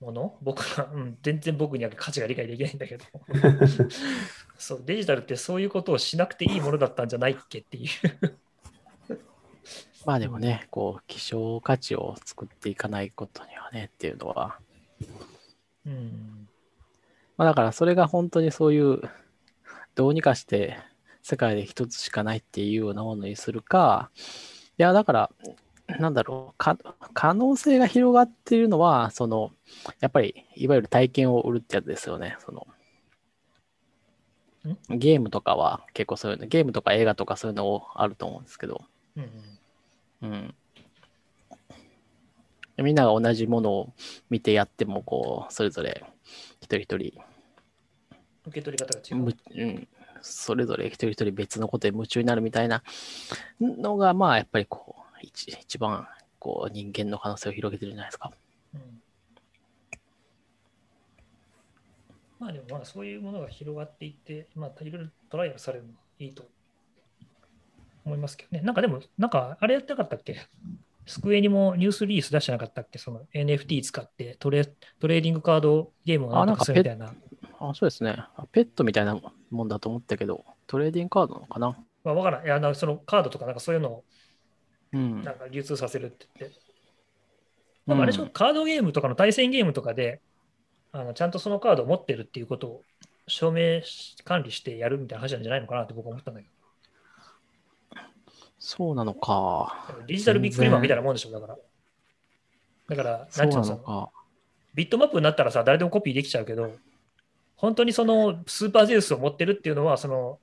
もの？(laughs) 僕は、うん、全然僕には価値が理解できないんだけど。(laughs) そうデジタルってそういうことをしなくていいものだったんじゃないっけっていう。(laughs) まあでもね、こう、希少価値を作っていかないことにはねっていうのは、うん。まあだからそれが本当にそういう、どうにかして世界で一つしかないっていうようなものにするか、いやだから、なんだろう、か可能性が広がっているのは、その、やっぱり、いわゆる体験を売るってやつですよね。その、ゲームとかは結構そういうの、ゲームとか映画とかそういうのあると思うんですけど、うんうん。みんなが同じものを見てやっても、こう、それぞれ一人一人、受け取り方が違う。むうん、それぞれ一人一人別のことで夢中になるみたいなのが、まあ、やっぱりこう、一一番、こう、人間の可能性を広げてるじゃないですか？うんまあでもまあそういうものが広がっていって、まあいろいろトライアルされるのはいいと思いますけどね。なんかでも、なんかあれやってなかったっけ？スクエニもニュースリリース出してなかったっけ？その NFT 使ってトレトレーディングカードゲームをなんとかするみたいな。あ、そうですね。あペットみたいなもんだと思ったけど、トレーディングカードなのかな？まあわからん。いや、なんかそのカードとかなんかそういうのをうんなん。か流通させるって言って。なんかあれでしょ、うんカードゲームとかの対戦ゲームとかで、あのちゃんとそのカードを持ってるっていうことを証明し管理してやるみたいな話なんじゃないのかなって僕は思ったんだけそうなのか。ど。デジタルビッグリマンみたいなもんでしょ、だから。だから、なんていうのさ、なのか。ビットマップになったらさ、誰でもコピーできちゃうけど、本当にそのスーパーゼウスを持ってるっていうのは、その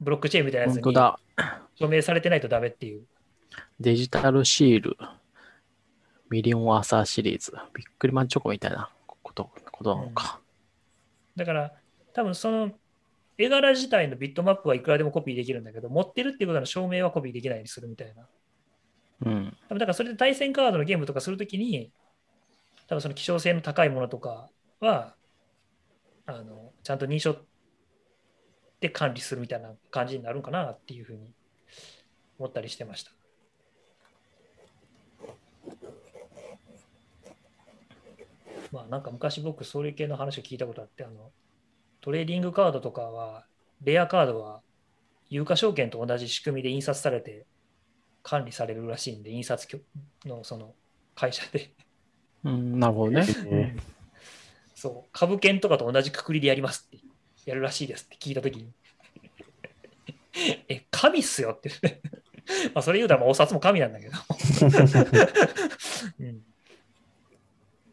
ブロックチェーンみたいなやつに本当だ。証明されてないとダメっていう。デジタルシール、ミリオンアーサーシリーズ、ビックリマンチョコみたいなことことなのか。だから、多分その絵柄自体のビットマップはいくらでもコピーできるんだけど、持ってるっていうことの証明はコピーできないようにするみたいな。うん。多分だからそれで対戦カードのゲームとかするときに、多分その希少性の高いものとかは、あのちゃんと認証で管理するみたいな感じになるんかなっていうふうに思ったりしてました。まあなんか昔僕そういう系の話を聞いたことあって、あのトレーディングカードとかは、レアカードは有価証券と同じ仕組みで印刷されて管理されるらしいんで、印刷局のその会社で、うん、なるほどね。え (laughs) そう、株券とかと同じくくりでやりますって、やるらしいですって聞いたときに、(laughs) え、神っすよって、(laughs) まあそれ言うたらまあお札も神なんだけど、(laughs) うん、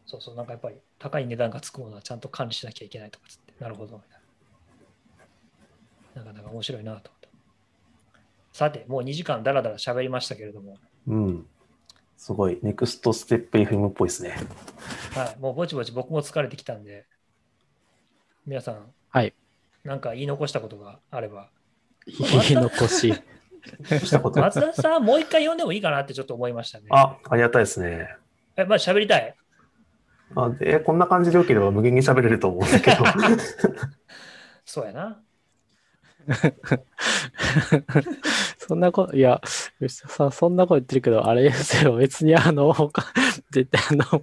そうそう、なんかやっぱり高い値段がつくものはちゃんと管理しなきゃいけないとかつって、なるほど、な。なかなか面白いなと思って。さて、もう2時間だらだら喋りましたけれども、うん。すごい。ネクストステップ FM っぽいですね。はい、もうぼちぼち僕も疲れてきたんで、皆さん、はい。なんか言い残したことがあれば、(laughs) 言い残し。したこと松田さん、もう一回読んでもいいかなってちょっと思いましたね。あ、ありがたいですね。え、まあ喋りたい？あでこんな感じでよければ無限に喋れると思うんですけど。(laughs) そうやな。(laughs) そんなこと、いや、さそんなこと言ってるけど、あれですよ、別にあの、他 (laughs) 絶対あの、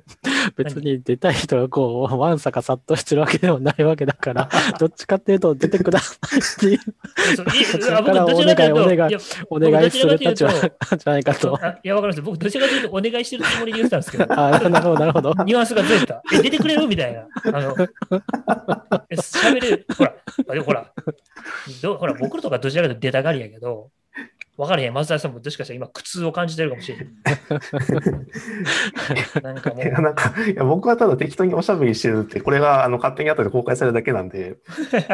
別に出たい人がこう、わんさか殺到してるわけでもないわけだから、(laughs) どっちかっていうと出てくださいっていう、だから僕どちらかというとお願いお願いお願いする立場じゃないかと。あいや、わかります。僕、どちらかというとお願いしてるつもりで言ってたんですけど、あなるほど、なるほど。(laughs) ニュアンスがずれた。え、出てくれる？みたいな。あの、え喋れる？ほら、あでもほら、どほら、僕とかどちらかというと出たがりやけど、わかれへん。松田さんもどしかしたら今苦痛を感じてるかもしれ (laughs) ない。なんかもいやう、なんかいや僕はただ適当におしゃべりしてるって、これがあの勝手に後で公開されるだけなんで、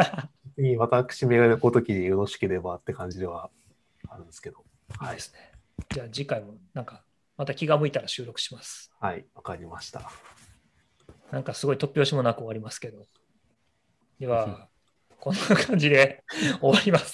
(laughs) 私めがごときでよろしければって感じではあるんですけど。いいですね。じゃあ次回もなんか、また気が向いたら収録します。はい、わかりました。なんかすごい突拍子もなく終わりますけど。では、(laughs) こんな感じで終わります。